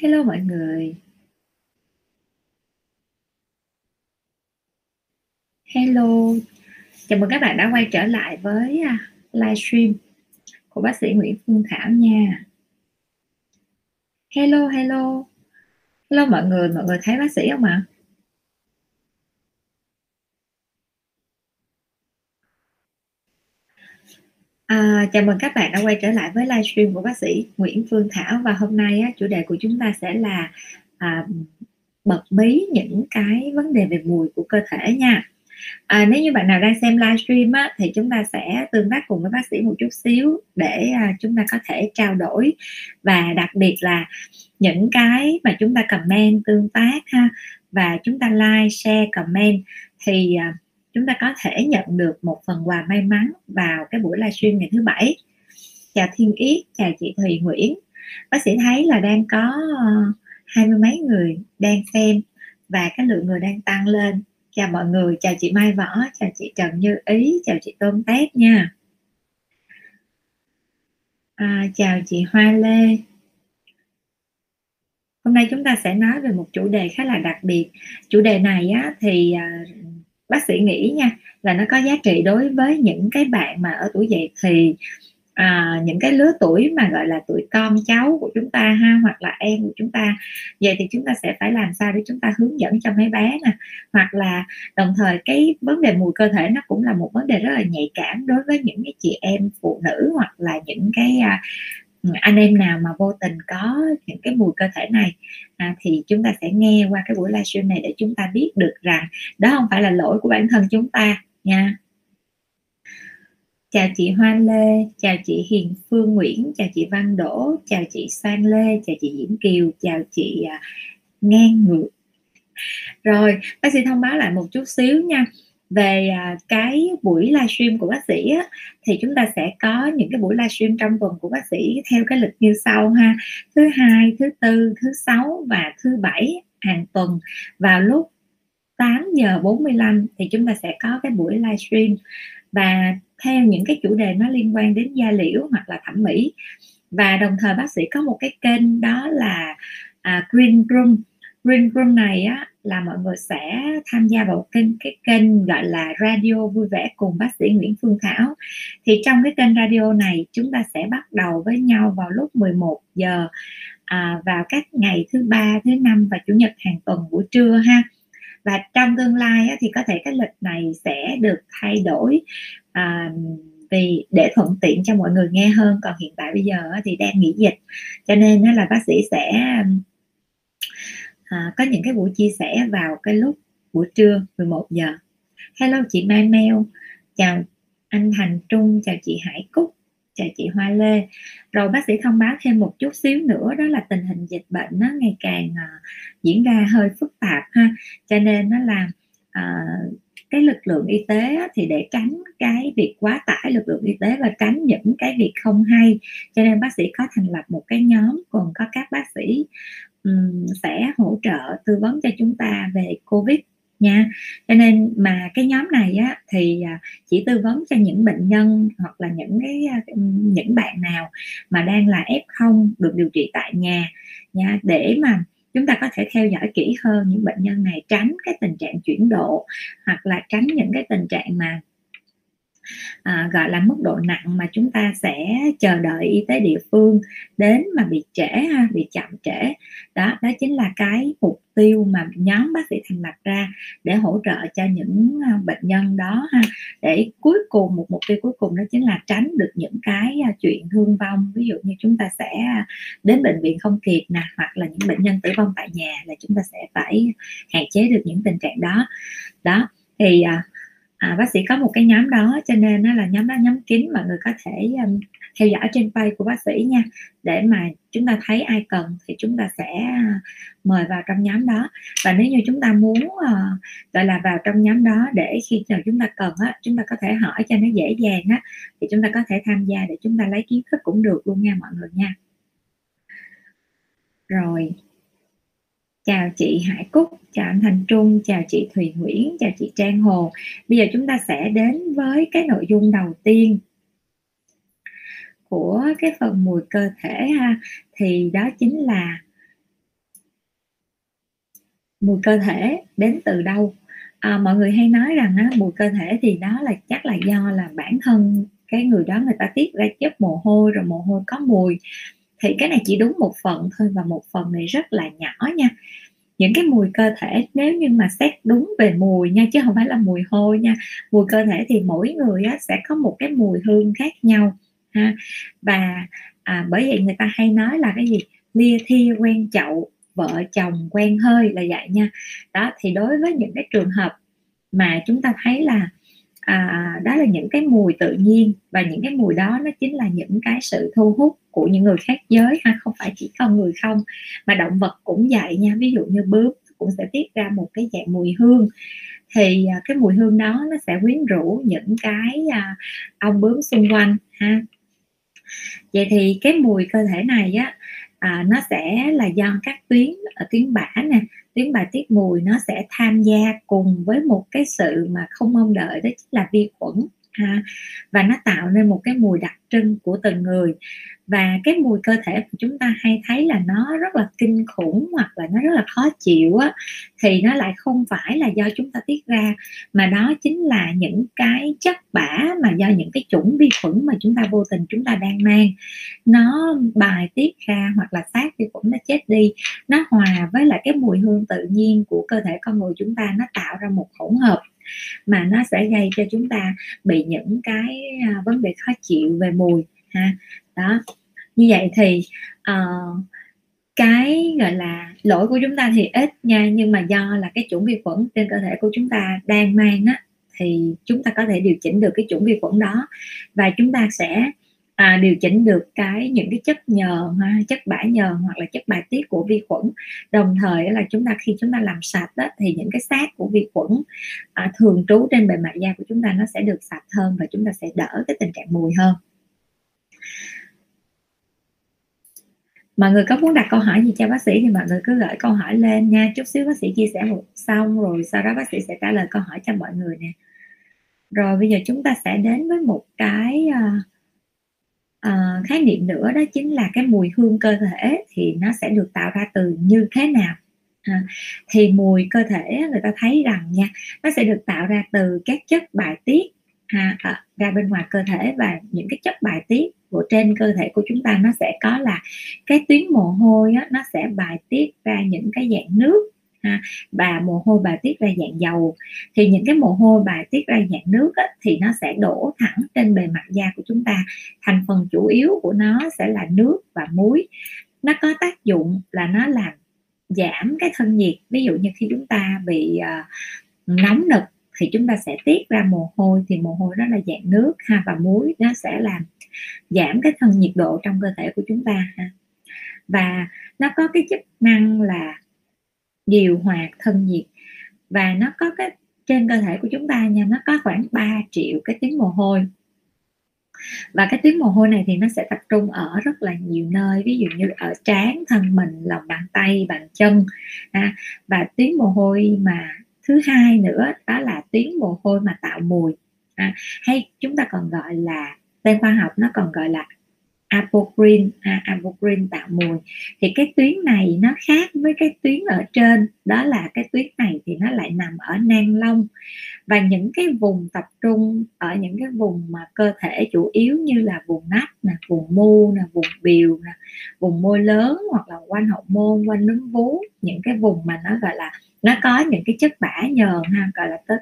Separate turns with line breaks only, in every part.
Hello mọi người. Hello, chào mừng các bạn đã quay trở lại với à, livestream của bác sĩ Nguyễn Phương Thảo nha. Hello, hello, hello mọi người, mọi người thấy bác sĩ không ạ? À, À, chào mừng các bạn đã quay trở lại với livestream của bác sĩ Nguyễn Phương Thảo. Và hôm nay á, chủ đề của chúng ta sẽ là à, bật mí những cái vấn đề về mùi của cơ thể nha. À, nếu như bạn nào đang xem livestream á, thì chúng ta sẽ tương tác cùng với bác sĩ một chút xíu để à, chúng ta có thể trao đổi. Và đặc biệt là những cái mà chúng ta comment tương tác ha. Và chúng ta like share comment thì à, chúng ta có thể nhận được một phần quà may mắn vào cái buổi livestream ngày thứ bảy. Chào thiên yết chào chị thùy nguyễn. Bác sĩ thấy là đang có ờ, hai mươi mấy người đang xem và cái lượng người đang tăng lên. Chào mọi người chào chị mai võ chào chị trần như ý chào chị tôm tét nha. À, chào chị hoa lê. Hôm nay chúng ta sẽ nói về một chủ đề khá là đặc biệt. Chủ đề này á, thì ờ, bác sĩ nghĩ nha là nó có giá trị đối với những cái bạn mà ở tuổi dậy thì à, những cái lứa tuổi mà gọi là tuổi con cháu của chúng ta ha hoặc là em của chúng ta. Vậy thì chúng ta sẽ phải làm sao để chúng ta hướng dẫn cho mấy bé nè? Hoặc là đồng thời cái vấn đề mùi cơ thể nó cũng là một vấn đề rất là nhạy cảm đối với những cái chị em phụ nữ hoặc là những cái à, anh em nào mà vô tình có những cái mùi cơ thể này à, thì chúng ta sẽ nghe qua cái buổi livestream này để chúng ta biết được rằng đó không phải là lỗi của bản thân chúng ta nha chào chị Hoa Lê, chào chị Hiền Phương Nguyễn, chào chị Văn Đỗ, chào chị Sang Lê, chào chị Diễm Kiều, chào chị à, Ngang Ngược. Rồi, bác sĩ thông báo lại một chút xíu nha về à, cái buổi livestream của bác sĩ á, thì chúng ta sẽ có những cái buổi livestream trong tuần của bác sĩ theo cái lịch như sau ha. Thứ hai thứ tư thứ sáu và thứ bảy hàng tuần. Vào lúc 8 giờ 45 thì chúng ta sẽ có cái buổi livestream. Và theo những cái chủ đề nó liên quan đến da liễu hoặc là thẩm mỹ. Và đồng thời bác sĩ có một cái kênh đó là à, Green Room. Green Room này á là mọi người sẽ tham gia vào kênh cái kênh gọi là radio vui vẻ cùng bác sĩ Nguyễn Phương Thảo. Thì trong cái kênh radio này chúng ta sẽ bắt đầu với nhau vào lúc 11 giờ à, vào các ngày thứ ba thứ năm và chủ nhật hàng tuần buổi trưa ha. Và trong tương lai á, thì có thể cái lịch này sẽ được thay đổi à, vì để thuận tiện cho mọi người nghe hơn. Còn hiện tại bây giờ á, thì đang nghỉ dịch cho nên á, là bác sĩ sẽ à, có những cái buổi chia sẻ vào cái lúc buổi trưa 11 giờ. Hello chị Mai Mel chào anh Thành Trung chào chị Hải Cúc chào chị Hoa Lê. Rồi bác sĩ thông báo thêm một chút xíu nữa đó là tình hình dịch bệnh nó ngày càng uh, diễn ra hơi phức tạp ha. Cho nên nó làm uh, ờ, cái lực lượng y tế thì để tránh cái việc quá tải lực lượng y tế và tránh những cái việc không hay. Cho nên bác sĩ có thành lập một cái nhóm gồm có các bác sĩ um, sẽ hỗ trợ tư vấn cho chúng ta về covid nha. Cho nên mà cái nhóm này á thì à, chỉ tư vấn cho những bệnh nhân hoặc là những cái à, những bạn nào mà đang là f0 được điều trị tại nhà nha. Để mà chúng ta có thể theo dõi kỹ hơn những bệnh nhân này tránh cái tình trạng chuyển độ hoặc là tránh những cái tình trạng mà à, gọi là mức độ nặng mà chúng ta sẽ chờ đợi y tế địa phương đến mà bị trễ ha bị chậm trễ. Đó đó chính là cái mục tiêu mà nhóm bác sĩ thành lập ra để hỗ trợ cho những à, bệnh nhân đó ha. Để cuối cùng một mục tiêu cuối cùng đó chính là tránh được những cái à, chuyện thương vong. Ví dụ như chúng ta sẽ à, đến bệnh viện không kịp nè hoặc là những bệnh nhân tử vong tại nhà là chúng ta sẽ phải hạn chế được những tình trạng đó. Đó thì à, à, bác sĩ có một cái nhóm đó cho nên nó là nhóm đó nhóm kín mọi người có thể um, theo dõi trên page của bác sĩ nha. Để mà chúng ta thấy ai cần thì chúng ta sẽ uh, mời vào trong nhóm đó. Và nếu như chúng ta muốn uh, gọi là vào trong nhóm đó để khi nào chúng ta cần á chúng ta có thể hỏi cho nó dễ dàng á thì chúng ta có thể tham gia để chúng ta lấy kiến thức cũng được luôn nha mọi người nha. Rồi chào chị Hải Cúc, chào anh Thành Trung, chào chị Thùy Nguyễn, chào chị Trang Hồ. Bây giờ chúng ta sẽ đến với cái nội dung đầu tiên của cái phần mùi cơ thể ha. Thì đó chính là mùi cơ thể đến từ đâu? À, mọi người hay nói rằng á, mùi cơ thể thì đó là chắc là do là bản thân cái người đó người ta tiết ra chất mồ hôi rồi mồ hôi có mùi thì cái này chỉ đúng một phần thôi và một phần này rất là nhỏ nha. Những cái mùi cơ thể nếu như mà xét đúng về mùi nha chứ không phải là mùi hôi nha mùi cơ thể thì mỗi người á, sẽ có một cái mùi hương khác nhau ha. Và à, bởi vậy người ta hay nói là cái gì? Lia thi quen chậu vợ chồng quen hơi là vậy nha. Đó thì đối với những cái trường hợp mà chúng ta thấy là à, đó là những cái mùi tự nhiên và những cái mùi đó nó chính là những cái sự thu hút của những người khác giới ha không phải chỉ con người không mà động vật cũng vậy nha. Ví dụ như bướm cũng sẽ tiết ra một cái dạng mùi hương. Thì à, cái mùi hương đó nó sẽ quyến rũ những cái à, ong bướm xung quanh ha. Vậy thì cái mùi cơ thể này á à, nó sẽ là do các tuyến ở tuyến bã nè tuyến bài tiết mùi nó sẽ tham gia cùng với một cái sự mà không mong đợi, đó chính là vi khuẩn ha, và nó tạo nên một cái mùi đặc trưng của từng người. Và cái mùi cơ thể của chúng ta hay thấy là nó rất là kinh khủng hoặc là nó rất là khó chịu á, thì nó lại không phải là do chúng ta tiết ra, mà đó chính là những cái chất bã mà do những cái chủng vi khuẩn mà chúng ta vô tình chúng ta đang mang. Nó bài tiết ra hoặc là sát vi khuẩn nó chết đi, nó hòa với lại cái mùi hương tự nhiên của cơ thể con người chúng ta, nó tạo ra một hỗn hợp mà nó sẽ gây cho chúng ta bị những cái à, vấn đề khó chịu về mùi ha. Đó. Như vậy thì uh, cái gọi là lỗi của chúng ta thì ít nha nhưng mà do là cái chủng vi khuẩn trên cơ thể của chúng ta đang mang á thì chúng ta có thể điều chỉnh được cái chủng vi khuẩn đó và chúng ta sẽ à, điều chỉnh được cái những cái chất nhờn ha, chất bã nhờn hoặc là chất bài tiết của vi khuẩn. Đồng thời là chúng ta khi chúng ta làm sạch đó, thì những cái xác của vi khuẩn à, thường trú trên bề mặt da của chúng ta nó sẽ được sạch hơn và chúng ta sẽ đỡ cái tình trạng mùi hơn. Mọi người có muốn đặt câu hỏi gì cho bác sĩ thì mọi người cứ gửi câu hỏi lên nha. Chút xíu bác sĩ chia sẻ một xong rồi sau đó bác sĩ sẽ trả lời câu hỏi cho mọi người nè. Rồi bây giờ chúng ta sẽ đến với một cái uh, uh, khái niệm nữa đó chính là cái mùi hương cơ thể thì nó sẽ được tạo ra từ như thế nào. À, thì mùi cơ thể người ta thấy rằng nha nó sẽ được tạo ra từ các chất bài tiết ha, à, ra bên ngoài cơ thể và những cái chất bài tiết của trên cơ thể của chúng ta nó sẽ có là cái tuyến mồ hôi á, nó sẽ bài tiết ra những cái dạng nước ha, và mồ hôi bà tiết ra dạng dầu. Thì những cái mồ hôi bà tiết ra dạng nước á, thì nó sẽ đổ thẳng trên bề mặt da của chúng ta. Thành phần chủ yếu của nó sẽ là nước và muối. Nó có tác dụng là nó làm giảm cái thân nhiệt. Ví dụ như khi chúng ta bị uh, nóng nực thì chúng ta sẽ tiết ra mồ hôi. Thì mồ hôi đó là dạng nước ha và muối nó sẽ làm giảm cái thân nhiệt độ trong cơ thể của chúng ta ha. Và nó có cái chức năng là điều hòa thân nhiệt. Và nó có cái trên cơ thể của chúng ta nha nó có khoảng 3 triệu cái tuyến mồ hôi. Và cái tuyến mồ hôi này thì nó sẽ tập trung ở rất là nhiều nơi ví dụ như ở trán thân mình lòng bàn tay bàn chân à, và tuyến mồ hôi mà thứ hai nữa đó là tuyến mồ hôi mà tạo mùi à, hay chúng ta còn gọi là tên khoa học nó còn gọi là apocrine à, apocrine tạo mùi. Thì cái tuyến này nó khác với cái tuyến ở trên. Đó là cái tuyến này thì nó lại nằm ở nang lông. Và những cái vùng tập trung ở những cái vùng mà cơ thể chủ yếu như là vùng nách nè vùng mu nè vùng biều nè vùng môi lớn hoặc là quanh hậu môn quanh núm vú những cái vùng mà nó gọi là nó có những cái chất bã nhờn ha gọi là tết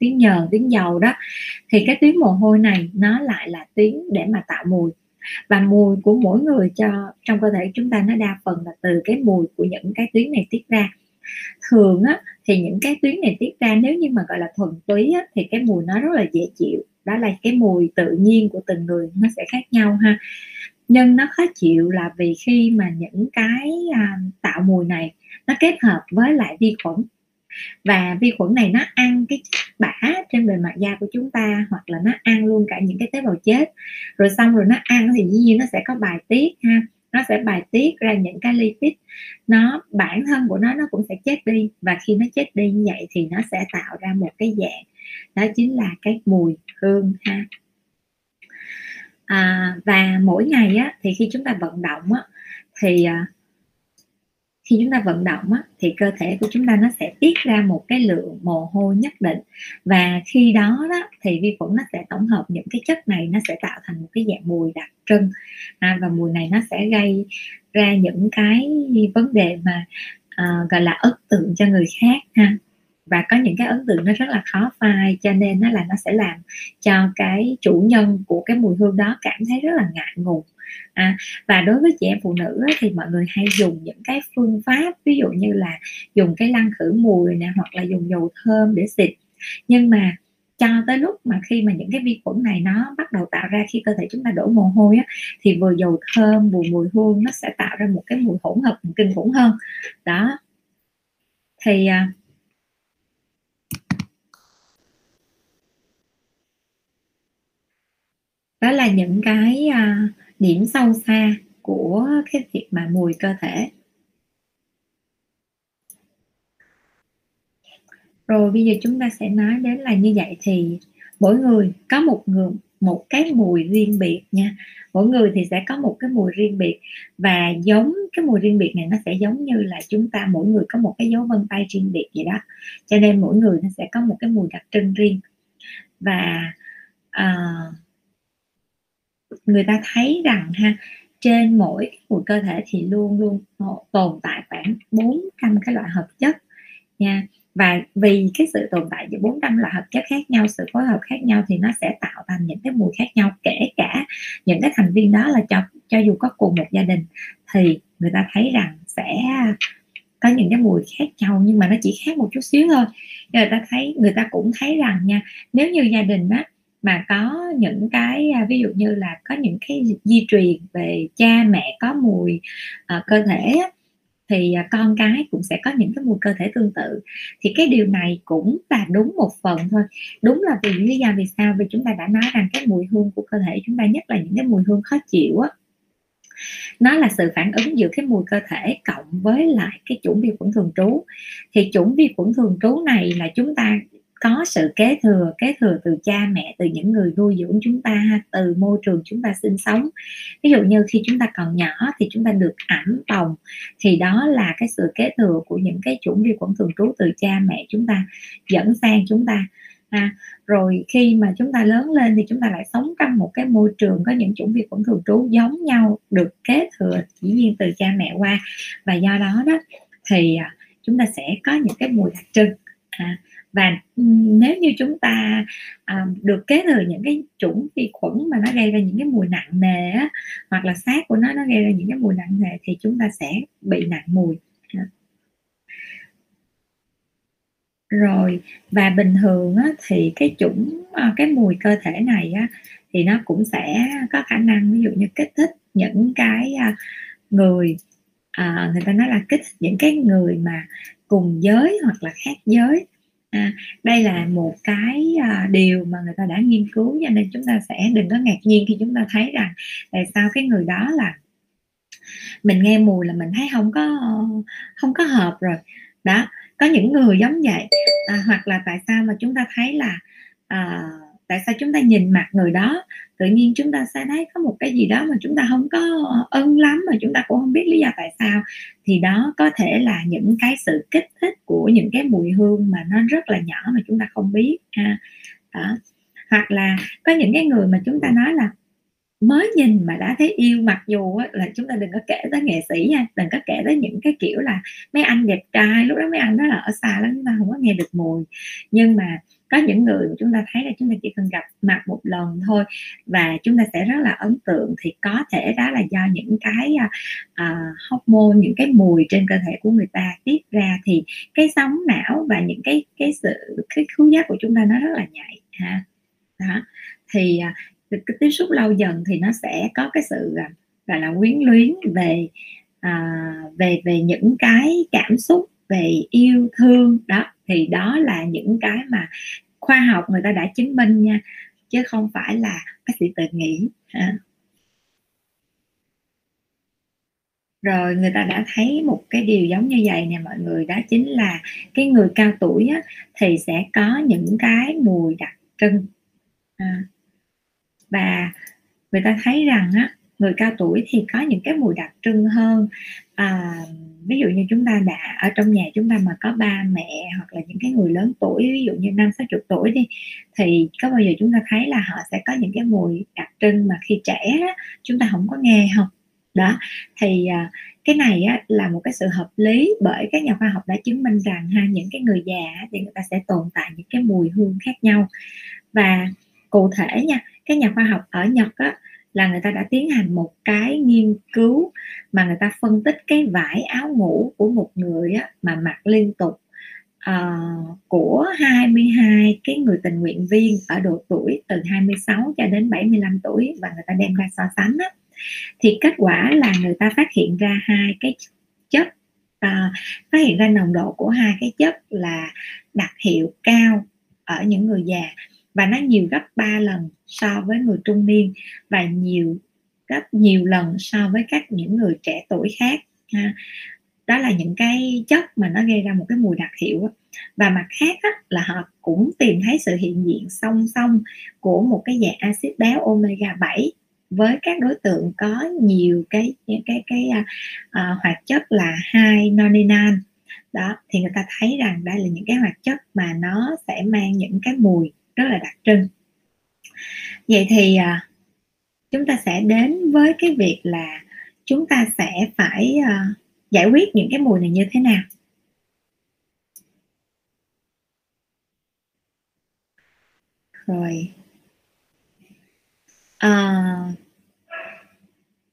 tuyến nhờn tuyến dầu đó. Thì cái tuyến mồ hôi này nó lại là tuyến để mà tạo mùi và mùi của mỗi người cho trong cơ thể chúng ta nó đa phần là từ cái mùi của những cái tuyến này tiết ra. Thường á thì những cái tuyến này tiết ra nếu như mà gọi là thuần túy á, thì cái mùi nó rất là dễ chịu. Đó là cái mùi tự nhiên của từng người nó sẽ khác nhau ha. Nhưng nó khó chịu là vì khi mà những cái à, tạo mùi này nó kết hợp với lại vi khuẩn và vi khuẩn này nó ăn cái chất bã trên bề mặt da của chúng ta hoặc là nó ăn luôn cả những cái tế bào chết. Rồi xong rồi nó ăn thì dĩ nhiên nó sẽ có bài tiết ha. Nó sẽ bài tiết ra những cái lipid. Nó bản thân của nó nó cũng sẽ chết đi. Và khi nó chết đi như vậy thì nó sẽ tạo ra một cái dạng đó chính là cái mùi hương ha. À, và mỗi ngày á thì khi chúng ta vận động á thì à, khi chúng ta vận động á, thì cơ thể của chúng ta nó sẽ tiết ra một cái lượng mồ hôi nhất định. Và khi đó đó thì vi khuẩn nó sẽ tổng hợp những cái chất này nó sẽ tạo thành một cái dạng mùi đặc trưng. À, và mùi này nó sẽ gây ra những cái vấn đề mà uh, gọi là ấn tượng cho người khác ha. Và có những cái ấn tượng nó rất là khó phai cho nên nó là nó sẽ làm cho cái chủ nhân của cái mùi hương đó cảm thấy rất là ngại ngùng à, và đối với chị em phụ nữ thì mọi người hay dùng những cái phương pháp ví dụ như là dùng cái lăn khử mùi nè hoặc là dùng dầu thơm để xịt. Nhưng mà cho tới lúc mà khi mà những cái vi khuẩn này nó bắt đầu tạo ra khi cơ thể chúng ta đổ mồ hôi á, thì vừa dầu thơm vừa mùi hương nó sẽ tạo ra một cái mùi hỗn hợp kinh khủng hơn. Đó. Thì à, đó là những cái uh, điểm sâu xa của cái việc mà mùi cơ thể. Rồi bây giờ chúng ta sẽ nói đến là như vậy thì mỗi người có một người một cái mùi riêng biệt nha. Mỗi người thì sẽ có một cái mùi riêng biệt và giống cái mùi riêng biệt này nó sẽ giống như là chúng ta mỗi người có một cái dấu vân tay riêng biệt vậy đó. Cho nên mỗi người nó sẽ có một cái mùi đặc trưng riêng. Và uh, người ta thấy rằng ha, trên mỗi một cơ thể thì luôn luôn tồn tại khoảng 400 cái loại hợp chất nha. Và vì cái sự tồn tại giữa 400 loại hợp chất khác nhau, sự phối hợp khác nhau thì nó sẽ tạo thành những cái mùi khác nhau, kể cả những cái thành viên đó là cho cho dù có cùng một gia đình thì người ta thấy rằng sẽ có những cái mùi khác nhau nhưng mà nó chỉ khác một chút xíu thôi. Người ta thấy, người ta cũng thấy rằng nha, nếu như gia đình á mà có những cái à, ví dụ như là có những cái di truyền về cha mẹ có mùi uh, cơ thể thì à, con cái cũng sẽ có những cái mùi cơ thể tương tự. Thì cái điều này cũng là đúng một phần thôi. Đúng là vì lý do vì sao vì chúng ta đã nói rằng cái mùi hương của cơ thể chúng ta nhất là những cái mùi hương khó chịu á. Nó là sự phản ứng giữa cái mùi cơ thể cộng với lại cái chủng vi khuẩn thường trú. Thì chủng vi khuẩn thường trú này là chúng ta có sự kế thừa kế thừa từ cha mẹ từ những người nuôi dưỡng chúng ta từ môi trường chúng ta sinh sống. Ví dụ như khi chúng ta còn nhỏ thì chúng ta được ẩm bồng thì đó là cái sự kế thừa của những cái chủng vi khuẩn thường trú từ cha mẹ chúng ta dẫn sang chúng ta. À, rồi khi mà chúng ta lớn lên thì chúng ta lại sống trong một cái môi trường có những chủng vi khuẩn thường trú giống nhau được kế thừa chỉ nhiên từ cha mẹ qua. Và do đó đó thì à, chúng ta sẽ có những cái mùi đặc trưng. À, và nếu như chúng ta à, được kế thừa những cái chủng vi khuẩn mà nó gây ra những cái mùi nặng nề á, hoặc là xác của nó nó gây ra những cái mùi nặng nề thì chúng ta sẽ bị nặng mùi. Rồi và bình thường á, thì cái chủng à, cái mùi cơ thể này á, thì nó cũng sẽ có khả năng ví dụ như kích thích những cái à, người à, người ta nói là kích thích những cái người mà cùng giới hoặc là khác giới à, đây là một cái à, điều mà người ta đã nghiên cứu cho nên chúng ta sẽ đừng có ngạc nhiên khi chúng ta thấy rằng tại sao cái người đó là mình nghe mùi là mình thấy không có không có hợp rồi. Đó có những người giống vậy à, hoặc là tại sao mà chúng ta thấy là à, tại sao chúng ta nhìn mặt người đó? Tự nhiên chúng ta sẽ thấy có một cái gì đó mà chúng ta không có ân lắm mà chúng ta cũng không biết lý do tại sao. Thì đó có thể là những cái sự kích thích của những cái mùi hương mà nó rất là nhỏ mà chúng ta không biết, ha. Đó. hoặc là có những cái người mà chúng ta nói là mới nhìn mà đã thấy yêu mặc dù là chúng ta đừng có kể tới nghệ sĩ nha, đừng có kể tới những cái kiểu là mấy anh đẹp trai, lúc đó mấy anh đó là ở xa lắm, chúng ta không có nghe được mùi nhưng mà có những người chúng ta thấy là chúng ta chỉ cần gặp mặt một lần thôi và chúng ta sẽ rất là ấn tượng thì có thể đó là do những cái uh, hormone những cái mùi trên cơ thể của người ta tiết ra thì cái sóng não và những cái cái sự cái khứu giác của chúng ta nó rất là nhạy ha. Đó thì à, uh, cái tiếp xúc lâu dần thì nó sẽ có cái sự uh, gọi là quyến luyến về à, về về những cái cảm xúc về yêu thương. Đó thì đó là những cái mà khoa học người ta đã chứng minh nha chứ không phải là bác sĩ tự nghĩ. À. Rồi người ta đã thấy một cái điều giống như vậy nè mọi người đó chính là cái người cao tuổi á, thì sẽ có những cái mùi đặc trưng. À. và người ta thấy rằng á, người cao tuổi thì có những cái mùi đặc trưng hơn. À, ví dụ như chúng ta đã ở trong nhà chúng ta mà có ba mẹ hoặc là những cái người lớn tuổi ví dụ như năm sáu chục tuổi đi thì có bao giờ chúng ta thấy là họ sẽ có những cái mùi đặc trưng mà khi trẻ chúng ta không có nghe không? Đó thì à, cái này á, là một cái sự hợp lý bởi các nhà khoa học đã chứng minh rằng ha những cái người già thì người ta sẽ tồn tại những cái mùi hương khác nhau. Và cụ thể nha các nhà khoa học ở Nhật á, là người ta đã tiến hành một cái nghiên cứu mà người ta phân tích cái vải áo ngủ của một người á, mà mặc liên tục uh, của 22 cái người tình nguyện viên ở độ tuổi từ 26 cho đến 75 tuổi và người ta đem ra so sánh á, thì kết quả là người ta phát hiện ra hai cái chất uh, phát hiện ra nồng độ của hai cái chất là đặc hiệu cao ở những người già và nó nhiều gấp 3 lần so với người trung niên và nhiều gấp nhiều lần so với các những người trẻ tuổi khác ha. đó là những cái chất mà nó gây ra một cái mùi đặc hiệu và mặt khác á, là họ cũng tìm thấy sự hiện diện song song của một cái dạng axit béo omega 7 với các đối tượng có nhiều cái cái cái, cái uh, hoạt chất là hai noninan đó thì người ta thấy rằng đây là những cái hoạt chất mà nó sẽ mang những cái mùi rất là đặc trưng. Vậy thì à, chúng ta sẽ đến với cái việc là chúng ta sẽ phải à, giải quyết những cái mùi này như thế nào. Rồi. À,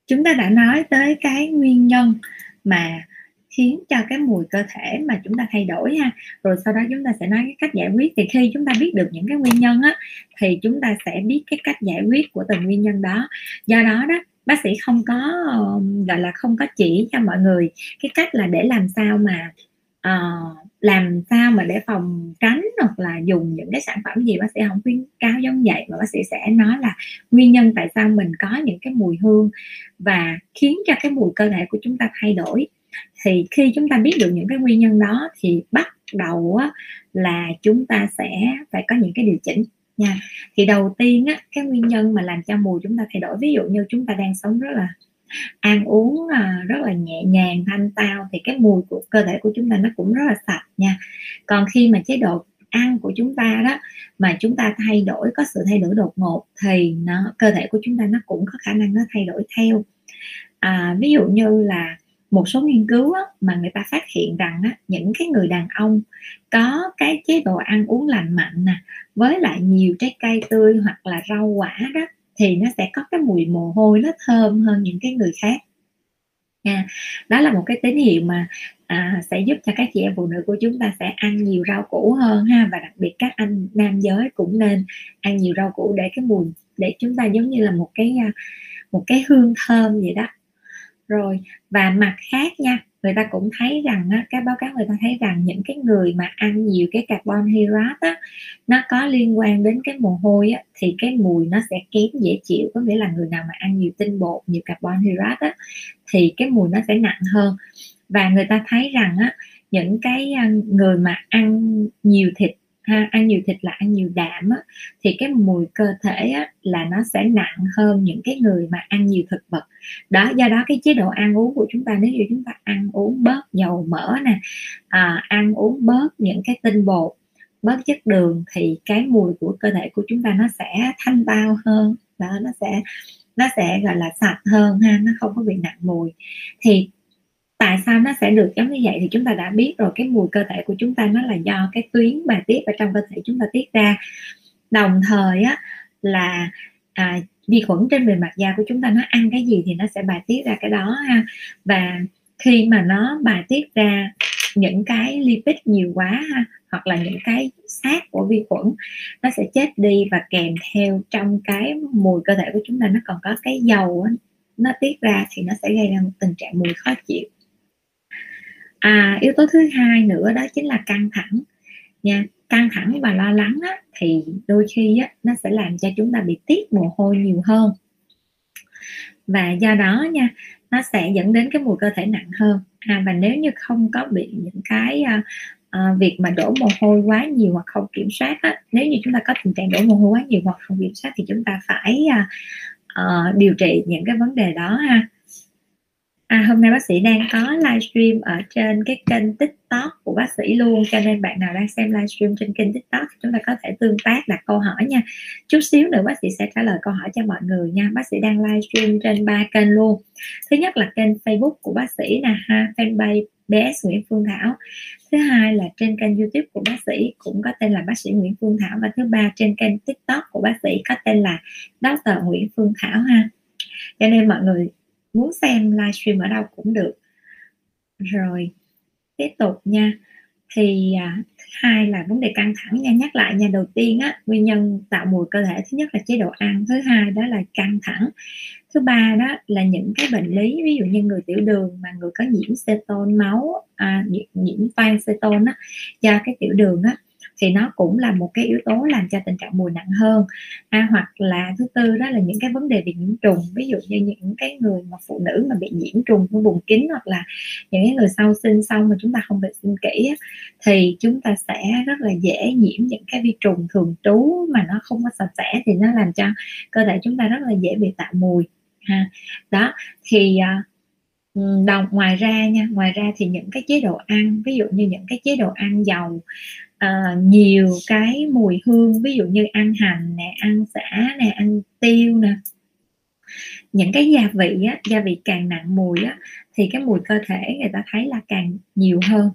chúng ta đã nói tới cái nguyên nhân mà khiến cho cái mùi cơ thể mà chúng ta thay đổi ha. Rồi sau đó chúng ta sẽ nói cái cách giải quyết. Thì khi chúng ta biết được những cái nguyên nhân á thì chúng ta sẽ biết cái cách giải quyết của từng nguyên nhân đó. Do đó đó bác sĩ không có gọi là không có chỉ cho mọi người cái cách là để làm sao mà uh, làm sao mà để phòng tránh hoặc là dùng những cái sản phẩm gì bác sĩ không khuyến cáo giống vậy. Mà bác sĩ sẽ nói là nguyên nhân tại sao mình có những cái mùi hương và khiến cho cái mùi cơ thể của chúng ta thay đổi thì khi chúng ta biết được những cái nguyên nhân đó thì bắt đầu á, là chúng ta sẽ phải có những cái điều chỉnh nha. Thì đầu tiên á, cái nguyên nhân mà làm cho mùi chúng ta thay đổi ví dụ như chúng ta đang sống rất là ăn uống à, rất là nhẹ nhàng thanh tao thì cái mùi của cơ thể của chúng ta nó cũng rất là sạch nha. Còn khi mà chế độ ăn của chúng ta đó mà chúng ta thay đổi có sự thay đổi đột ngột thì nó cơ thể của chúng ta nó cũng có khả năng nó thay đổi theo. À, ví dụ như là một số nghiên cứu á, mà người ta phát hiện rằng á, những cái người đàn ông có cái chế độ ăn uống lành mạnh nè với lại nhiều trái cây tươi hoặc là rau quả đó thì nó sẽ có cái mùi mồ hôi nó thơm hơn những cái người khác. Nha đó là một cái tín hiệu mà à, sẽ giúp cho các chị em phụ nữ của chúng ta sẽ ăn nhiều rau củ hơn ha và đặc biệt các anh nam giới cũng nên ăn nhiều rau củ để cái mùi để chúng ta giống như là một cái à, một cái hương thơm vậy đó rồi và mặt khác nha người ta cũng thấy rằng á, các báo cáo người ta thấy rằng những cái người mà ăn nhiều cái carbon hydrate á, nó có liên quan đến cái mồ hôi á, thì cái mùi nó sẽ kém dễ chịu. Có nghĩa là người nào mà ăn nhiều tinh bột nhiều carbon hydrate á, thì cái mùi nó sẽ nặng hơn. Và người ta thấy rằng á, những cái à, người mà ăn nhiều thịt ha ăn nhiều thịt là ăn nhiều đạm á, thì cái mùi cơ thể á, là nó sẽ nặng hơn những cái người mà ăn nhiều thực vật. Đó do đó cái chế độ ăn uống của chúng ta nếu như chúng ta ăn uống bớt dầu mỡ nè à, ăn uống bớt những cái tinh bột bớt chất đường thì cái mùi của cơ thể của chúng ta nó sẽ thanh tao hơn đó nó sẽ nó sẽ gọi là sạch hơn ha nó không có bị nặng mùi. Thì tại sao nó sẽ được giống như vậy thì chúng ta đã biết rồi. Cái mùi cơ thể của chúng ta nó là do cái tuyến bài tiết ở trong cơ thể chúng ta tiết ra. Đồng thời á là à, vi khuẩn trên bề mặt da của chúng ta nó ăn cái gì thì nó sẽ bài tiết ra cái đó ha. Và khi mà nó bài tiết ra những cái lipid nhiều quá ha hoặc là những cái xác của vi khuẩn nó sẽ chết đi và kèm theo trong cái mùi cơ thể của chúng ta nó còn có cái dầu nó tiết ra thì nó sẽ gây ra một tình trạng mùi khó chịu à, yếu tố thứ hai nữa đó chính là căng thẳng. Nha căng thẳng và lo lắng á, thì đôi khi á, nó sẽ làm cho chúng ta bị tiết mồ hôi nhiều hơn. Và do đó nha nó sẽ dẫn đến cái mùi cơ thể nặng hơn. À, và nếu như không có bị những cái à, à, việc mà đổ mồ hôi quá nhiều hoặc không kiểm soát á, nếu như chúng ta có tình trạng đổ mồ hôi quá nhiều hoặc không kiểm soát thì chúng ta phải à, à, điều trị những cái vấn đề đó ha. À, hôm nay bác sĩ đang có livestream ở trên cái kênh tiktok của bác sĩ luôn cho nên bạn nào đang xem livestream trên kênh tiktok thì chúng ta có thể tương tác đặt câu hỏi nha. Chút xíu nữa bác sĩ sẽ trả lời câu hỏi cho mọi người nha. Bác sĩ đang livestream trên ba kênh luôn. Thứ nhất là kênh facebook của bác sĩ là ha fanpage BS Nguyễn Phương Thảo. Thứ hai là trên kênh YouTube của bác sĩ cũng có tên là bác sĩ Nguyễn Phương Thảo. Và thứ ba trên kênh TikTok của bác sĩ có tên là doctor Nguyễn Phương Thảo ha. Cho nên mọi người muốn xem livestream ở đâu cũng được. Rồi tiếp tục nha. Thì à, hai là vấn đề căng thẳng nha. Nhắc lại nha đầu tiên á nguyên nhân tạo mùi cơ thể thứ nhất là chế độ ăn thứ hai đó là căng thẳng. Thứ ba đó là những cái bệnh lý ví dụ như người tiểu đường mà người có nhiễm ceton máu à, nhiễm, nhiễm toan ceton á do cái tiểu đường á thì nó cũng là một cái yếu tố làm cho tình trạng mùi nặng hơn. À, hoặc là thứ tư đó là những cái vấn đề về nhiễm trùng ví dụ như những cái người mà phụ nữ mà bị nhiễm trùng của vùng kín hoặc là những cái người sau sinh xong mà chúng ta không vệ sinh kỹ á, thì chúng ta sẽ rất là dễ nhiễm những cái vi trùng thường trú mà nó không có sạch sẽ thì nó làm cho cơ thể chúng ta rất là dễ bị tạo mùi ha. Đó thì à, đồng ngoài ra nha ngoài ra thì những cái chế độ ăn ví dụ như những cái chế độ ăn giàu uh, nhiều cái mùi hương ví dụ như ăn hành nè ăn xả nè ăn tiêu nè. Những cái gia vị á, gia vị càng nặng mùi á, thì cái mùi cơ thể người ta thấy là càng nhiều hơn.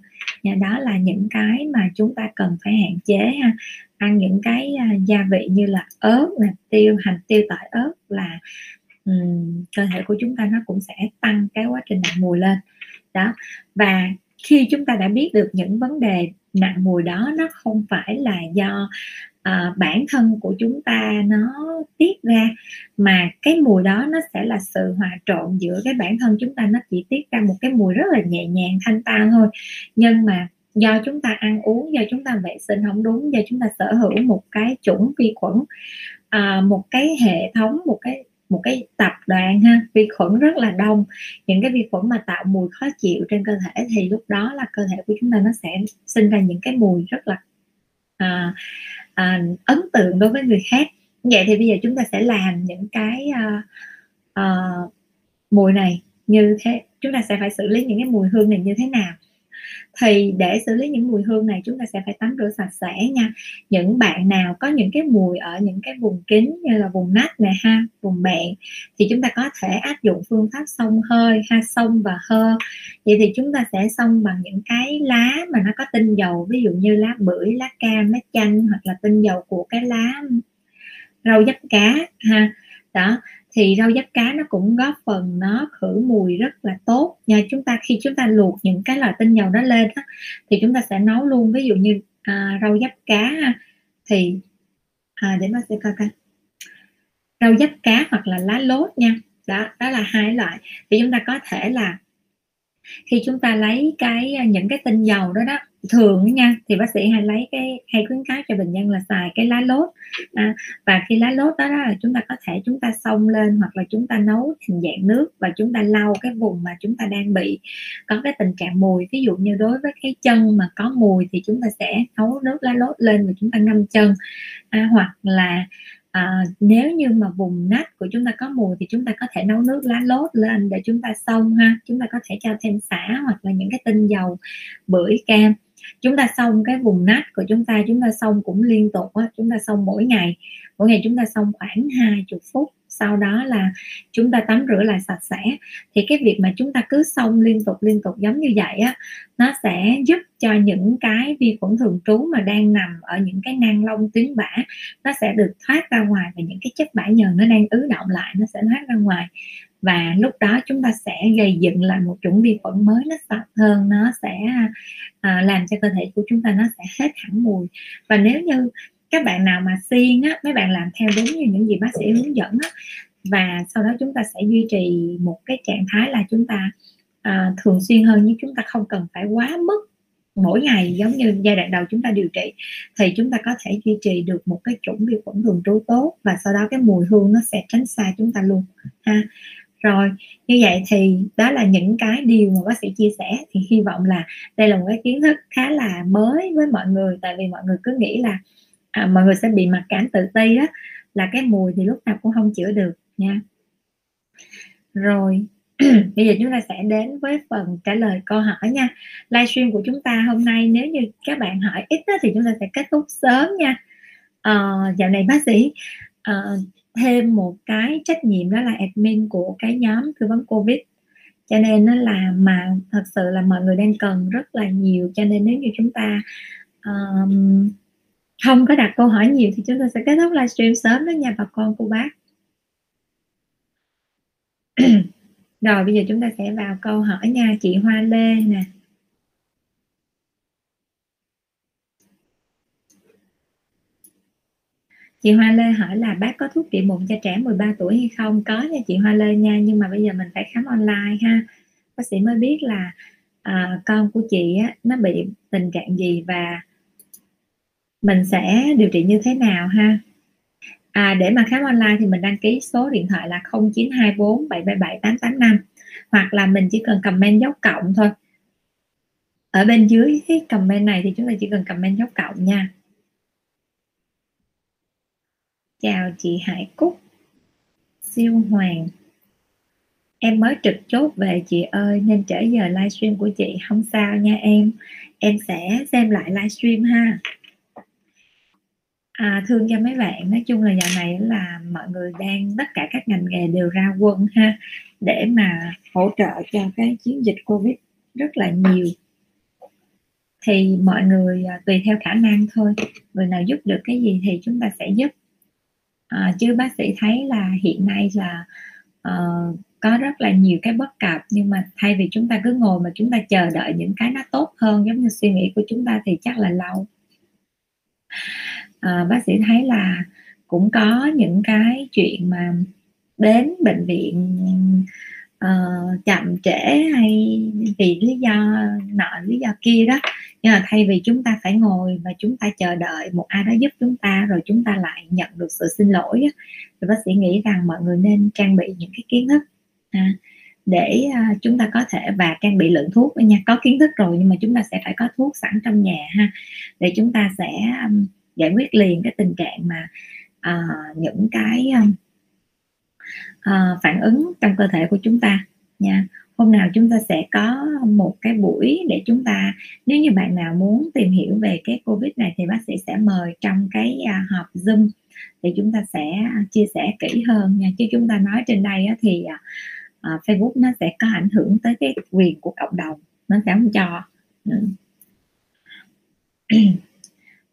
Và đó là những cái mà chúng ta cần phải hạn chế ha. Ăn những cái à, gia vị như là ớt nè tiêu hành tiêu tỏi ớt là um, cơ thể của chúng ta nó cũng sẽ tăng cái quá trình nặng mùi lên. Đó và khi chúng ta đã biết được những vấn đề nặng mùi đó nó không phải là do à, bản thân của chúng ta nó tiết ra mà cái mùi đó nó sẽ là sự hòa trộn giữa cái bản thân chúng ta nó chỉ tiết ra một cái mùi rất là nhẹ nhàng thanh tan thôi. Nhưng mà do chúng ta ăn uống do chúng ta vệ sinh không đúng do chúng ta sở hữu một cái chủng vi khuẩn à, một cái hệ thống một cái một cái tập đoàn ha vi khuẩn rất là đông. Những cái vi khuẩn mà tạo mùi khó chịu trên cơ thể thì lúc đó là cơ thể của chúng ta nó sẽ sinh ra những cái mùi rất là à, à, ấn tượng đối với người khác. Vậy thì bây giờ chúng ta sẽ làm những cái à, à, mùi này như thế chúng ta sẽ phải xử lý những cái mùi hương này như thế nào thì để xử lý những mùi hương này chúng ta sẽ phải tắm rửa sạch sẽ nha. Những bạn nào có những cái mùi ở những cái vùng kín như là vùng nách nè ha, vùng bẹn, thì chúng ta có thể áp dụng phương pháp xông hơi ha, xông và hơ. Vậy thì chúng ta sẽ xông bằng những cái lá mà nó có tinh dầu, ví dụ như lá bưởi, lá cam, lá chanh hoặc là tinh dầu của cái lá rau dấp cá ha. Đó thì rau giáp cá nó cũng góp phần nó khử mùi rất là tốt. Nha chúng ta khi chúng ta luộc những cái loại tinh dầu đó lên đó, thì chúng ta sẽ nấu luôn. Ví dụ như à, rau giáp cá thì à, để nó sẽ coi coi. Rau giáp cá hoặc là lá lốt nha. Đó đó là hai loại. Thì chúng ta có thể là khi chúng ta lấy cái à, những cái tinh dầu đó đó thường nha thì bác sĩ hay lấy cái hay khuyến cáo cho bệnh nhân là xài cái lá lốt à, và khi lá lốt đó, đó là chúng ta có thể chúng ta xông lên hoặc là chúng ta nấu thành dạng nước và chúng ta lau cái vùng mà chúng ta đang bị có cái tình trạng mùi ví dụ như đối với cái chân mà có mùi thì chúng ta sẽ nấu nước lá lốt lên và chúng ta ngâm chân à, hoặc là à, nếu như mà vùng nách của chúng ta có mùi thì chúng ta có thể nấu nước lá lốt lên để chúng ta xông ha chúng ta có thể cho thêm xả hoặc là những cái tinh dầu bưởi cam chúng ta xong cái vùng nách của chúng ta chúng ta xong cũng liên tục á, chúng ta xong mỗi ngày. Mỗi ngày chúng ta xong khoảng 20 phút, sau đó là chúng ta tắm rửa lại sạch sẽ. Thì cái việc mà chúng ta cứ xong liên tục liên tục giống như vậy á, nó sẽ giúp cho những cái vi khuẩn thường trú mà đang nằm ở những cái nang lông tuyến bã nó sẽ được thoát ra ngoài và những cái chất bã nhờn nó đang ứ động lại, nó sẽ thoát ra ngoài và lúc đó chúng ta sẽ gây dựng lại một chủng vi khuẩn mới nó sạch hơn nó sẽ à, làm cho cơ thể của chúng ta nó sẽ hết hẳn mùi. Và nếu như các bạn nào mà siêng á mấy bạn làm theo đúng như những gì bác sĩ hướng dẫn á và sau đó chúng ta sẽ duy trì một cái trạng thái là chúng ta à, thường xuyên hơn nhưng chúng ta không cần phải quá mức mỗi ngày giống như giai đoạn đầu chúng ta điều trị thì chúng ta có thể duy trì được một cái chủng vi khuẩn thường trú tốt và sau đó cái mùi hương nó sẽ tránh xa chúng ta luôn ha rồi như vậy thì đó là những cái điều mà bác sĩ chia sẻ. Thì hy vọng là đây là một cái kiến thức khá là mới với mọi người tại vì mọi người cứ nghĩ là à, mọi người sẽ bị mặc cảm tự ti đó là cái mùi thì lúc nào cũng không chữa được nha. Rồi bây giờ chúng ta sẽ đến với phần trả lời câu hỏi nha. Livestream của chúng ta hôm nay nếu như các bạn hỏi ít đó, thì chúng ta sẽ kết thúc sớm nha. À, dạo này bác sĩ à, thêm một cái trách nhiệm đó là admin của cái nhóm tư vấn covid. Cho nên nó là mà thật sự là mọi người đang cần rất là nhiều. Cho nên nếu như chúng ta um, không có đặt câu hỏi nhiều thì chúng ta sẽ kết thúc livestream sớm đó nha bà con cô bác. Rồi bây giờ chúng ta sẽ vào câu hỏi nha. Chị Hoa Lê nè. Chị Hoa Lê hỏi là bác có thuốc trị mụn cho trẻ 13 tuổi hay không? Có nha chị Hoa Lê nha nhưng mà bây giờ mình phải khám online ha. Bác sĩ mới biết là à, con của chị á, nó bị tình trạng gì và mình sẽ điều trị như thế nào ha? À, để mà khám online thì mình đăng ký số điện thoại là 0924 777 885 hoặc là mình chỉ cần comment dấu cộng thôi. Ở bên dưới cái comment này thì chúng ta chỉ cần comment dấu cộng nha chào chị Hải Cúc. Siêu hoàng. Em mới trực chốt về chị ơi nên trễ giờ livestream của chị không sao nha em. Em sẽ xem lại livestream ha. À, thương cho mấy bạn nói chung là dạo này là mọi người đang tất cả các ngành nghề đều ra quân ha để mà hỗ trợ cho cái chiến dịch covid rất là nhiều. Thì mọi người à, tùy theo khả năng thôi. Người nào giúp được cái gì thì chúng ta sẽ giúp à, chứ bác sĩ thấy là hiện nay là uh, có rất là nhiều cái bất cập nhưng mà thay vì chúng ta cứ ngồi mà chúng ta chờ đợi những cái nó tốt hơn giống như suy nghĩ của chúng ta thì chắc là lâu. À, bác sĩ thấy là cũng có những cái chuyện mà đến bệnh viện uh, chậm trễ hay vì lý do nọ lý do kia đó nhưng mà thay vì chúng ta phải ngồi và chúng ta chờ đợi một ai đó giúp chúng ta rồi chúng ta lại nhận được sự xin lỗi thì bác sĩ nghĩ rằng mọi người nên trang bị những cái kiến thức à, để à, chúng ta có thể và trang bị lượng thuốc nha. Có kiến thức rồi nhưng mà chúng ta sẽ phải có thuốc sẵn trong nhà ha để chúng ta sẽ um, giải quyết liền cái tình trạng mà uh, những cái uh, phản ứng trong cơ thể của chúng ta nha hôm nào chúng ta sẽ có một cái buổi để chúng ta nếu như bạn nào muốn tìm hiểu về cái covid này thì bác sĩ sẽ mời trong cái à, họp zoom thì chúng ta sẽ à, chia sẻ kỹ hơn nha. Chứ chúng ta nói trên đây thì à, facebook nó sẽ có ảnh hưởng tới cái quyền của cộng đồng nó sẽ không cho. Ừ.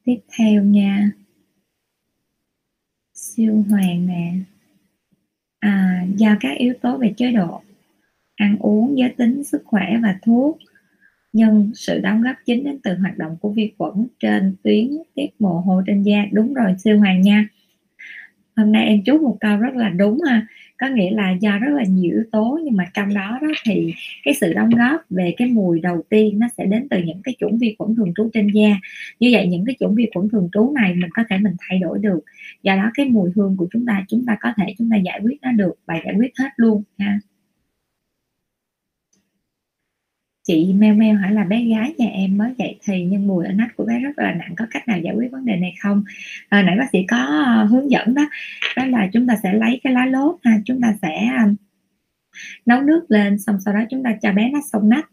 Tiếp theo nha. Siêu hoàng nè. À, do các yếu tố về chế độ ăn uống giới tính, sức khỏe và thuốc. Nhưng sự đóng góp chính đến từ hoạt động của vi khuẩn trên tuyến tiết mồ hôi trên da. Đúng rồi, siêu hoàng nha. Hôm nay em chú một câu rất là đúng ha. Có nghĩa là do rất là nhiều yếu tố, nhưng mà trong đó đó thì cái sự đóng góp về cái mùi đầu tiên nó sẽ đến từ những cái chủng vi khuẩn thường trú trên da. Như vậy những cái chủng vi khuẩn thường trú này mình có thể mình thay đổi được. Do đó cái mùi hương của chúng ta chúng ta có thể chúng ta giải quyết nó được và giải quyết hết luôn ha. Chị meo meo hỏi là bé gái nhà em mới dậy thì nhưng mùi ở nách của bé rất là nặng có cách nào giải quyết vấn đề này không? À, nãy bác sĩ có ờ, hướng dẫn đó đó là chúng ta sẽ lấy cái lá lốt ha chúng ta sẽ nấu nước lên xong sau đó chúng ta cho bé nó xông nách.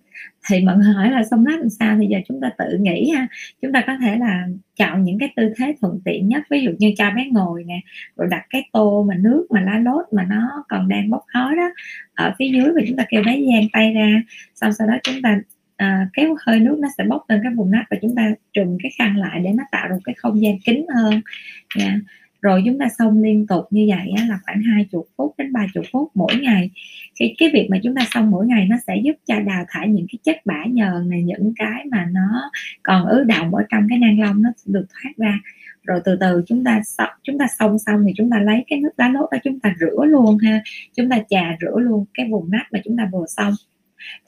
Thì mọi người hỏi là xong nách làm sao? Thì giờ chúng ta tự nghĩ ha. Chúng ta có thể là chọn những cái tư thế thuận tiện nhất. Ví dụ như cho bé ngồi nè rồi đặt cái tô mà nước mà lá lốt mà nó còn đang bốc khói đó ở phía dưới và chúng ta kêu bé giang tay ra. Xong sau đó chúng ta à, kéo hơi nước nó sẽ bốc lên cái vùng nách và chúng ta trùm cái khăn lại để nó tạo được cái không gian kín hơn. Nha rồi chúng ta xông liên tục như vậy á, là khoảng 20 phút đến 30 phút mỗi ngày. Thì cái việc mà chúng ta xông mỗi ngày nó sẽ giúp cho đào thải những cái chất bã nhờn này những cái mà nó còn ứ động ở trong cái nang lông nó được thoát ra. Rồi từ từ chúng ta chúng ta xông xong thì chúng ta lấy cái nước lá lốt đó chúng ta rửa luôn ha. Chúng ta chà rửa luôn cái vùng nách mà chúng ta vừa xong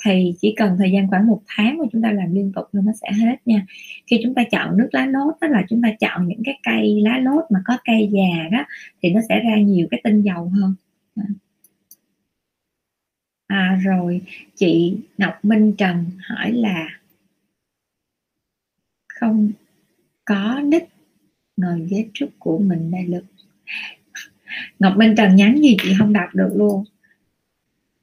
thì chỉ cần thời gian khoảng một tháng mà chúng ta làm liên tục thôi nó sẽ hết nha. Khi chúng ta chọn nước lá lốt đó là chúng ta chọn những cái cây lá lốt mà có cây già đó thì nó sẽ ra nhiều cái tinh dầu hơn. À, rồi chị Ngọc Minh Trần hỏi là không có nick ngồi ghế trước của mình đây lực Ngọc Minh Trần nhắn gì chị không đọc được luôn.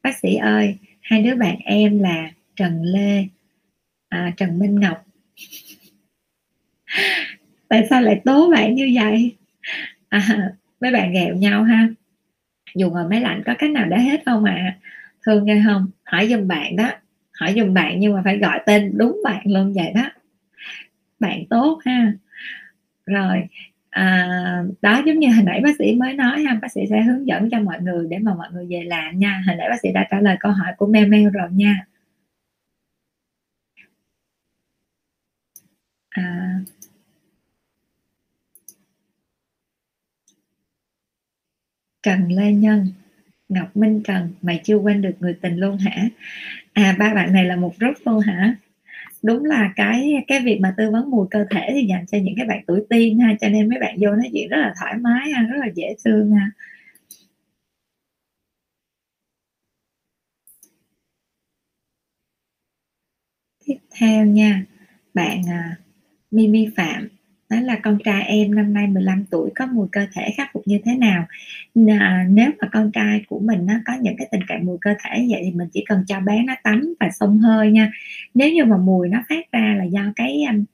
Bác sĩ ơi hai đứa bạn em là Trần Lê à, Trần Minh Ngọc. Tại sao lại tố bạn như vậy? À, mấy bạn ghẹo nhau ha. Dù ngồi máy lạnh có cách nào để hết không ạ? À? thương nghe không? Hỏi giùm bạn đó. Hỏi giùm bạn nhưng mà phải gọi tên đúng bạn luôn vậy đó. Bạn tốt ha. Rồi à, đó giống như hồi nãy bác sĩ mới nói ha bác sĩ sẽ hướng dẫn cho mọi người để mà mọi người về làm nha. Hồi nãy bác sĩ đã trả lời câu hỏi của mail mail rồi nha. À, Trần Lê Nhân Ngọc Minh Trần mày chưa quên được người tình luôn hả? À ba bạn này là một group luôn hả? Đúng là cái cái việc mà tư vấn mùi cơ thể thì dành cho những cái bạn tuổi teen ha cho nên mấy bạn vô nói chuyện rất là thoải mái ha rất là dễ thương ha. Tiếp theo nha bạn à, Mimi Phạm đó là con trai em năm nay 15 tuổi có mùi cơ thể khắc phục như thế nào? À, nếu mà con trai của mình nó có những cái tình trạng mùi cơ thể vậy thì mình chỉ cần cho bé nó tắm và xông hơi nha. Nếu như mà mùi nó phát ra là do cái um,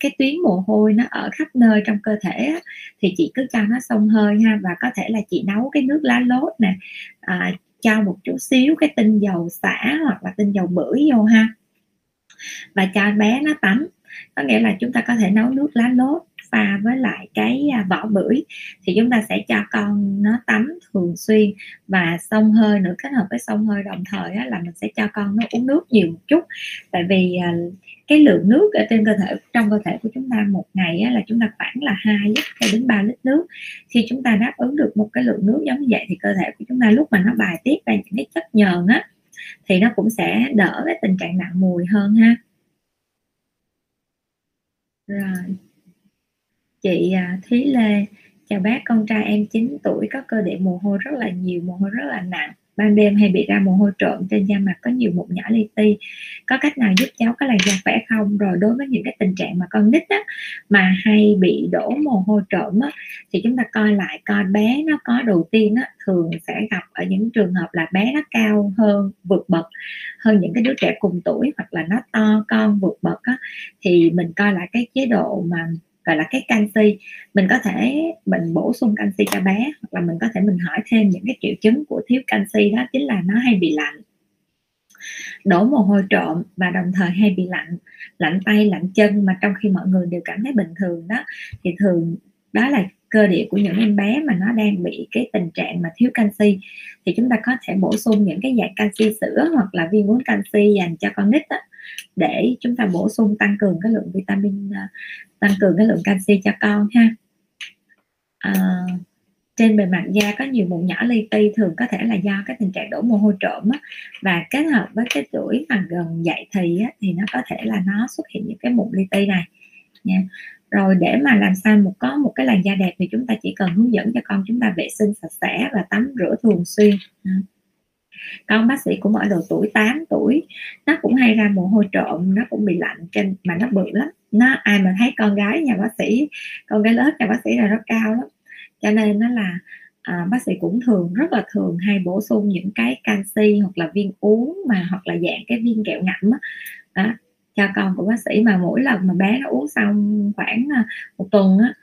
cái tuyến mồ hôi nó ở khắp nơi trong cơ thể á, thì chị cứ cho nó xông hơi ha. Và có thể là chị nấu cái nước lá lốt nè à, cho một chút xíu cái tinh dầu xả hoặc là tinh dầu bưởi vô ha. Và cho bé nó tắm có nghĩa là chúng ta có thể nấu nước lá lốt pha với lại cái à, vỏ bưởi. Thì chúng ta sẽ cho con nó tắm thường xuyên và xông hơi nữa, kết hợp với xông hơi đồng thời là mình sẽ cho con nó uống nước nhiều một chút. Tại vì à, cái lượng nước ở trên cơ thể, trong cơ thể của chúng ta một ngày là chúng ta khoảng là 2 lít cho đến 3 lít nước. Khi chúng ta đáp ứng được một cái lượng nước giống như vậy thì cơ thể của chúng ta lúc mà nó bài tiết ra những cái chất nhờn á, thì nó cũng sẽ đỡ cái tình trạng nặng mùi hơn ha rồi. Chị à, Thúy Lê chào bác con trai em 9 tuổi có cơ địa mồ hôi rất là nhiều mồ hôi rất là nặng ban đêm hay bị ra mồ hôi trộn trên da mặt có nhiều mụn nhỏ li ti. Có cách nào giúp cháu có làn da khỏe không? Rồi đối với những cái tình trạng mà con nít á, mà hay bị đổ mồ hôi trộn á, thì chúng ta coi lại coi bé nó có đầu tiên á, thường sẽ gặp ở những trường hợp là bé nó cao hơn vượt bậc hơn những cái đứa trẻ cùng tuổi hoặc là nó to con vượt bậc á, thì mình coi lại cái chế độ mà gọi là cái canxi. Mình có thể mình bổ sung canxi cho bé hoặc là mình có thể mình hỏi thêm những cái triệu chứng của thiếu canxi đó chính là nó hay bị lạnh. Đổ mồ hôi trộm và đồng thời hay bị lạnh lạnh tay lạnh chân mà trong khi mọi người đều cảm thấy bình thường đó thì thường đó là cơ địa của những em bé mà nó đang bị cái tình trạng mà thiếu canxi. Thì chúng ta có thể bổ sung những cái dạng canxi sữa hoặc là viên uống canxi dành cho con nít đó, để chúng ta bổ sung tăng cường cái lượng vitamin à, tăng cường cái lượng canxi cho con ha. À, trên bề mặt da có nhiều mụn nhỏ li ti thường có thể là do cái tình trạng đổ mồ hôi trộm á, và kết hợp với cái tuổi mà gần dậy thì á, thì nó có thể là nó xuất hiện những cái mụn li ti này nha. Rồi để mà làm sao một có một cái làn da đẹp thì chúng ta chỉ cần hướng dẫn cho con chúng ta vệ sinh sạch sẽ và tắm rửa thường xuyên con bác sĩ cũng ở độ tuổi 8 tuổi. Nó cũng hay ra mồ hôi trộm nó cũng bị lạnh trên mà nó bự lắm. Nó ai mà thấy con gái nhà bác sĩ con gái lớn nhà bác sĩ là nó cao lắm. Cho nên nó là à, bác sĩ cũng thường rất là thường hay bổ sung những cái canxi hoặc là viên uống mà hoặc là dạng cái viên kẹo ngậm á. Đó, cho con của bác sĩ mà mỗi lần mà bé nó uống xong khoảng à, một tuần á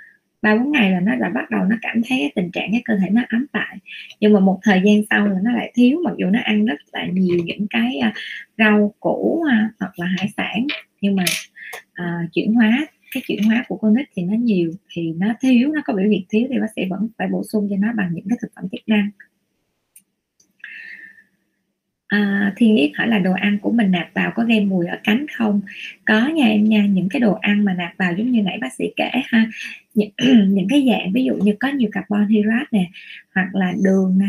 ba bốn ngày là nó đã bắt đầu nó cảm thấy cái tình trạng cái cơ thể nó ấm lại nhưng mà một thời gian sau là nó lại thiếu mặc dù nó ăn rất là nhiều những cái à, rau củ à, hoặc là hải sản. Nhưng mà à, chuyển hóa cái chuyển hóa của con nít thì nó nhiều thì nó thiếu nó có biểu hiện thiếu thì bác sĩ vẫn phải bổ sung cho nó bằng những cái thực phẩm chức năng. Ờ, à, thiên yết hỏi là đồ ăn của mình nạp vào có gây mùi ở cánh không? Có nha em nha những cái đồ ăn mà nạp vào giống như nãy bác sĩ kể ha. Những, những cái dạng ví dụ như có nhiều carbon hydrate nè hoặc là đường nè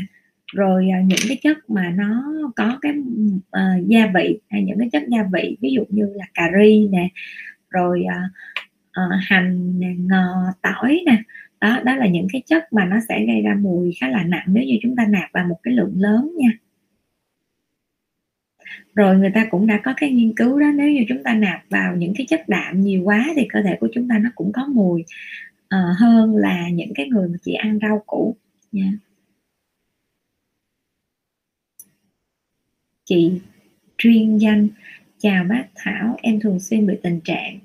rồi ờ, những cái chất mà nó có cái uh, gia vị hay những cái chất gia vị ví dụ như là cà ri nè rồi uh, uh, hành nè, ngò tỏi nè. Đó đó là những cái chất mà nó sẽ gây ra mùi khá là nặng nếu như chúng ta nạp vào một cái lượng lớn nha rồi người ta cũng đã có cái nghiên cứu đó nếu như chúng ta nạp vào những cái chất đạm nhiều quá thì cơ thể của chúng ta nó cũng có mùi uh, hơn là những cái người mà chỉ ăn rau củ. Nha chị chuyên danh chào bác Thảo em thường xuyên bị tình trạng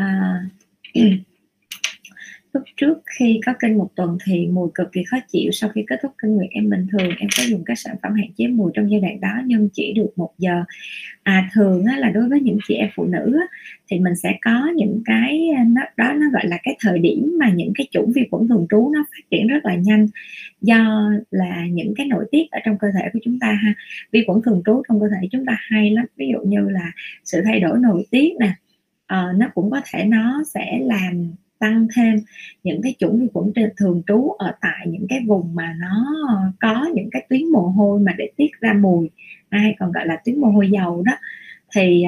uh, lúc trước khi có kinh một tuần thì mùi cực kỳ khó chịu. Sau khi kết thúc kinh nguyệt em bình thường em có dùng các sản phẩm hạn chế mùi trong giai đoạn đó nhưng chỉ được một giờ. À thường á, là đối với những chị em phụ nữ á, thì mình sẽ có những cái à, nó, đó nó gọi là cái thời điểm mà những cái chủng vi khuẩn thường trú nó phát triển rất là nhanh. Do là những cái nội tiết ở trong cơ thể của chúng ta ha vi khuẩn thường trú trong cơ thể chúng ta hay lắm. Ví dụ như là sự thay đổi nội tiết nè à, nó cũng có thể nó sẽ làm tăng thêm. Những cái chủng vi khuẩn thường trú ở tại những cái vùng mà nó có những cái tuyến mồ hôi mà để tiết ra mùi hay còn gọi là tuyến mồ hôi dầu đó. Thì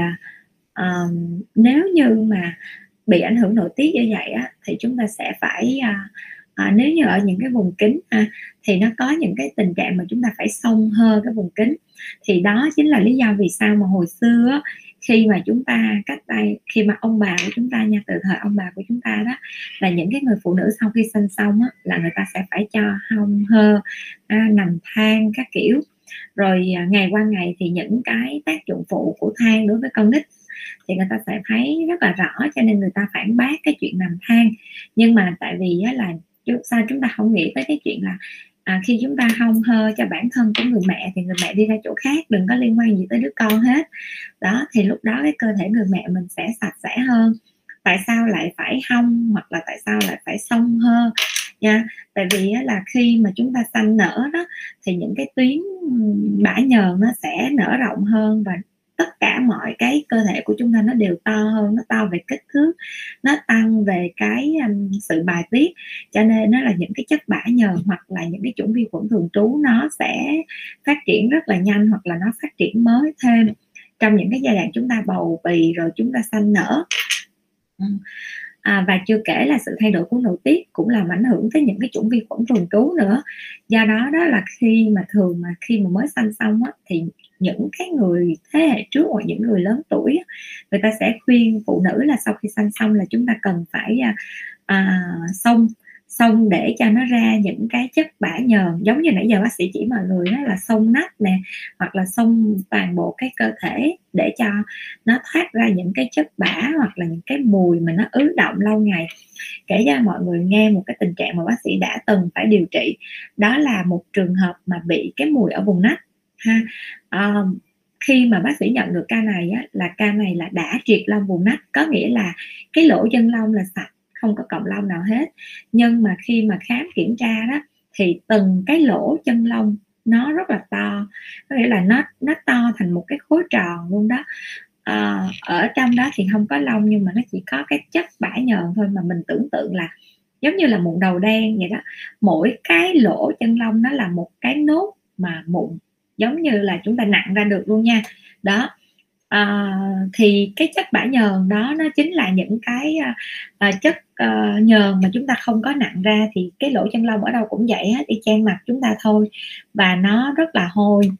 uh, nếu như mà bị ảnh hưởng nội tiết như vậy á, thì chúng ta sẽ phải uh, à, nếu như ở những cái vùng kính à, thì nó có những cái tình trạng mà chúng ta phải xông hơ cái vùng kính thì đó chính là lý do vì sao mà hồi xưa á, khi mà chúng ta cách đây khi mà ông bà của chúng ta nha từ thời ông bà của chúng ta đó là những cái người phụ nữ sau khi sinh xong á, là người ta sẽ phải cho hông hơ à, nằm than các kiểu. Rồi à, ngày qua ngày thì những cái tác dụng phụ của than đối với con nít thì người ta sẽ thấy rất là rõ cho nên người ta phản bác cái chuyện nằm than. Nhưng mà tại vì á, là sao chúng ta không nghĩ tới cái chuyện là à, khi chúng ta hông hơ cho bản thân của người mẹ thì người mẹ đi ra chỗ khác đừng có liên quan gì tới đứa con hết. Đó thì lúc đó cái cơ thể người mẹ mình sẽ sạch sẽ hơn. Tại sao lại phải hông hoặc là tại sao lại phải xông hơ nha? Tại vì là khi mà chúng ta sanh nở đó thì những cái tuyến bã nhờn nó sẽ nở rộng hơn và tất cả mọi cái cơ thể của chúng ta nó đều to hơn nó to về kích thước nó tăng về cái um, sự bài tiết. Cho nên nó là những cái chất bã nhờn hoặc là những cái chủng vi khuẩn thường trú nó sẽ phát triển rất là nhanh hoặc là nó phát triển mới thêm trong những cái giai đoạn chúng ta bầu bì rồi chúng ta sanh nở. À, và chưa kể là sự thay đổi của nội tiết cũng làm ảnh hưởng tới những cái chủng vi khuẩn thường trú nữa. Do đó đó là khi mà thường mà khi mà mới sanh xong á, thì những cái người thế hệ trước hoặc những người lớn tuổi người ta sẽ khuyên phụ nữ là sau khi sanh xong là chúng ta cần phải à, à xong xong để cho nó ra những cái chất bã nhờn. Giống như nãy giờ bác sĩ chỉ mọi người đó là xông nách nè hoặc là xông toàn bộ cái cơ thể để cho nó thoát ra những cái chất bã hoặc là những cái mùi mà nó ứ động lâu ngày. Kể ra mọi người nghe một cái tình trạng mà bác sĩ đã từng phải điều trị. Đó là một trường hợp mà bị cái mùi ở vùng nách ha. À, khi mà bác sĩ nhận được ca này á, là ca này là đã triệt lông vùng nách có nghĩa là cái lỗ chân lông là sạch không có cọng lông nào hết. Nhưng mà khi mà khám kiểm tra đó thì từng cái lỗ chân lông nó rất là to có nghĩa là nó nó to thành một cái khối tròn luôn đó. À, ở trong đó thì không có lông nhưng mà nó chỉ có cái chất bã nhờn thôi mà mình tưởng tượng là giống như là mụn đầu đen vậy đó. Mỗi cái lỗ chân lông nó là một cái nốt mà mụn giống như là chúng ta nặng ra được luôn nha. Đó à, thì cái chất bã nhờn đó nó chính là những cái à, à chất à, nhờn mà chúng ta không có nặng ra thì cái lỗ chân lông ở đâu cũng vậy hết y chang mặt chúng ta thôi và nó rất là hôi.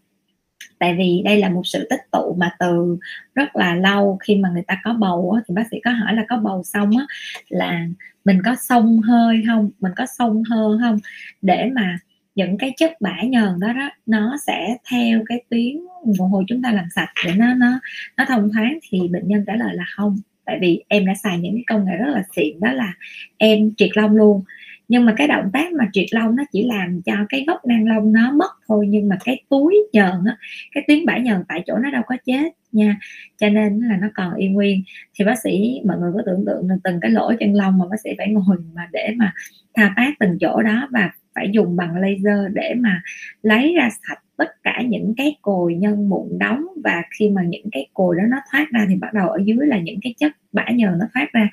Tại vì đây là một sự tích tụ mà từ rất là lâu khi mà người ta có bầu á, thì bác sĩ có hỏi là có bầu xong á là mình có xông hơi không mình có xông hơ không để mà những cái chất bã nhờn đó đó, nó sẽ theo cái tuyến mồ hôi chúng ta làm sạch để nó nó nó thông thoáng thì bệnh nhân trả lời là không. Tại vì em đã xài những cái công nghệ rất là xịn, đó là em triệt lông luôn. Nhưng mà cái động tác mà triệt lông nó chỉ làm cho cái gốc nang lông nó mất thôi, nhưng mà cái túi nhờn á, cái tuyến bã nhờn tại chỗ nó đâu có chết nha. Cho nên là nó còn y nguyên. Thì bác sĩ, mọi người có tưởng tượng từng cái lỗ chân lông mà bác sĩ phải ngồi mà để mà thao tác từng chỗ đó và phải dùng bằng laser để mà lấy ra sạch tất cả những cái cồi nhân mụn đóng. Và khi mà những cái cồi đó nó thoát ra thì bắt đầu ở dưới là những cái chất bã nhờn nó thoát ra.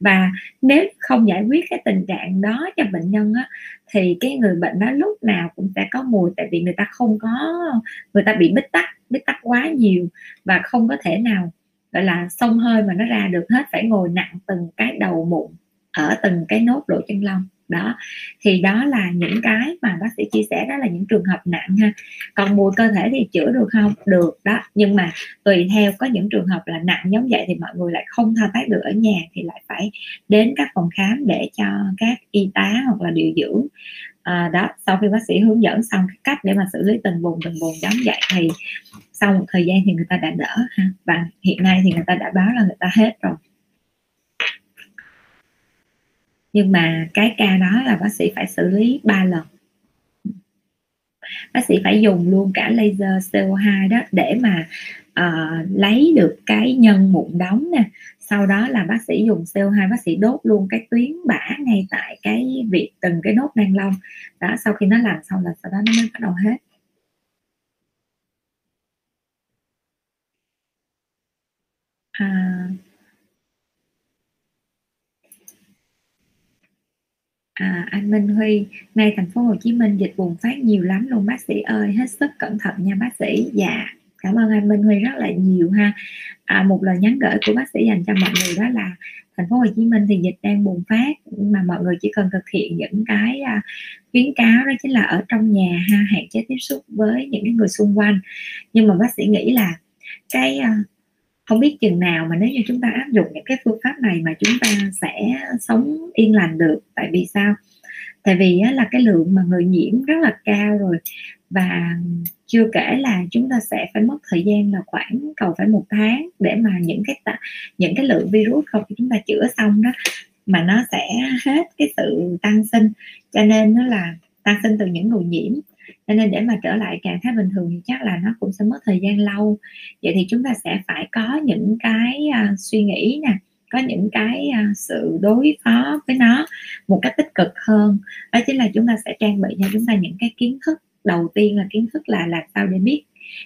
Và nếu không giải quyết cái tình trạng đó cho bệnh nhân á, thì cái người bệnh đó lúc nào cũng sẽ có mùi tại vì người ta không có người ta bị bít tắc bít tắc quá nhiều và không có thể nào gọi là xông hơi mà nó ra được hết phải ngồi nặng từng cái đầu mụn ở từng cái nốt lỗ chân lông đó. Thì đó là những cái mà bác sĩ chia sẻ đó là những trường hợp nặng ha. Còn mùi cơ thể thì chữa được không? Được đó. Nhưng mà tùy theo có những trường hợp là nặng giống vậy thì mọi người lại không thao tác được ở nhà thì lại phải đến các phòng khám để cho các y tá hoặc là điều dưỡng. À, đó sau khi bác sĩ hướng dẫn xong cái cách để mà xử lý từng vùng từng vùng giống vậy thì sau một thời gian thì người ta đã đỡ ha. Và hiện nay thì người ta đã báo là người ta hết rồi nhưng mà cái ca đó là bác sĩ phải xử lý 3 lần. Bác sĩ phải dùng luôn cả laser CO2 đó để mà uh, lấy được cái nhân mụn đóng nè. Sau đó là bác sĩ dùng CO2 bác sĩ đốt luôn cái tuyến bã ngay tại cái việc từng cái nốt nang lông đó sau khi nó làm xong là sau đó nó mới bắt đầu hết. À, À, anh Minh Huy, nay thành phố Hồ Chí Minh dịch bùng phát nhiều lắm luôn bác sĩ ơi, hết sức cẩn thận nha bác sĩ. Dạ, cảm ơn anh Minh Huy rất là nhiều ha. À, một lời nhắn gửi của bác sĩ dành cho mọi người đó là thành phố Hồ Chí Minh thì dịch đang bùng phát mà mọi người chỉ cần thực hiện những cái à, khuyến cáo đó chính là ở trong nhà ha, hạn chế tiếp xúc với những cái người xung quanh. Nhưng mà bác sĩ nghĩ là cái à, không biết chừng nào mà nếu như chúng ta áp dụng những cái phương pháp này mà chúng ta sẽ sống yên lành được. Tại vì sao? Tại vì á, là cái lượng mà người nhiễm rất là cao rồi. Và chưa kể là chúng ta sẽ phải mất thời gian là khoảng cầu phải một tháng để mà những cái những cái lượng virus không chúng ta chữa xong đó mà nó sẽ hết cái sự tăng sinh. Cho nên nó là tăng sinh từ những người nhiễm cho nên để mà trở lại trạng thái bình thường thì chắc là nó cũng sẽ mất thời gian lâu. Vậy thì chúng ta sẽ phải có những cái uh, suy nghĩ nè có những cái uh, sự đối phó với nó một cách tích cực hơn. Đó chính là chúng ta sẽ trang bị cho chúng ta những cái kiến thức. Đầu tiên là kiến thức là làm sao để biết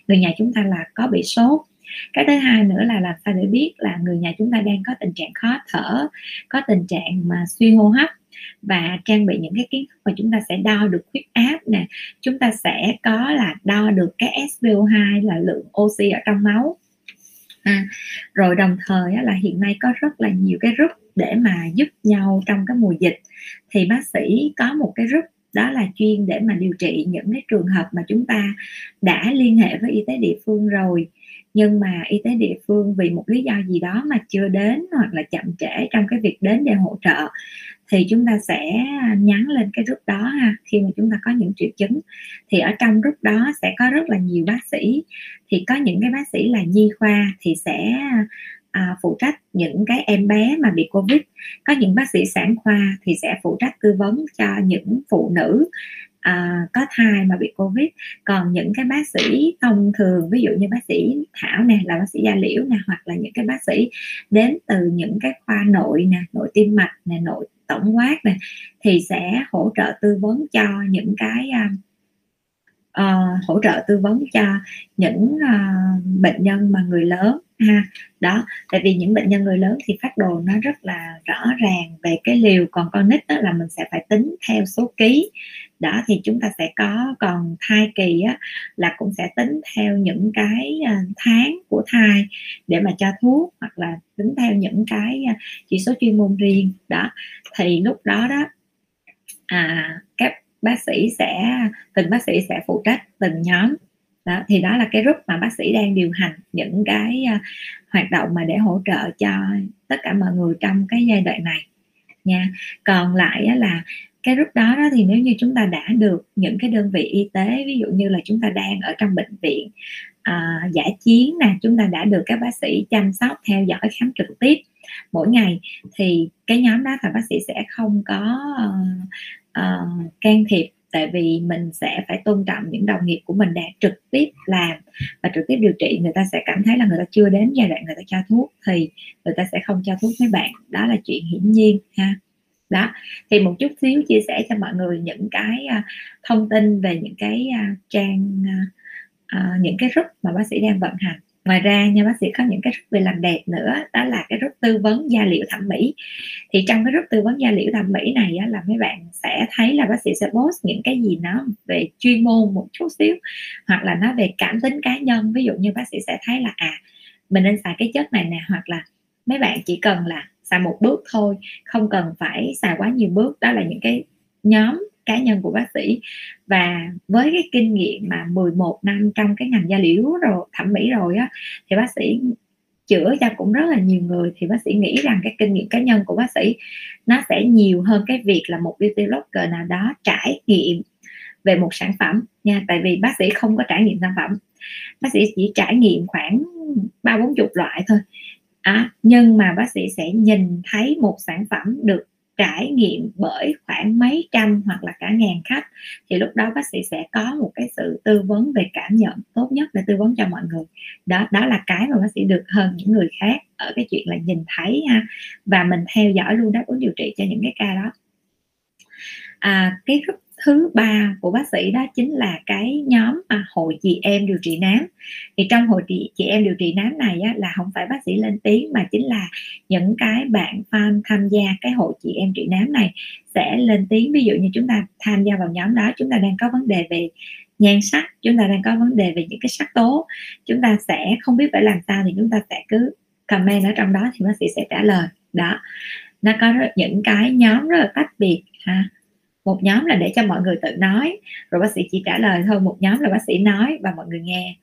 người nhà chúng ta là có bị sốt. Cái thứ hai nữa là làm sao để biết là người nhà chúng ta đang có tình trạng khó thở có tình trạng mà suy hô hấp và trang bị những cái kiến thức mà chúng ta sẽ đo được huyết áp nè. Chúng ta sẽ có là đo được cái SPO2 là lượng oxy ở trong máu. À, rồi đồng thời là hiện nay có rất là nhiều cái group để mà giúp nhau trong cái mùa dịch. Thì bác sĩ có một cái group đó là chuyên để mà điều trị những cái trường hợp mà chúng ta đã liên hệ với y tế địa phương rồi. Nhưng mà y tế địa phương vì một lý do gì đó mà chưa đến hoặc là chậm trễ trong cái việc đến để hỗ trợ thì chúng ta sẽ nhắn lên cái group đó ha. Khi mà chúng ta có những triệu chứng thì ở trong group đó sẽ có rất là nhiều bác sĩ. Thì có những cái bác sĩ là nhi khoa thì sẽ à, phụ trách những cái em bé mà bị covid. Có những bác sĩ sản khoa thì sẽ phụ trách tư vấn cho những phụ nữ à, có thai mà bị covid. Còn những cái bác sĩ thông thường ví dụ như bác sĩ thảo nè là bác sĩ da liễu nè hoặc là những cái bác sĩ đến từ những cái khoa nội nè nội tim mạch nè nội tổng quát này thì sẽ hỗ trợ tư vấn cho những cái uh, hỗ trợ tư vấn cho những uh, bệnh nhân mà người lớn ha. Đó tại vì những bệnh nhân người lớn thì phát đồ nó rất là rõ ràng về cái liều còn con nít đó là mình sẽ phải tính theo số ký đó thì chúng ta sẽ có còn thai kỳ á, là cũng sẽ tính theo những cái à, tháng của thai để mà cho thuốc hoặc là tính theo những cái à, chỉ số chuyên môn riêng. Đó thì lúc đó đó à, các bác sĩ sẽ từng bác sĩ sẽ phụ trách từng nhóm. Đó thì đó là cái group mà bác sĩ đang điều hành những cái uh, hoạt động mà để hỗ trợ cho tất cả mọi người trong cái giai đoạn này nha. Còn lại á, là cái group đó, đó thì nếu như chúng ta đã được những cái đơn vị y tế ví dụ như là chúng ta đang ở trong bệnh viện à, giả chiến nè chúng ta đã được các bác sĩ chăm sóc theo dõi khám trực tiếp mỗi ngày thì cái nhóm đó thì bác sĩ sẽ không có uh, uh, can thiệp. Tại vì mình sẽ phải tôn trọng những đồng nghiệp của mình đã trực tiếp làm và trực tiếp điều trị. Người ta sẽ cảm thấy là người ta chưa đến giai đoạn người ta cho thuốc thì người ta sẽ không cho thuốc mấy bạn. Đó là chuyện hiển nhiên ha đó thì một chút xíu chia sẻ cho mọi người những cái à, thông tin về những cái à, trang à, những cái group mà bác sĩ đang vận hành. Ngoài ra nha bác sĩ có những cái group về làm đẹp nữa đó là cái group tư vấn da liễu thẩm mỹ. Thì trong cái group tư vấn da liễu thẩm mỹ này á, là mấy bạn sẽ thấy là bác sĩ sẽ post những cái gì nó về chuyên môn một chút xíu hoặc là nó về cảm tính cá nhân. Ví dụ như bác sĩ sẽ thấy là à mình nên xài cái chất này nè hoặc là mấy bạn chỉ cần là xài một bước thôi. Không cần phải xài quá nhiều bước. Đó là những cái nhóm cá nhân của bác sĩ. Và với cái kinh nghiệm mà 11 năm trong cái ngành da liễu rồi, thẩm mỹ rồi á, thì bác sĩ chữa cho cũng rất là nhiều người. Thì bác sĩ nghĩ rằng cái kinh nghiệm cá nhân của bác sĩ, nó sẽ nhiều hơn cái việc là một beauty blogger nào đó trải nghiệm về một sản phẩm nha. Tại vì bác sĩ không có trải nghiệm sản phẩm. Bác sĩ chỉ trải nghiệm khoảng ba bốn chục loại thôi à, nhưng mà bác sĩ sẽ nhìn thấy một sản phẩm được trải nghiệm bởi khoảng mấy trăm hoặc là cả ngàn khách thì lúc đó bác sĩ sẽ có một cái sự tư vấn về cảm nhận tốt nhất để tư vấn cho mọi người. Đó đó là cái mà bác sĩ được hơn những người khác ở cái chuyện là nhìn thấy ha và mình theo dõi luôn đáp ứng điều trị cho những cái ca đó. À, cái thứ ba của bác sĩ đó chính là cái nhóm mà hội chị em điều trị nám. Thì trong hội chị, chị em điều trị nám này á, là không phải bác sĩ lên tiếng mà chính là những cái bạn fan tham gia cái hội chị em trị nám này sẽ lên tiếng. Ví dụ như chúng ta tham gia vào nhóm đó chúng ta đang có vấn đề về nhan sắc chúng ta đang có vấn đề về những cái sắc tố. Chúng ta sẽ không biết phải làm sao thì chúng ta sẽ cứ comment ở trong đó thì bác sĩ sẽ trả lời. Đó. Nó có những cái nhóm rất là tách biệt ha một nhóm là để cho mọi người tự nói. Rồi bác sĩ chỉ trả lời thôi một nhóm là bác sĩ nói và mọi người nghe.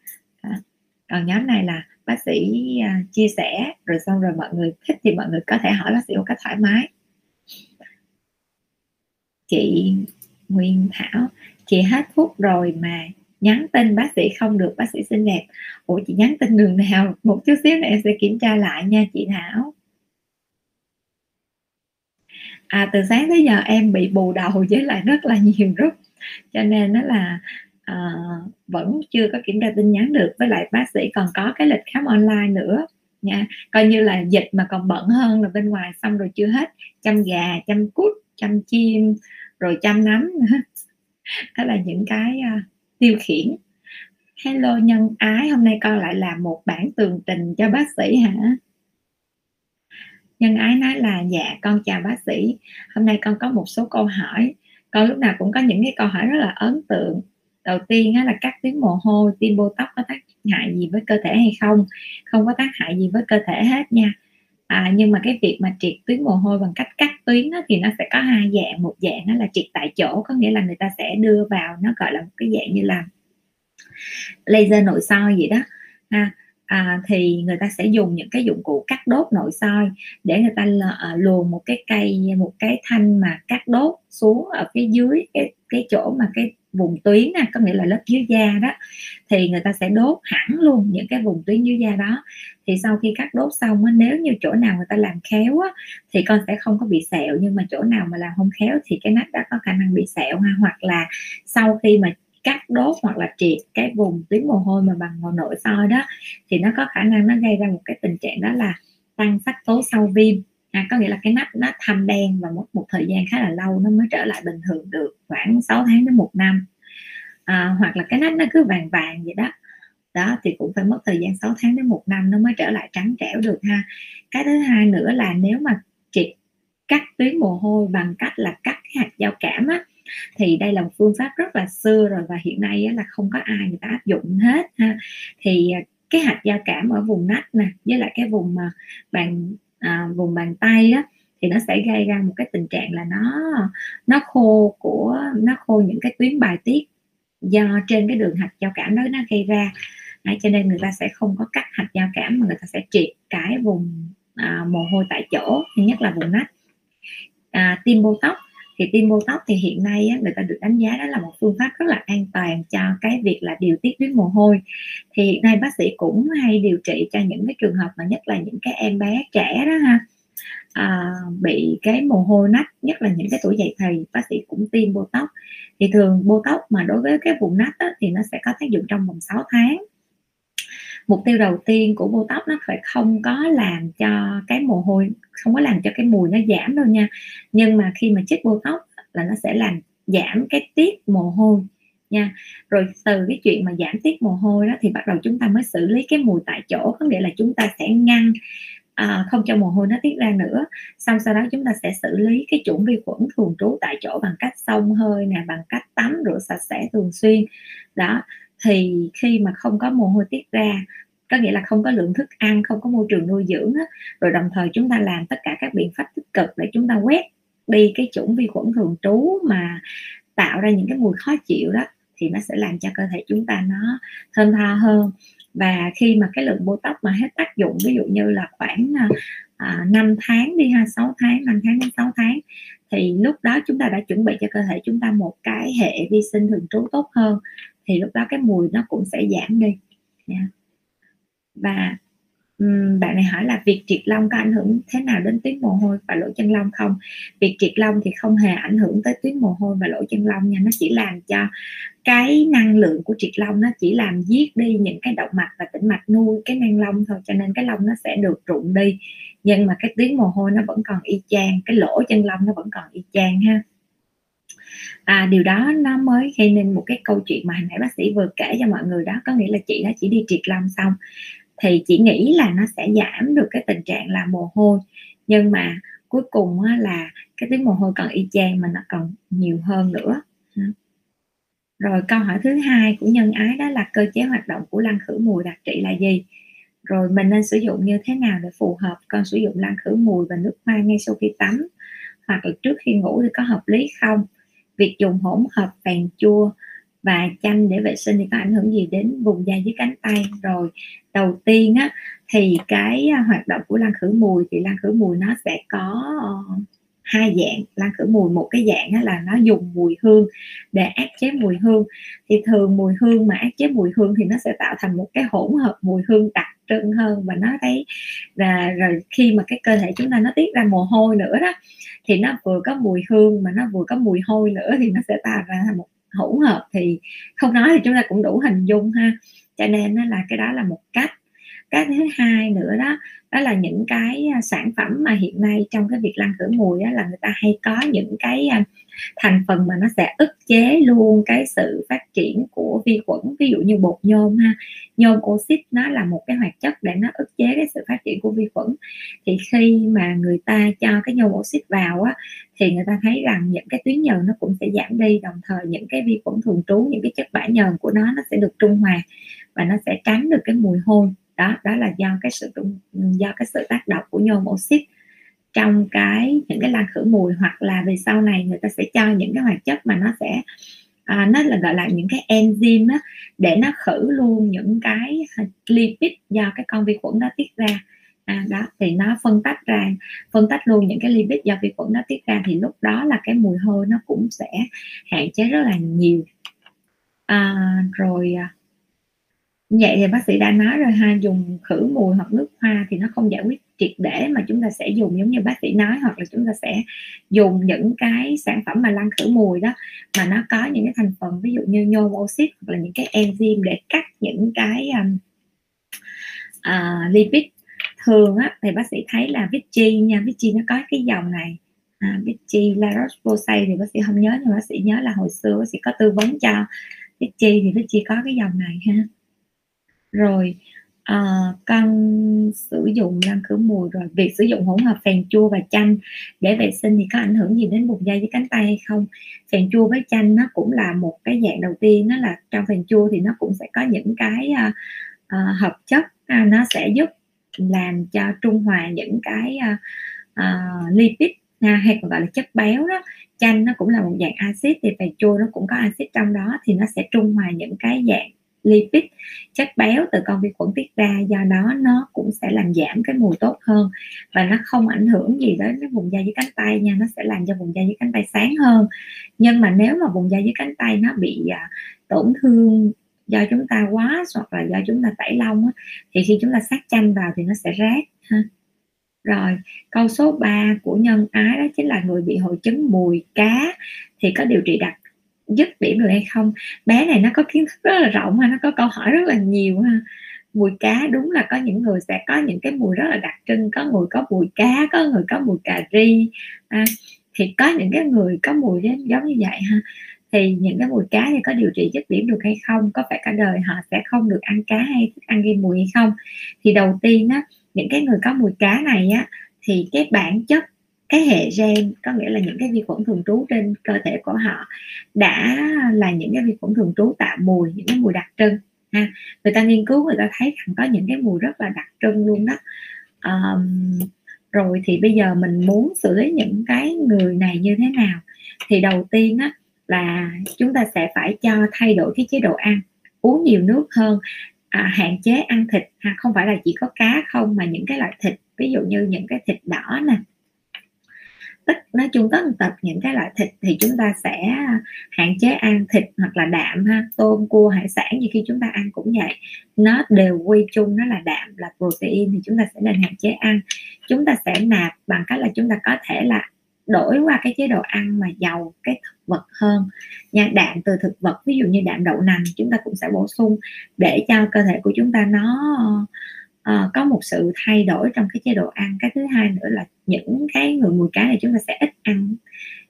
Còn nhóm này là bác sĩ à, chia sẻ, rồi xong rồi mọi người thích thì mọi người có thể hỏi bác sĩ một cách thoải mái. Chị Nguyên Thảo, chị hết thuốc rồi mà nhắn tin bác sĩ không được, bác sĩ xinh đẹp. Ủa, chị nhắn tin đường nào? Một chút xíu này em sẽ kiểm tra lại nha, chị Thảo à, từ sáng tới giờ em bị bù đầu với lại rất là nhiều group. Cho nên nó là à, vẫn chưa có kiểm tra tin nhắn được. Với lại bác sĩ còn có cái lịch khám online nữa nha. Coi như là dịch mà còn bận hơn là bên ngoài xong rồi chưa hết. Chăm gà chăm cút chăm chim rồi chăm nấm nữa. Đó là những cái uh, tiêu khiển. Hello nhân ái hôm nay con lại làm một bản tường trình cho bác sĩ hả? Nhân ái nói là dạ con chào bác sĩ. Hôm nay con có một số câu hỏi. Con lúc nào cũng có những cái câu hỏi rất là ấn tượng. Đầu tiên là cắt tuyến mồ hôi tiêm bô tóc có tác hại gì với cơ thể hay không? Không có tác hại gì với cơ thể hết nha. À, nhưng mà cái việc mà triệt tuyến mồ hôi bằng cách cắt tuyến đó, thì nó sẽ có hai dạng. Một dạng nó là triệt tại chỗ có nghĩa là người ta sẽ đưa vào nó gọi là một cái dạng như là laser nội soi gì đó. Ha à, À, thì người ta sẽ dùng những cái dụng cụ cắt đốt nội soi để người ta à, luồn một cái cây một cái thanh mà cắt đốt xuống ở phía dưới cái cái chỗ mà cái vùng tuyến nè có nghĩa là lớp dưới da đó. Thì người ta sẽ đốt hẳn luôn những cái vùng tuyến dưới da đó. Thì sau khi cắt đốt xong á, nếu như chỗ nào người ta làm khéo á, thì con sẽ không có bị sẹo nhưng mà chỗ nào mà làm không khéo thì cái nách đã có khả năng bị sẹo ha. Hoặc là sau khi mà cắt đốt hoặc là triệt cái vùng tuyến mồ hôi mà bằng màu nội soi đó thì nó có khả năng nó gây ra một cái tình trạng đó là tăng sắc tố sau viêm. À, có nghĩa là cái nách nó thâm đen và một, một thời gian khá là lâu nó mới trở lại bình thường được khoảng 6 tháng đến một năm. À, hoặc là cái nách nó cứ vàng vàng vậy đó. Đó thì cũng phải mất thời gian 6 tháng đến một năm nó mới trở lại trắng trẻo được ha. Cái thứ hai nữa là nếu mà triệt cắt tuyến mồ hôi bằng cách là cắt cái hạt giao cảm á thì đây là một phương pháp rất là xưa rồi và hiện nay là không có ai người ta áp dụng hết ha. Thì à, cái hạt giao cảm ở vùng nách nè với lại cái vùng mà bàn à, vùng bàn tay đó thì nó sẽ gây ra một cái tình trạng là nó nó khô của nó khô những cái tuyến bài tiết do trên cái đường hạt giao cảm đó nó gây ra. À, cho nên người ta sẽ không có cắt hạt giao cảm mà người ta sẽ triệt cái vùng à, mồ hôi tại chỗ nhất là vùng nách. À, tiêm botox thì tiêm botox thì hiện nay á, người ta được đánh giá đó là một phương pháp rất là an toàn cho cái việc là điều tiết tuyến mồ hôi. Thì hiện nay bác sĩ cũng hay điều trị cho những cái trường hợp mà nhất là những cái em bé trẻ đó ha. À, bị cái mồ hôi nách nhất là những cái tuổi dậy thì bác sĩ cũng tiêm botox. Thì thường botox mà đối với cái vùng nách á, thì nó sẽ có tác dụng trong vòng 6 tháng mục tiêu đầu tiên của botox nó phải không có làm cho cái mồ hôi không có làm cho cái mùi nó giảm đâu nha. Nhưng mà khi mà chích botox là nó sẽ làm giảm cái tiết mồ hôi nha. Rồi từ cái chuyện mà giảm tiết mồ hôi đó thì bắt đầu chúng ta mới xử lý cái mùi tại chỗ có nghĩa là chúng ta sẽ ngăn à, không cho mồ hôi nó tiết ra nữa. Xong sau đó chúng ta sẽ xử lý cái chủng vi khuẩn thường trú tại chỗ bằng cách xông hơi nè bằng cách tắm rửa sạch sẽ thường xuyên. Đó thì khi mà không có mồ hôi tiết ra có nghĩa là không có lượng thức ăn không có môi trường nuôi dưỡng á, rồi đồng thời chúng ta làm tất cả các biện pháp tích cực để chúng ta quét đi cái chủng vi khuẩn thường trú mà tạo ra những cái mùi khó chịu đó thì nó sẽ làm cho cơ thể chúng ta nó thơm tho hơn. Và khi mà cái lượng botox mà hết tác dụng ví dụ như là khoảng à, à 5 tháng đi ha 6 tháng 5 tháng đến 6 tháng thì lúc đó chúng ta đã chuẩn bị cho cơ thể chúng ta một cái hệ vi sinh thường trú tốt hơn thì lúc đó cái mùi nó cũng sẽ giảm đi. Yeah. Và um, bạn này hỏi là việc triệt lông có ảnh hưởng thế nào đến tuyến mồ hôi và lỗ chân lông không? Việc triệt lông thì không hề ảnh hưởng tới tuyến mồ hôi và lỗ chân lông nha. Nó chỉ làm cho cái năng lượng của triệt lông nó chỉ làm giết đi những cái động mạch và tĩnh mạch nuôi cái năng lông thôi cho nên cái lông nó sẽ được rụng đi. Nhưng mà cái tuyến mồ hôi nó vẫn còn y chang cái lỗ chân lông nó vẫn còn y chang ha à, điều đó nó mới gây nên một cái câu chuyện mà hồi nãy bác sĩ vừa kể cho mọi người đó có nghĩa là chị đó chỉ đi triệt lông xong. Thì chị nghĩ là nó sẽ giảm được cái tình trạng là mồ hôi nhưng mà cuối cùng là cái tiếng mồ hôi còn y chang mà nó còn nhiều hơn nữa. Rồi câu hỏi thứ hai của nhân ái đó là cơ chế hoạt động của lăng khử mùi đặc trị là gì? Rồi mình nên sử dụng như thế nào để phù hợp con sử dụng lăng khử mùi và nước hoa ngay sau khi tắm? Hoặc là trước khi ngủ thì có hợp lý không? Việc dùng hỗn hợp phèn chua và chanh để vệ sinh thì có ảnh hưởng gì đến vùng da dưới cánh tay? Rồi đầu tiên á thì cái à, hoạt động của lan khử mùi thì lan khử mùi nó sẽ có uh, hai dạng. Lan khử mùi một cái dạng á là nó dùng mùi hương để áp chế mùi hương. Thì thường mùi hương mà áp chế mùi hương thì nó sẽ tạo thành một cái hỗn hợp mùi hương đặc trưng hơn và nó thấy là rồi khi mà cái cơ thể chúng ta nó tiết ra mồ hôi nữa đó, thì nó vừa có mùi hương mà nó vừa có mùi hôi nữa thì nó sẽ tạo ra một hỗn hợp. Thì không nói thì chúng ta cũng đủ hình dung ha. Cho nên là cái đó là một cách. Cái thứ hai nữa đó đó là những cái à, sản phẩm mà hiện nay trong cái việc lăn khử mùi đó là người ta hay có những cái à, thành phần mà nó sẽ ức chế luôn cái sự phát triển của vi khuẩn, ví dụ như bột nhôm ha. Nhôm oxit nó là một cái hoạt chất để nó ức chế cái sự phát triển của vi khuẩn. Thì khi mà người ta cho cái nhôm oxit vào á, thì người ta thấy rằng những cái tuyến nhờn nó cũng sẽ giảm đi, đồng thời những cái vi khuẩn thường trú, những cái chất bã nhờn của nó nó sẽ được trung hòa và nó sẽ tránh được cái mùi hôi. Đó đó là do cái sự do cái sự tác động của nhôm oxit trong cái những cái lan khử mùi hoặc là về sau này người ta sẽ cho những cái hoạt chất mà nó sẽ à, nó là gọi là những cái enzyme á, để nó khử luôn những cái lipid do cái con vi khuẩn đó tiết ra. À, đó thì nó phân tách ra phân tách luôn những cái lipid do vi khuẩn đó tiết ra thì lúc đó là cái mùi hôi nó cũng sẽ hạn chế rất là nhiều. À, rồi à, vậy thì bác sĩ đã nói rồi ha dùng khử mùi hoặc nước hoa thì nó không giải quyết triệt để mà chúng ta sẽ dùng giống như bác sĩ nói hoặc là chúng ta sẽ dùng những cái sản phẩm mà lăn khử mùi đó mà nó có những cái thành phần ví dụ như nhôm oxit hoặc là những cái enzyme để cắt những cái um, uh, lipid thường á thì bác sĩ thấy là Vichy nha Vichy nó có cái dòng này à, Vichy La Roche-Posay thì bác sĩ không nhớ nhưng bác sĩ nhớ là hồi xưa bác sĩ có tư vấn cho Vichy thì Vichy có cái dòng này ha. Rồi à, con sử dụng răng khử mùi rồi. Việc sử dụng hỗn hợp phèn chua và chanh để vệ sinh thì có ảnh hưởng gì đến vùng da với cánh tay hay không? Phèn chua với chanh nó cũng là một cái dạng đầu tiên nó là trong phèn chua thì nó cũng sẽ có những cái à, à, hợp chất à, nó sẽ giúp làm cho trung hòa những cái à, à, lipid à, hay còn gọi là chất béo đó. Chanh nó cũng là một dạng axit thì phèn chua nó cũng có axit trong đó thì nó sẽ trung hòa những cái dạng lipid chất béo từ con vi khuẩn tiết ra do đó nó cũng sẽ làm giảm cái mùi tốt hơn và nó không ảnh hưởng gì đến cái vùng da dưới cánh tay nha nó sẽ làm cho vùng da dưới cánh tay sáng hơn. Nhưng mà nếu mà vùng da dưới cánh tay nó bị à, tổn thương do chúng ta quá hoặc là do chúng ta tẩy lông á, thì khi chúng ta sát chanh vào thì nó sẽ rát ha. Rồi câu số 3 của nhân ái đó chính là người bị hội chứng mùi cá thì có điều trị đặc dứt điểm được hay không. Bé này nó có kiến thức rất là rộng ha, nó có câu hỏi rất là nhiều ha. Mùi cá đúng là có những người sẽ có những cái mùi rất là đặc trưng, có người có mùi cá, có người có mùi cà ri, ha. thì có những cái người có mùi giống như vậy ha. Thì những cái mùi cá thì có điều trị dứt điểm được hay không, có phải cả đời họ sẽ không được ăn cá hay thích ăn gây mùi hay không? Thì đầu tiên á, những cái người có mùi cá này á, thì cái bản chất cái hệ gen có nghĩa là những cái vi khuẩn thường trú trên cơ thể của họ đã là những cái vi khuẩn thường trú tạo mùi những cái mùi đặc trưng ha. Người ta nghiên cứu người ta thấy rằng có những cái mùi rất là đặc trưng luôn đó. Um, rồi thì bây giờ mình muốn xử lý những cái người này như thế nào? Thì đầu tiên á là chúng ta sẽ phải cho thay đổi cái chế độ ăn uống nhiều nước hơn à, hạn chế ăn thịt ha. Không phải là chỉ có cá không mà những cái loại thịt ví dụ như những cái thịt đỏ nè tất nói chung tất tật những cái loại thịt thì chúng ta sẽ hạn chế ăn thịt hoặc là đạm ha. Tôm, cua, hải sản như khi chúng ta ăn cũng vậy. Nó đều quy chung, nó là đạm, là protein thì chúng ta sẽ nên hạn chế ăn. Chúng ta sẽ nạp bằng cách là chúng ta có thể là đổi qua cái chế độ ăn mà giàu cái thực vật hơn. Nha, đạm từ thực vật, ví dụ như đạm đậu nành, chúng ta cũng sẽ bổ sung để cho cơ thể của chúng ta nó uh, có một sự thay đổi trong cái chế độ ăn. Cái thứ hai nữa là những cái người mùi cá này chúng ta sẽ ít ăn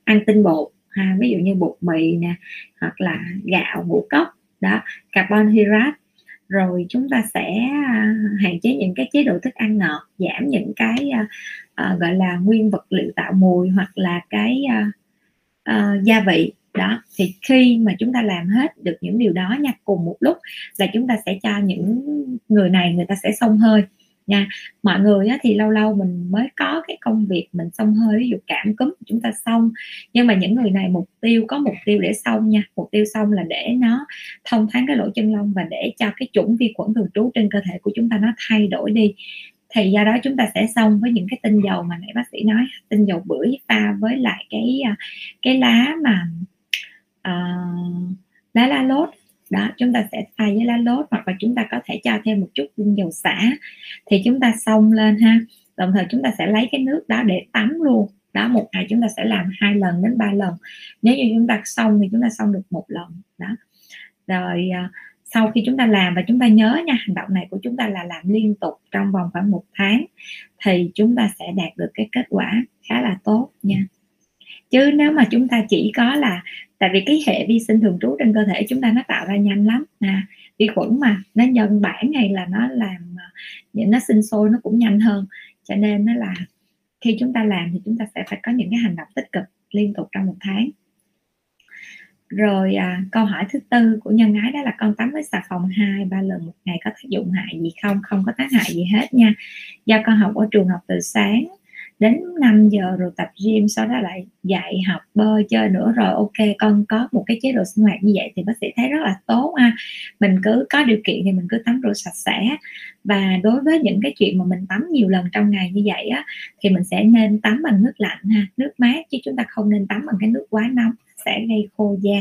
ăn tinh bột ha ví dụ như bột mì nè hoặc là gạo ngũ cốc đó carbon hydrate. Rồi chúng ta sẽ à, hạn chế những cái chế độ thức ăn ngọt giảm những cái uh, uh, gọi là nguyên vật liệu tạo mùi hoặc là cái uh, uh, gia vị đó thì khi mà chúng ta làm hết được những điều đó nha cùng một lúc là chúng ta sẽ cho những người này người ta sẽ xông hơi nha. Mọi người á, thì lâu lâu mình mới có cái công việc mình xông hơi ví dụ cảm cúm chúng ta xong nhưng mà những người này mục tiêu có mục tiêu để xong nha. Mục tiêu xong là để nó thông thoáng cái lỗ chân lông và để cho cái chủng vi khuẩn thường trú trên cơ thể của chúng ta nó thay đổi đi. Thì do đó chúng ta sẽ xong với những cái tinh dầu mà nãy bác sĩ nói tinh dầu bưởi pha với lại cái à, cái lá mà uh, lá la lốt đó chúng ta sẽ thay với lá lốt hoặc là chúng ta có thể cho thêm một chút tinh dầu xả thì chúng ta xông lên ha đồng thời chúng ta sẽ lấy cái nước đó để tắm luôn đó một ngày chúng ta sẽ làm hai lần đến ba lần nếu như chúng ta xong thì chúng ta xong được một lần đó rồi sau khi chúng ta làm và chúng ta nhớ nha hành động này của chúng ta là làm liên tục trong vòng khoảng một tháng thì chúng ta sẽ đạt được cái kết quả khá là tốt nha chứ nếu mà chúng ta chỉ có là tại vì cái hệ vi sinh thường trú trên cơ thể chúng ta nó tạo ra nhanh lắm. Nè vi khuẩn mà nó nhân bản hay là nó làm à, nó sinh sôi nó cũng nhanh hơn. Cho nên nó là khi chúng ta làm thì chúng ta sẽ phải có những cái hành động tích cực liên tục trong một tháng. Rồi à, câu hỏi thứ tư của nhân ái đó là con tắm với xà phòng hai ba lần một ngày có tác dụng hại gì không? Không có tác hại gì hết nha. Do con học ở trường học từ sáng đến 5 giờ rồi tập gym, sau đó lại dạy học, bơi, chơi nữa rồi, ok, con có một cái chế độ sinh hoạt như vậy thì bác sĩ thấy rất là tốt ha. Mình cứ có điều kiện thì mình cứ tắm rửa sạch sẽ. Và đối với những cái chuyện mà mình tắm nhiều lần trong ngày như vậy á, thì mình sẽ nên tắm bằng nước lạnh ha. Nước mát chứ chúng ta không nên tắm bằng cái nước quá nóng sẽ gây khô da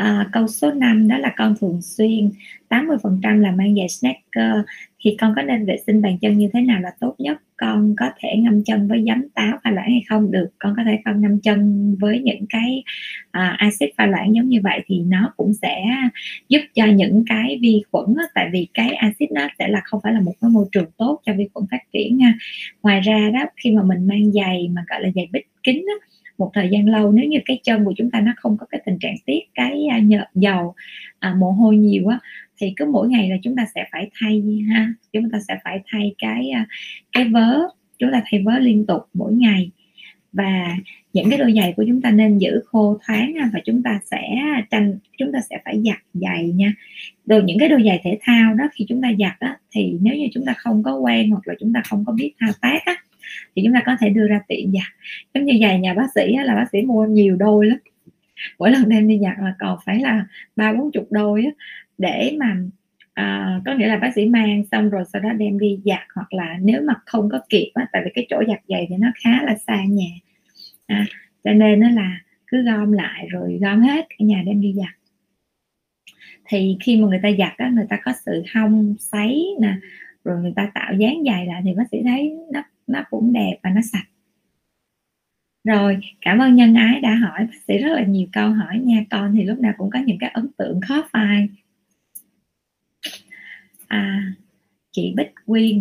à, câu số 5 đó là con thường xuyên 80% là mang giày sneaker thì con có nên vệ sinh bàn chân như thế nào là tốt nhất? Con có thể ngâm chân với giấm táo pha loãng hay không? Được con có thể không ngâm chân với những cái à, axit pha loãng giống như vậy thì nó cũng sẽ giúp cho những cái vi khuẩn đó, tại vì cái axit nó sẽ là không phải là một cái môi trường tốt cho vi khuẩn phát triển nha. Ngoài ra đó khi mà mình mang giày mà gọi là giày bích kính đó, một thời gian lâu nếu như cái chân của chúng ta nó không có cái tình trạng tiết cái nhợ, dầu à, mồ hôi nhiều á thì cứ mỗi ngày là chúng ta sẽ phải thay ha chúng ta sẽ phải thay cái cái vớ chúng ta thay vớ liên tục mỗi ngày và những cái đôi giày của chúng ta nên giữ khô thoáng và chúng ta sẽ tranh chúng ta sẽ phải giặt giày nha rồi những cái đôi giày thể thao đó khi chúng ta giặt á, thì nếu như chúng ta không có quen hoặc là chúng ta không có biết thao tác á, thì chúng ta có thể đưa ra tiệm giặt giống như giày nhà bác sĩ á, là bác sĩ mua nhiều đôi lắm. Mỗi lần đem đi giặt là còn phải là ba bốn chục đôi á, để mà à, có nghĩa là bác sĩ mang xong rồi sau đó đem đi giặt hoặc là nếu mà không có kịp á, tại vì cái chỗ giặt giày thì nó khá là xa nhà. À, cho nên nó là cứ gom lại rồi gom hết cả nhà đem đi giặt. Thì khi mà người ta giặt á, người ta có sự hong sấy nè rồi người ta tạo dáng dài lại thì bác sĩ thấy nó nó cũng đẹp và nó sạch. Rồi cảm ơn nhân ái đã hỏi bác sĩ rất là nhiều câu hỏi nha. Con thì lúc nào cũng có những cái ấn tượng khó phai. À, chị Bích Quyên.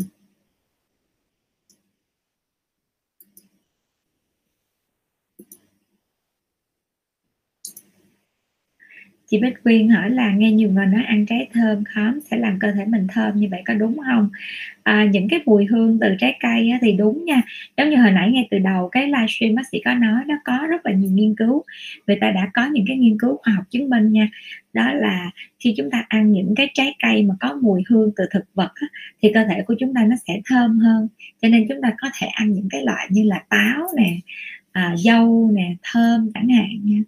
Chị Bích Quyên hỏi là nghe nhiều người nói ăn trái thơm khóm sẽ làm cơ thể mình thơm như vậy có đúng không? À, những cái mùi hương từ trái cây á, thì đúng nha. Giống như hồi nãy ngay từ đầu cái livestream bác sĩ có nói nó có rất là nhiều nghiên cứu. Người ta đã có những cái nghiên cứu khoa học chứng minh nha. Đó là khi chúng ta ăn những cái trái cây mà có mùi hương từ thực vật á, thì cơ thể của chúng ta nó sẽ thơm hơn. Cho nên chúng ta có thể ăn những cái loại như là táo nè à, dâu nè thơm chẳng hạn nha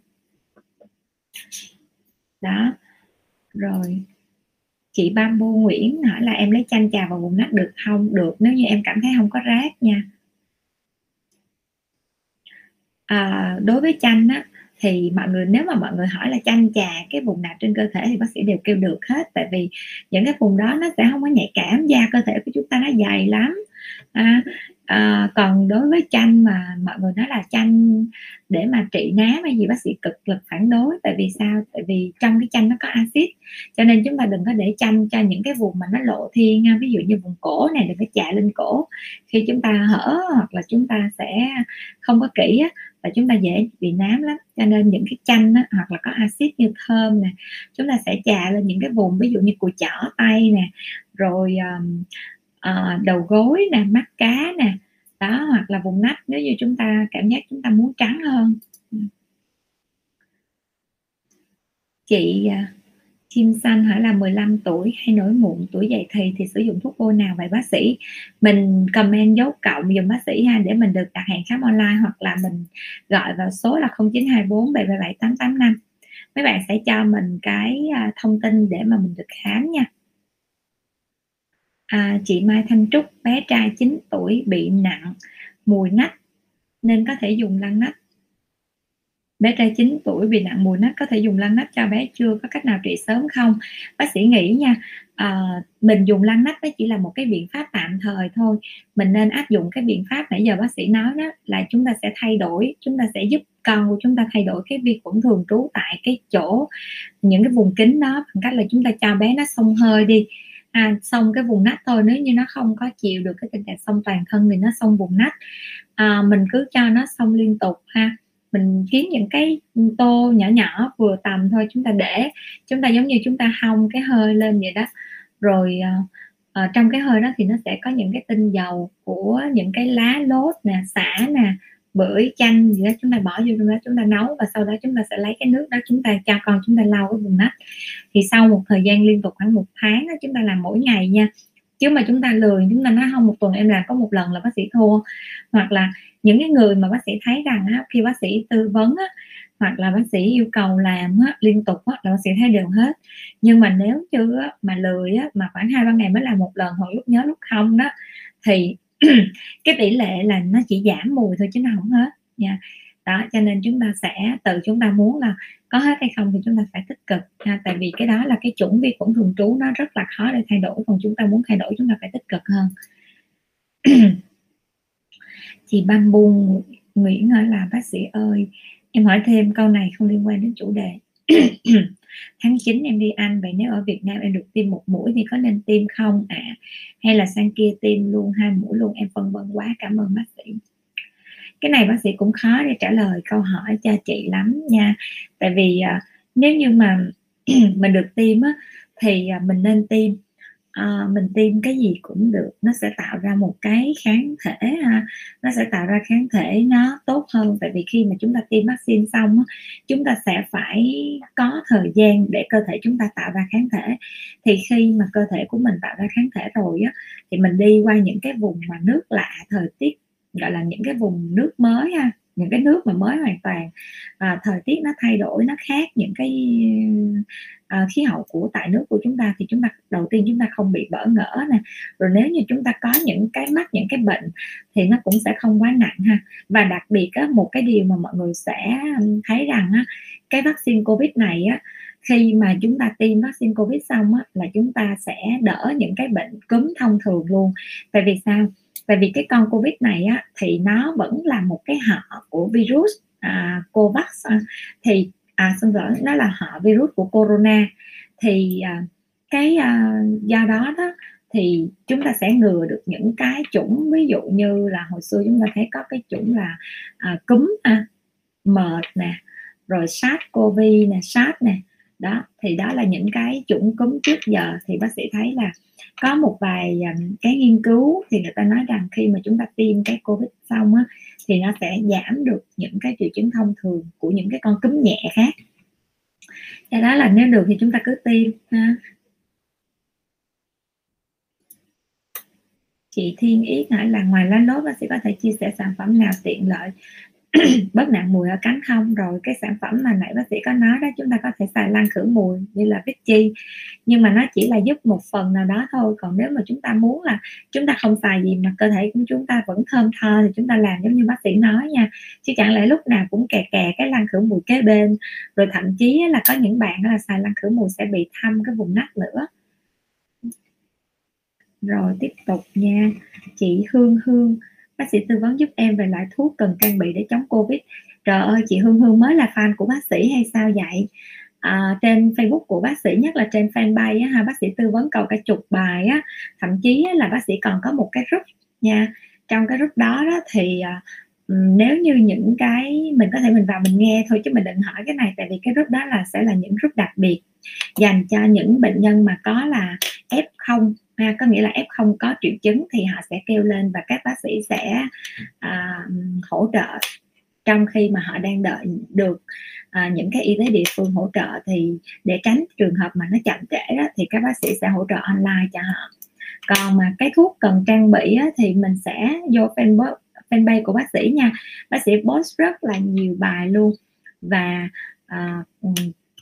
đó. Rồi. Chị Bamboo Nguyễn hỏi là em lấy chanh trà vào vùng nách được không? Được nếu như em cảm thấy không có rát nha. À, đối với chanh á thì mọi người nếu mà mọi người hỏi là chanh trà cái vùng nào trên cơ thể thì bác sĩ đều kêu được hết. Tại vì những cái vùng đó nó sẽ không có nhạy cảm da cơ thể của chúng ta nó dày lắm. À, à, còn đối với chanh mà mọi người nói là chanh để mà trị nám hay gì bác sĩ cực lực phản đối. Tại vì sao? Tại vì trong cái chanh nó có axit. Cho nên chúng ta đừng có để chanh cho những cái vùng mà nó lộ thiên ví dụ như vùng cổ này đừng có chạ lên cổ. Khi chúng ta hở hoặc là chúng ta sẽ không có kỹ á, và chúng ta dễ bị nám lắm. Cho nên những cái chanh á, hoặc là có axit như thơm nè chúng ta sẽ chà lên những cái vùng ví dụ như cùi chỏ tay nè rồi um, à, đầu gối nè mắt cá nè. Đó hoặc là vùng nách nếu như chúng ta cảm giác chúng ta muốn trắng hơn. Chị à, chim xanh hỏi là 15 tuổi hay nổi mụn tuổi dậy thì thì sử dụng thuốc bôi nào vậy bác sĩ? Mình comment dấu cộng dùm bác sĩ ha để mình được đặt hẹn khám online hoặc là mình gọi vào số là 0924 777 885 mấy bạn sẽ cho mình cái à, thông tin để mà mình được khám nha à, chị Mai Thanh Trúc bé trai 9 tuổi bị nặng mùi nách nên có thể dùng lăn nách. Bé trai 9 tuổi bị nặng mùi nách có thể dùng lăn nách. Cho bé chưa có cách nào trị sớm không? Bác sĩ nghĩ nha à, mình dùng lăn nách nó chỉ là một cái biện pháp tạm thời thôi. Mình nên áp dụng cái biện pháp nãy giờ bác sĩ nói đó là chúng ta sẽ thay đổi chúng ta sẽ giúp con của chúng ta thay đổi cái vi khuẩn thường trú tại cái chỗ những cái vùng kính đó bằng cách là chúng ta cho bé nó xông hơi đi à, xong cái vùng nách thôi nếu như nó không có chịu được cái tình trạng xông toàn thân thì nó xông vùng nách. À, mình cứ cho nó xông liên tục ha. Mình kiếm những cái tô nhỏ nhỏ vừa tầm thôi chúng ta để. Chúng ta giống như chúng ta hong cái hơi lên vậy đó. Rồi à, à trong cái hơi đó thì nó sẽ có những cái tinh dầu của những cái lá lốt nè xả nè bưởi chanh gì đó chúng ta bỏ vô trong đó chúng ta nấu và sau đó chúng ta sẽ lấy cái nước đó chúng ta cho con chúng ta lau cái vùng nách thì sau một thời gian liên tục khoảng một tháng đó, chúng ta làm mỗi ngày nha. Chứ mà chúng ta lười chúng ta nói không một tuần em làm có một lần là bác sĩ thua. Hoặc là những cái người mà bác sĩ thấy rằng á, khi bác sĩ tư vấn á, hoặc là bác sĩ yêu cầu làm á, liên tục á, là bác sĩ thấy đều hết. Nhưng mà nếu chưa á, mà lười á, mà khoảng hai ba ngày mới làm một lần hoặc lúc nhớ lúc không đó thì cái tỷ lệ là nó chỉ giảm mùi thôi chứ nó không hết. Nha đó, cho nên chúng ta sẽ, tự chúng ta muốn là có hết hay không thì chúng ta phải tích cực, ha. tại vì cái đó là cái chủng vi khuẩn thường trú, nó rất là khó để thay đổi, còn chúng ta muốn thay đổi chúng ta phải tích cực hơn. Chị bamboo nguyễn hỏi là, bác sĩ ơi, em hỏi thêm câu này không liên quan đến chủ đề. tháng 9 em đi Anh vậy nếu ở Việt Nam em được tiêm một mũi thì có nên tiêm không ạ à? hay là sang kia tiêm luôn hai mũi luôn em phân vân quá cảm ơn bác sĩ cái này bác sĩ cũng khó để trả lời câu hỏi cho chị lắm nha tại vì à, nếu như mà mình được tiêm á, thì à, mình nên tiêm à, mình tiêm cái gì cũng được. Nó sẽ tạo ra một cái kháng thể ha. Nó sẽ tạo ra kháng thể nó tốt hơn. Tại vì khi mà chúng ta tiêm vaccine xong chúng ta sẽ phải có thời gian để cơ thể chúng ta tạo ra kháng thể. Thì khi mà cơ thể của mình tạo ra kháng thể rồi á thì mình đi qua những cái vùng mà nước lạ thời tiết gọi là những cái vùng nước mới ha những cái nước mà mới hoàn toàn à, thời tiết nó thay đổi nó khác những cái à, khí hậu của tại nước của chúng ta thì chúng ta đầu tiên chúng ta không bị bỡ ngỡ nè. Rồi nếu như chúng ta có những cái mắc những cái bệnh thì nó cũng sẽ không quá nặng ha. Và đặc biệt á, một cái điều mà mọi người sẽ thấy rằng á, cái vaccine covid này á, khi mà chúng ta tiêm vaccine covid xong á, là chúng ta sẽ đỡ những cái bệnh cúm thông thường luôn. Tại vì sao? Tại vì cái con covid này á, thì nó vẫn là một cái họ của virus à, covax à, thì à xin lỗi nó là họ virus của corona. Thì à, cái à, do đó đó thì chúng ta sẽ ngừa được những cái chủng ví dụ như là hồi xưa chúng ta thấy có cái chủng là à, cúm à, mệt nè rồi sars cov nè sars nè. Đó thì đó là những cái chủng cúm trước giờ. Thì bác sĩ thấy là có một vài à, cái nghiên cứu thì người ta nói rằng khi mà chúng ta tiêm cái covid xong á thì nó sẽ giảm được những cái triệu chứng thông thường của những cái con cúm nhẹ khác do đó là nếu được thì chúng ta cứ tiêm ha. chị Thiên Yết hỏi là ngoài lá lốt, bác sĩ có thể chia sẻ sản phẩm nào tiện lợi bớt nặng mùi ở cánh không rồi cái sản phẩm mà nãy bác sĩ có nói đó, chúng ta có thể xài lăn khử mùi như là Vichy. Nhưng mà nó chỉ là giúp một phần nào đó thôi, còn nếu mà chúng ta muốn là chúng ta không xài gì mà cơ thể của chúng ta vẫn thơm tho thì chúng ta làm giống như bác sĩ nói nha. Chứ chẳng lẽ lúc nào cũng kè kè cái lăn khử mùi kế bên, rồi thậm chí là có những bạn là xài lăn khử mùi sẽ bị thâm cái vùng nách nữa. Rồi tiếp tục nha. Chị Hương Hương bác sĩ tư vấn giúp em về loại thuốc cần trang bị để chống covid. Trời ơi chị hương hương mới là fan của bác sĩ hay sao vậy? À, trên facebook của bác sĩ nhất là trên fanpage á, ha bác sĩ tư vấn cầu cả chục bài á. Thậm chí là bác sĩ còn có một cái group nha. Trong cái group đó, đó thì à, nếu như những cái mình có thể mình vào mình nghe thôi chứ mình đừng hỏi cái này tại vì cái group đó là sẽ là những group đặc biệt dành cho những bệnh nhân mà có là f0 ha có nghĩa là f không có triệu chứng thì họ sẽ kêu lên và các bác sĩ sẽ à, hỗ trợ trong khi mà họ đang đợi được à, những cái y tế địa phương hỗ trợ. Thì để tránh trường hợp mà nó chậm trễ đó, thì các bác sĩ sẽ hỗ trợ online cho họ. Còn mà cái thuốc cần trang bị á, thì mình sẽ vô fanpage fanpage của bác sĩ nha. Bác sĩ post rất là nhiều bài luôn và uh,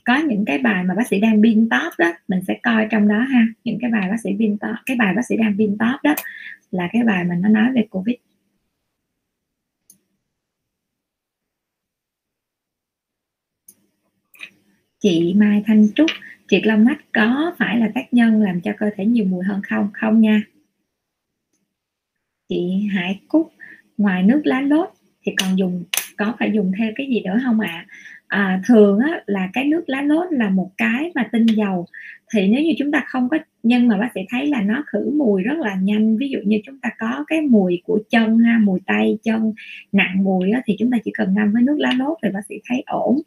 có những cái bài mà bác sĩ đang pin top đó, mình sẽ coi trong đó ha. Những cái bài bác sĩ pin top, cái bài bác sĩ đang pin top đó là cái bài mà nó nói về covid. Chị Mai Thanh Trúc, triệt lông mắt có phải là tác nhân làm cho cơ thể nhiều mùi hơn không? Không nha. Chị Hải Cúc, ngoài nước lá lốt thì còn dùng, có phải dùng thêm cái gì nữa không ạ? à? À, thường á, là cái nước lá lốt là một cái mà tinh dầu. Thì nếu như chúng ta không có nhưng mà bác sĩ thấy là nó khử mùi rất là nhanh. Ví dụ như chúng ta có cái mùi của chân ha mùi tay chân nặng mùi á, thì chúng ta chỉ cần ngâm với nước lá lốt thì bác sĩ thấy ổn.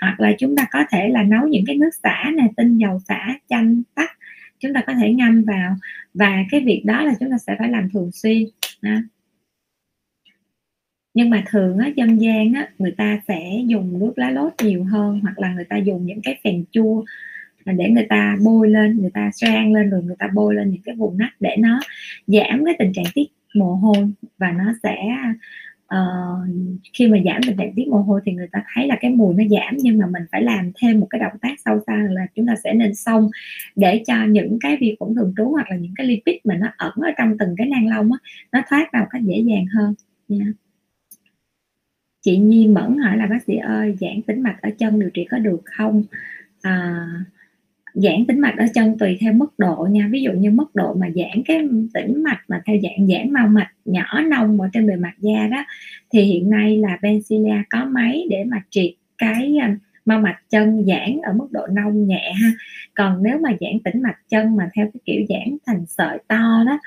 Hoặc là chúng ta có thể là nấu những cái nước xả nè tinh dầu xả chanh tắc. Chúng ta có thể ngâm vào. Và cái việc đó là chúng ta sẽ phải làm thường xuyên ha nhưng mà thường á dân gian á người ta sẽ dùng nước lá lốt nhiều hơn hoặc là người ta dùng những cái phèn chua để người ta bôi lên người ta rang lên rồi người ta bôi lên những cái vùng nách để nó giảm cái tình trạng tiết mồ hôi và nó sẽ uh, khi mà giảm tình trạng tiết mồ hôi thì người ta thấy là cái mùi nó giảm nhưng mà mình phải làm thêm một cái động tác sâu xa là chúng ta sẽ nên xông để cho những cái vi khuẩn thường trú hoặc là những cái lipid mà nó ẩn ở trong từng cái nang lông á nó thoát ra một cách dễ dàng hơn nha. yeah chị Nhi Mẫn hỏi là bác sĩ ơi giãn tĩnh mạch ở chân điều trị có được không? À, giãn tĩnh mạch ở chân tùy theo mức độ nha. Ví dụ như mức độ mà giãn cái tĩnh mạch mà theo dạng giãn mau mạch nhỏ nông ở trên bề mặt da đó thì hiện nay là Bencilia có máy để mà triệt cái à, mau mạch chân giãn ở mức độ nông nhẹ ha. Còn nếu mà giãn tĩnh mạch chân mà theo cái kiểu giãn thành sợi to đó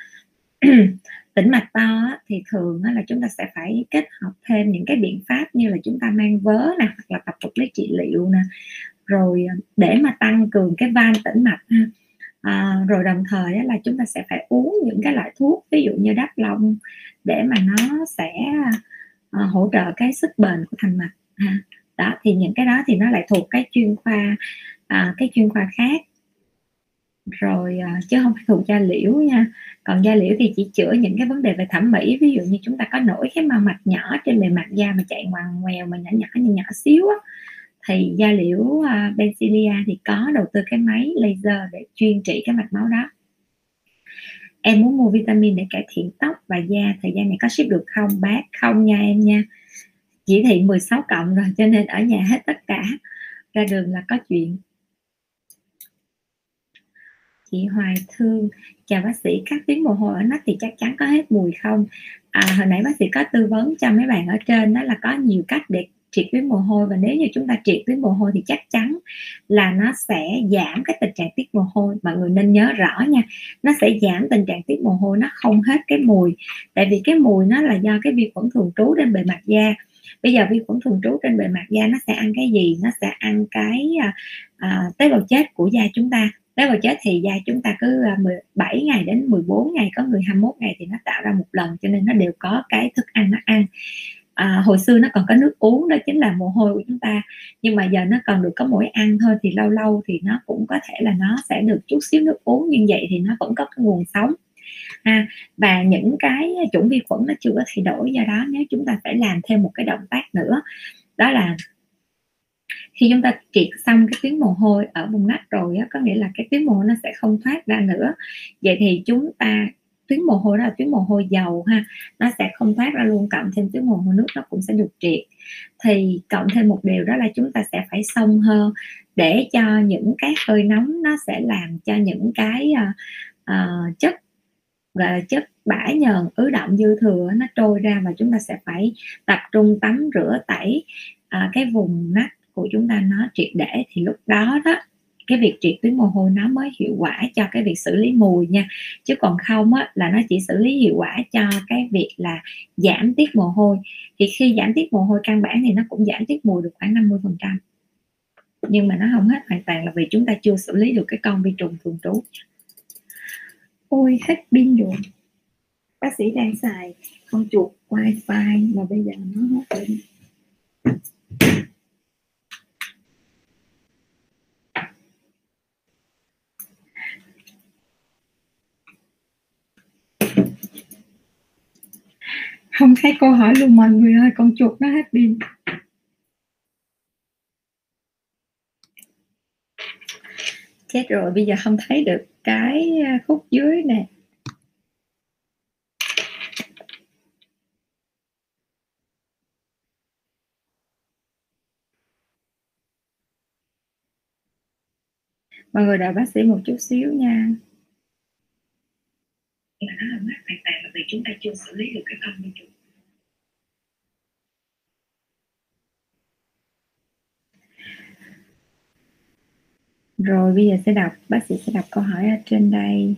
tĩnh mạch to thì thường là chúng ta sẽ phải kết hợp thêm những cái biện pháp như là chúng ta mang vớ nè hoặc là tập vật lý trị liệu nè. Rồi à, để mà tăng cường cái van tĩnh mạch ha. À, rồi đồng thời là chúng ta sẽ phải uống những cái loại thuốc ví dụ như đắp lông để mà nó sẽ à, hỗ trợ cái sức bền của thành mạch ha. Đó thì những cái đó thì nó lại thuộc cái chuyên khoa à, cái chuyên khoa khác rồi à, chứ không phải thuộc da liễu nha. Còn da liễu thì chỉ chữa những cái vấn đề về thẩm mỹ ví dụ như chúng ta có nổi cái màu mạch nhỏ trên bề mặt da mà chạy ngoằn ngoèo mà nhỏ nhỏ như nhỏ xíu á thì da liễu uh, Benzilia thì có đầu tư cái máy laser để chuyên trị cái mạch máu đó. Em muốn mua vitamin để cải thiện tóc và da thời gian này có ship được không bác? Không nha em nha. Chỉ thị 16 cộng rồi cho nên ở nhà hết tất cả. Ra đường là có chuyện chị Hoài Thương chào bác sĩ các tiếng mồ hôi ở nách thì chắc chắn có hết mùi không? À, hồi nãy bác sĩ có tư vấn cho mấy bạn ở trên đó là có nhiều cách để triệt tuyến mồ hôi và nếu như chúng ta triệt tuyến mồ hôi thì chắc chắn là nó sẽ giảm cái tình trạng tiết mồ hôi. Mọi người nên nhớ rõ nha nó sẽ giảm tình trạng tiết mồ hôi nó không hết cái mùi. Tại vì cái mùi nó là do cái vi khuẩn thường trú trên bề mặt da. Bây giờ vi khuẩn thường trú trên bề mặt da nó sẽ ăn cái gì? Nó sẽ ăn cái à, à, tế bào chết của da chúng ta tế bào chết thì da chúng ta cứ à, 17 ngày đến 14 ngày có người 21 ngày thì nó tạo ra một lần cho nên nó đều có cái thức ăn nó ăn. À, hồi xưa nó còn có nước uống đó chính là mồ hôi của chúng ta nhưng mà giờ nó còn được có mỗi ăn thôi thì lâu lâu thì nó cũng có thể là nó sẽ được chút xíu nước uống nhưng vậy thì nó vẫn có cái nguồn sống. Ha và những cái chủng vi khuẩn nó chưa có thay đổi do đó nếu chúng ta phải làm thêm một cái động tác nữa đó là khi chúng ta triệt xong cái tuyến mồ hôi ở vùng nách rồi á, có nghĩa là cái tuyến mồ hôi nó sẽ không thoát ra nữa. Vậy thì chúng ta tuyến mồ hôi đó là tuyến mồ hôi dầu ha nó sẽ không thoát ra luôn cộng thêm tuyến mồ hôi nước nó cũng sẽ được triệt. Thì cộng thêm một điều đó là chúng ta sẽ phải xông hơn để cho những cái hơi nóng nó sẽ làm cho những cái uh, uh, chất gọi là chất bã nhờn ứ động dư thừa nó trôi ra và chúng ta sẽ phải tập trung tắm rửa tẩy uh, cái vùng nách của chúng ta nó triệt để thì lúc đó đó cái việc triệt tuyến mồ hôi nó mới hiệu quả cho cái việc xử lý mùi nha. Chứ còn không á, là nó chỉ xử lý hiệu quả cho cái việc là giảm tiết mồ hôi. Thì khi giảm tiết mồ hôi căn bản thì nó cũng giảm tiết mùi được khoảng 50 phần trăm. Nhưng mà nó không hết hoàn toàn là vì chúng ta chưa xử lý được cái con vi trùng thường trú. Ôi hết pin rồi. Bác sĩ đang xài con chuột wifi mà bây giờ nó hết pin không thấy câu hỏi luôn, mọi người ơi, con chuột nó hết pin. Chết rồi, bây giờ không thấy được cái à, khúc dưới nè. Mọi người đợi bác sĩ một chút xíu nha nhưng mà nó không hết hoàn toàn là vì chúng ta chưa xử lý được cái tâm của chúng rồi, bây giờ sẽ đọc, bác sĩ sẽ đọc câu hỏi ở trên đây.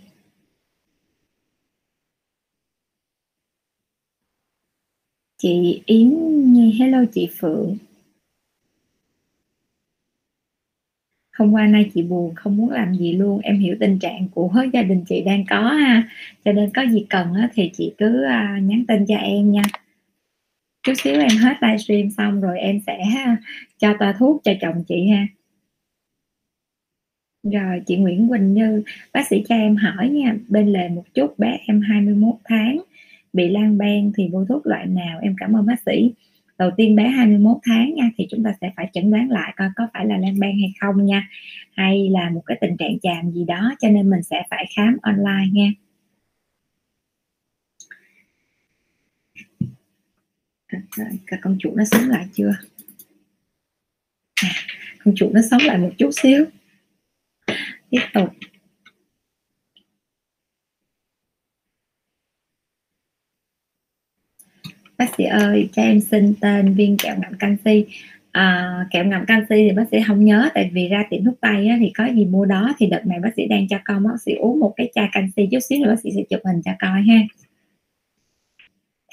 Chị Yến Nhi, hello chị Phượng. Hôm qua nay chị buồn, không muốn làm gì luôn. Em hiểu tình trạng của gia đình chị đang có ha. Cho nên có gì cần thì chị cứ à, nhắn tin cho em nha. Chút xíu em hết livestream xong rồi em sẽ cho toa thuốc cho chồng chị ha. Rồi, chị Nguyễn Quỳnh Như, bác sĩ cho em hỏi nha, bên lề một chút, bé em 21 tháng, bị lan ban thì vô thuốc loại nào? Em cảm ơn bác sĩ đầu tiên bé 21 tháng nha thì chúng ta sẽ phải chẩn đoán lại coi có phải là lan ban hay không nha hay là một cái tình trạng chàm gì đó cho nên mình sẽ phải khám online nha. À, Cả con chuột nó sống lại chưa? À, con chuột nó sống lại một chút xíu. Tiếp tục. Bác sĩ ơi cho em xin tên viên kẹo ngậm canxi. À, kẹo ngậm canxi thì bác sĩ không nhớ tại vì ra tiệm thuốc tây á, thì có gì mua đó thì đợt này bác sĩ đang cho con bác sĩ uống một cái chai canxi chút xíu nữa bác sĩ sẽ chụp hình cho coi ha.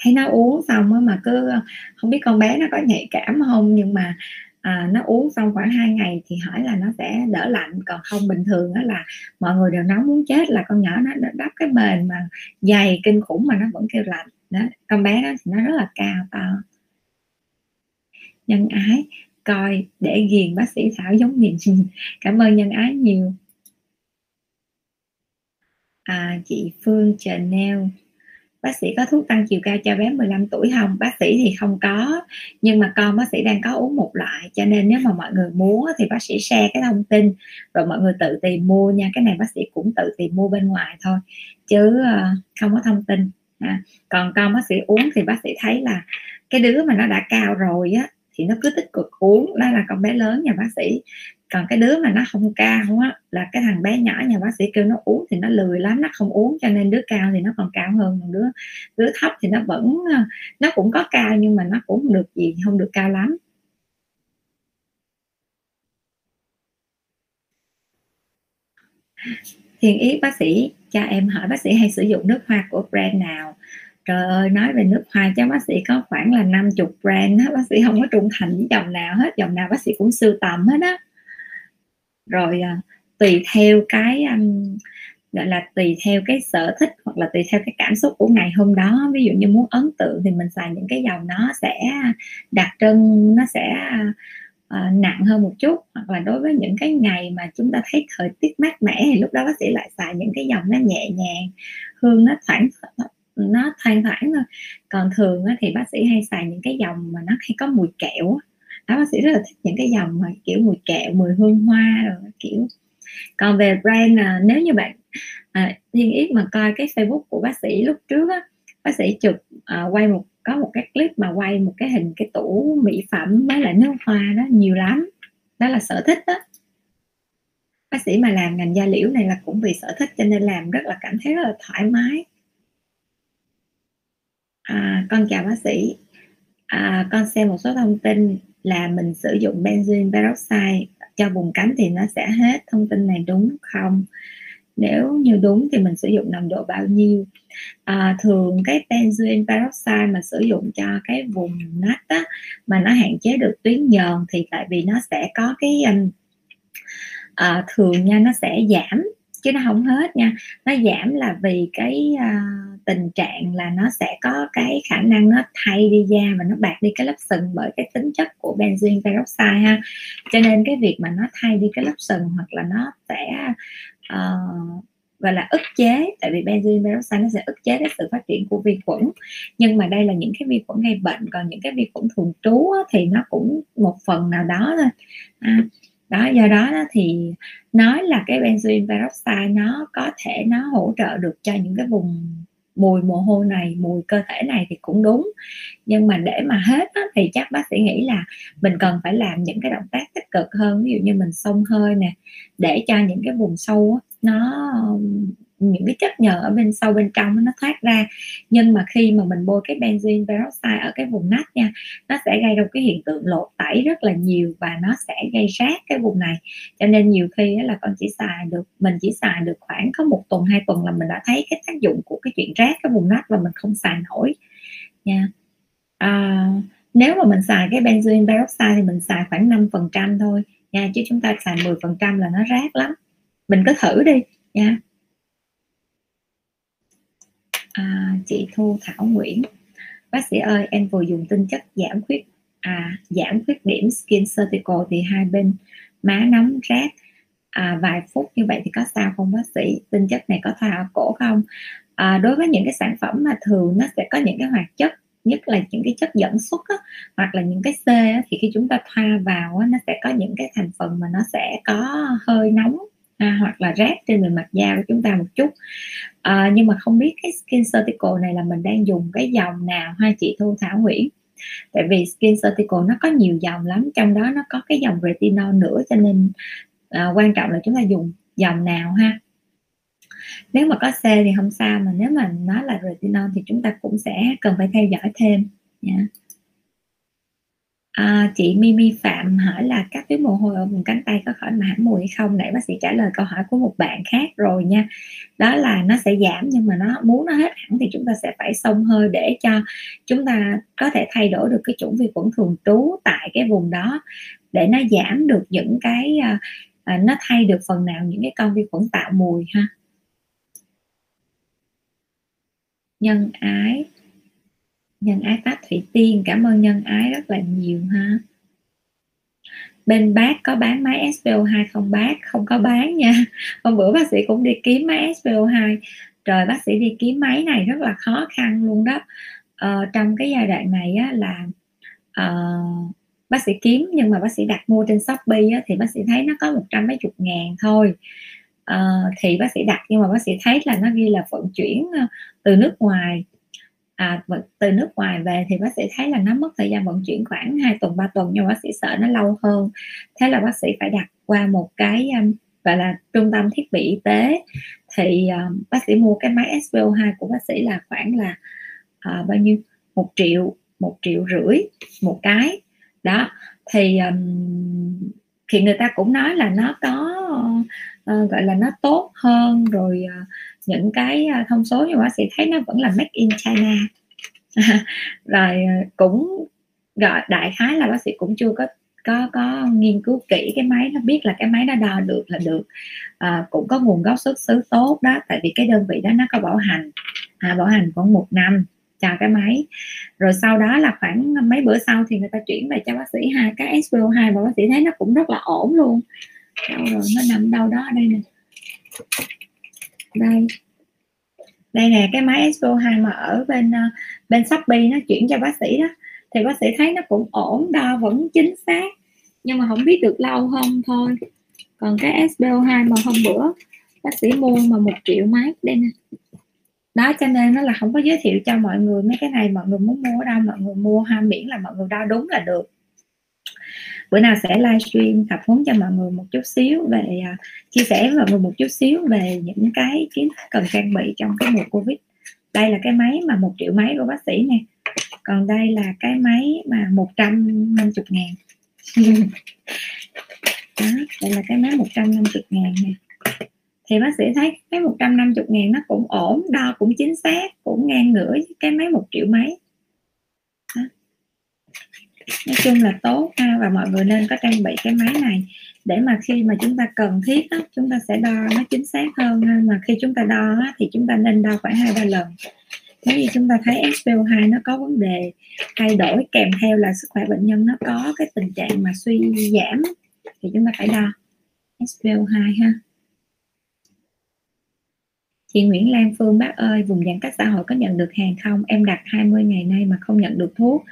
Thấy nó uống xong á mà cứ không biết con bé nó có nhạy cảm không nhưng mà à, nó uống xong khoảng 2 ngày thì hỏi là nó sẽ đỡ lạnh. Còn không bình thường đó là mọi người đều nóng muốn chết là con nhỏ nó, đắp cái bền mà dày kinh khủng mà nó vẫn kêu lạnh đó con bé đó thì nó rất là cao to. Nhân ái coi để ghiền bác sĩ thảo giống nhìn. Cảm ơn nhân ái nhiều. À, chị phương chanel bác sĩ có thuốc tăng chiều cao cho bé 15 tuổi không? Bác sĩ thì không có nhưng mà con bác sĩ đang có uống một loại cho nên nếu mà mọi người muốn thì bác sĩ share cái thông tin rồi mọi người tự tìm mua nha. Cái này bác sĩ cũng tự tìm mua bên ngoài thôi chứ ờ, không có thông tin à, còn con bác sĩ uống thì bác sĩ thấy là cái đứa mà nó đã cao rồi á thì nó cứ tích cực uống đó là con bé lớn nhà bác sĩ. Còn cái đứa mà nó không cao á là cái thằng bé nhỏ nhà bác sĩ kêu nó uống thì nó lười lắm nó không uống cho nên đứa cao thì nó còn cao hơn còn đứa đứa thấp thì nó vẫn ờ, nó cũng có cao nhưng mà nó cũng không được gì không được cao lắm. Thiên ý bác sĩ cho em hỏi bác sĩ hay sử dụng nước hoa của brand nào? Trời ơi nói về nước hoa cho bác sĩ có khoảng là 50 brand hết bác sĩ không có trung thành với dòng nào hết dòng nào bác sĩ cũng sưu tầm hết á. Rồi à, tùy theo cái um, gọi là tùy theo cái sở thích hoặc là tùy theo cái cảm xúc của ngày hôm đó. Ví dụ như muốn ấn tượng thì mình xài những cái dòng nó sẽ đặc trưng nó sẽ à, uh, nặng hơn một chút hoặc là đối với những cái ngày mà chúng ta thấy thời tiết mát mẻ thì lúc đó bác sĩ lại xài những cái dòng nó nhẹ nhàng hương nó thoảng nó thoang thoảng thôi. Còn thường thì bác sĩ hay xài những cái dòng mà nó hay có mùi kẹo đó bác sĩ rất là thích những cái dòng mà kiểu mùi kẹo mùi hương hoa rồi kiểu. Còn về brand à, nếu như bạn à, thiên yết mà coi cái facebook của bác sĩ lúc trước á bác sĩ chụp à, quay một có một cái clip mà quay một cái hình cái tủ mỹ phẩm với lại nước hoa đó nhiều lắm. Đó là sở thích đó. Bác sĩ mà làm ngành da liễu này là cũng vì sở thích cho nên làm rất là cảm thấy rất là thoải mái. À, con chào bác sĩ. À, con xem một số thông tin là mình sử dụng benzoin peroxide cho vùng cánh thì nó sẽ hết. Thông tin này đúng không? Nếu như đúng thì mình sử dụng nồng độ bao nhiêu? À, thường cái benzoin peroxide mà sử dụng cho cái vùng nách á, mà nó hạn chế được tuyến nhờn thì tại vì nó sẽ có cái um, à, thường nha nó sẽ giảm chứ nó không hết nha. Nó giảm là vì cái uh, tình trạng là nó sẽ có cái khả năng nó thay đi da và nó bạc đi cái lớp sừng bởi cái tính chất của benzoin peroxide ha. Cho nên cái việc mà nó thay đi cái lớp sừng hoặc là nó sẽ uh, gọi là ức chế tại vì benzoin peroxide nó sẽ ức chế cái sự phát triển của vi khuẩn. Nhưng mà đây là những cái vi khuẩn gây bệnh còn những cái vi khuẩn thường trú á, thì nó cũng một phần nào đó thôi. À, đó do đó, đó thì nói là cái benzoin peroxide nó có thể nó hỗ trợ được cho những cái vùng mùi mồ hôi này mùi cơ thể này thì cũng đúng. Nhưng mà để mà hết á, thì chắc bác sĩ nghĩ là mình cần phải làm những cái động tác tích cực hơn. Ví dụ như mình xông hơi nè để cho những cái vùng sâu á, nó những cái chất nhờn ở bên sâu bên trong nó thoát ra. Nhưng mà khi mà mình bôi cái benzoin peroxide ở cái vùng nách nha nó sẽ gây ra cái hiện tượng lột tẩy rất là nhiều và nó sẽ gây rát cái vùng này. Cho nên nhiều khi là con chỉ xài được mình chỉ xài được khoảng có một tuần hai tuần là mình đã thấy cái tác dụng của cái chuyện rát cái vùng nách và mình không xài nổi nha. À, nếu mà mình xài cái benzoin peroxide thì mình xài khoảng 5% thôi nha chứ chúng ta xài 10% là nó rát lắm. Mình cứ thử đi nha à, chị Thu Thảo Nguyễn. Bác sĩ ơi em vừa dùng tinh chất giảm khuyết à, giảm khuyết điểm skin surgical thì hai bên má nóng rát. À, vài phút như vậy thì có sao không bác sĩ? Tinh chất này có thoa cổ không? À, đối với những cái sản phẩm mà thường nó sẽ có những cái hoạt chất nhất là những cái chất dẫn xuất á, hoặc là những cái C á, thì khi chúng ta thoa vào á, nó sẽ có những cái thành phần mà nó sẽ có hơi nóng à, hoặc là rát trên bề mặt da của chúng ta một chút à, nhưng mà không biết cái skin certical này là mình đang dùng cái dòng nào ha chị Thu Thảo Nguyễn tại vì skin certical nó có nhiều dòng lắm trong đó nó có cái dòng retinol nữa cho nên à, quan trọng là chúng ta dùng dòng nào ha nếu mà có C thì không sao mà nếu mà nó là retinol thì chúng ta cũng sẽ cần phải theo dõi thêm nha yeah. À, chị Mimi Phạm hỏi là các tuyến mồ hôi ở vùng cánh tay có khỏi mà mùi hay không? Nãy bác sĩ trả lời câu hỏi của một bạn khác rồi nha. Đó là nó sẽ giảm nhưng mà nó muốn nó hết hẳn thì chúng ta sẽ phải xông hơi để cho chúng ta có thể thay đổi được cái chủng vi khuẩn thường trú tại cái vùng đó để nó giảm được những cái à, à nó thay được phần nào những cái con vi khuẩn tạo mùi ha. Nhân ái nhân ái pháp thủy tiên cảm ơn nhân ái rất là nhiều ha. Bên bác có bán máy SPO2 không bác? Không có bán nha. Hôm bữa bác sĩ cũng đi kiếm máy SPO2 trời bác sĩ đi kiếm máy này rất là khó khăn luôn đó. Ờ, trong cái giai đoạn này á, là uh, bác sĩ kiếm nhưng mà bác sĩ đặt mua trên shopee á, thì bác sĩ thấy nó có một trăm mấy chục ngàn thôi. Uh, thì bác sĩ đặt nhưng mà bác sĩ thấy là nó ghi là vận chuyển ờ, từ nước ngoài à, từ nước ngoài về thì bác sĩ thấy là nó mất thời gian vận chuyển khoảng 2 tuần 3 tuần nhưng bác sĩ sợ nó lâu hơn. Thế là bác sĩ phải đặt qua một cái um, gọi là trung tâm thiết bị y tế. Thì um, bác sĩ mua cái máy SPO2 của bác sĩ là khoảng là uh, bao nhiêu? Một triệu một triệu rưỡi một cái. Đó thì um, thì người ta cũng nói là nó có uh, gọi là nó tốt hơn rồi uh, những cái uh, thông số nhưng bác sĩ thấy nó vẫn là make in China. Rồi cũng gọi đại khái là bác sĩ cũng chưa có có có nghiên cứu kỹ cái máy nó biết là cái máy nó đo được là được. À, cũng có nguồn gốc xuất xứ tốt đó tại vì cái đơn vị đó nó có bảo hành à, bảo hành khoảng một năm chào cái máy. Rồi sau đó là khoảng mấy bữa sau thì người ta chuyển về cho bác sĩ hai cái SPO2 và bác sĩ thấy nó cũng rất là ổn luôn. Đâu rồi, nó nằm đâu đó ở đây nè. Đây. Đây nè, cái máy SPO2 mà ở bên ờ, bên Shopee nó chuyển cho bác sĩ đó. Thì bác sĩ thấy nó cũng ổn, đo vẫn chính xác. Nhưng mà không biết được lâu không thôi. Còn cái SPO2 mà hôm bữa bác sĩ mua mà một triệu mấy đây nè đó cho nên nó là không có giới thiệu cho mọi người mấy cái này mọi người muốn mua ở đâu mọi người mua ha miễn là mọi người đo đúng là được. Bữa nào sẽ livestream tập huấn cho mọi người một chút xíu về uh, chia sẻ với mọi người một chút xíu về những cái kiến thức cần trang bị trong cái mùa covid. Đây là cái máy mà một triệu mấy của bác sĩ nè. Còn đây là cái máy mà 150 ngàn. Đó, đây là cái máy 150 ngàn nè thì bác sĩ thấy cái 150 ngàn nó cũng ổn đo cũng chính xác cũng ngang ngửa với cái máy một triệu mấy. Đó. nói chung là tốt ha và mọi người nên có trang bị cái máy này để mà khi mà chúng ta cần thiết đó, chúng ta sẽ đo nó chính xác hơn mà khi chúng ta đo đó, thì chúng ta nên đo khoảng hai ba lần. Nếu như chúng ta thấy SPO2 nó có vấn đề thay đổi kèm theo là sức khỏe bệnh nhân nó có cái tình trạng mà suy giảm thì chúng ta phải đo SPO2 ha. Chị Nguyễn Lan Phương bác ơi vùng giãn cách xã hội có nhận được hàng không? Em đặt 20 ngày nay mà không nhận được thuốc.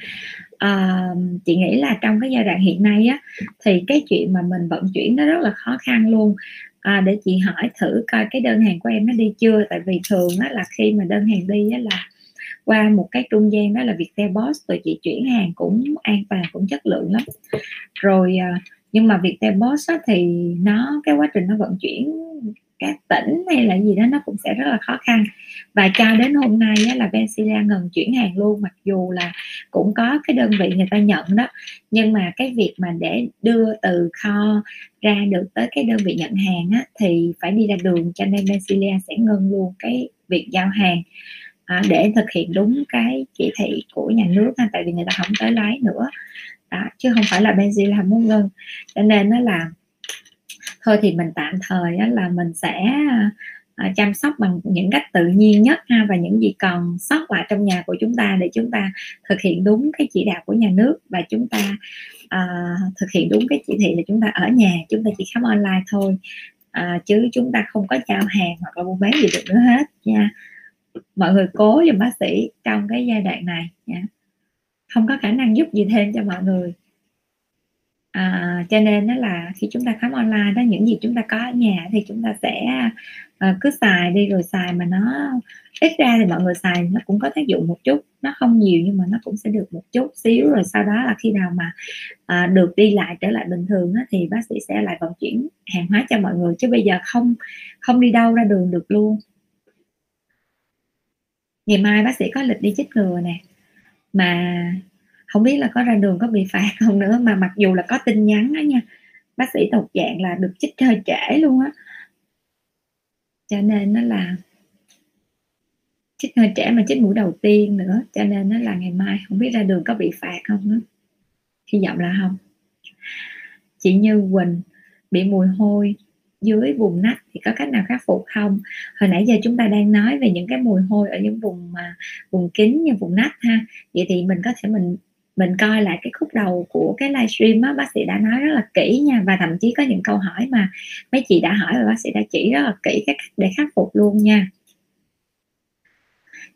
À, chị nghĩ là trong cái giai đoạn hiện nay á thì cái chuyện mà mình vận chuyển nó rất là khó khăn luôn. À, để chị hỏi thử coi cái đơn hàng của em nó đi chưa? Tại vì thường á là khi mà đơn hàng đi á là qua một cái trung gian đó là Viettel Boss rồi chị chuyển hàng cũng an toàn cũng chất lượng lắm. Rồi à, nhưng mà Viettel Boss á, thì nó cái quá trình nó vận chuyển các tỉnh hay là gì đó nó cũng sẽ rất là khó khăn. Và cho đến hôm nay á, là Benzilla ngừng chuyển hàng luôn mặc dù là cũng có cái đơn vị người ta nhận đó. Nhưng mà cái việc mà để đưa từ kho ra được tới cái đơn vị nhận hàng á, thì phải đi ra đường cho nên Benzilla sẽ ngừng luôn cái việc giao hàng à, để thực hiện đúng cái chỉ thị của nhà nước ha, tại vì người ta không tới lấy nữa. Đó, chứ không phải là Benzilla muốn ngừng cho nên nó là thôi thì mình tạm thời là mình sẽ à, chăm sóc bằng những cách tự nhiên nhất ha và những gì còn sót lại trong nhà của chúng ta để chúng ta thực hiện đúng cái chỉ đạo của nhà nước và chúng ta uh, thực hiện đúng cái chỉ thị là chúng ta ở nhà chúng ta chỉ khám online thôi. Uh, chứ chúng ta không có giao hàng hoặc là buôn bán gì được nữa hết nha. Mọi người cố giùm bác sĩ trong cái giai đoạn này nha. Không có khả năng giúp gì thêm cho mọi người à, cho nên đó là khi chúng ta khám online đó những gì chúng ta có ở nhà thì chúng ta sẽ à, cứ xài đi rồi xài mà nó ít ra thì mọi người xài nó cũng có tác dụng một chút nó không nhiều nhưng mà nó cũng sẽ được một chút xíu rồi sau đó là khi nào mà à, được đi lại trở lại bình thường á, thì bác sĩ sẽ lại vận chuyển hàng hóa cho mọi người chứ bây giờ không không đi đâu ra đường được luôn. Ngày mai bác sĩ có lịch đi chích ngừa nè mà không biết là có ra đường có bị phạt không nữa, mà mặc dù là có tin nhắn đó nha, bác sĩ thuộc dạng là được chích hơi trễ luôn á. Cho nên nó là chích hơi trễ mà chích mũi đầu tiên nữa, cho nên nó là ngày mai, không biết ra đường có bị phạt không nữa hy vọng là không. Chị Như Quỳnh bị mùi hôi dưới vùng nách thì có cách nào khắc phục không? Hồi nãy giờ chúng ta đang nói về những cái mùi hôi ở những vùng mà, vùng kín như vùng nách ha. Vậy thì mình có thể mình mình coi lại cái khúc đầu của cái livestream á bác sĩ đã nói rất là kỹ nha. Và thậm chí có những câu hỏi mà mấy chị đã hỏi và bác sĩ đã chỉ rất là kỹ cái cách để khắc phục luôn nha.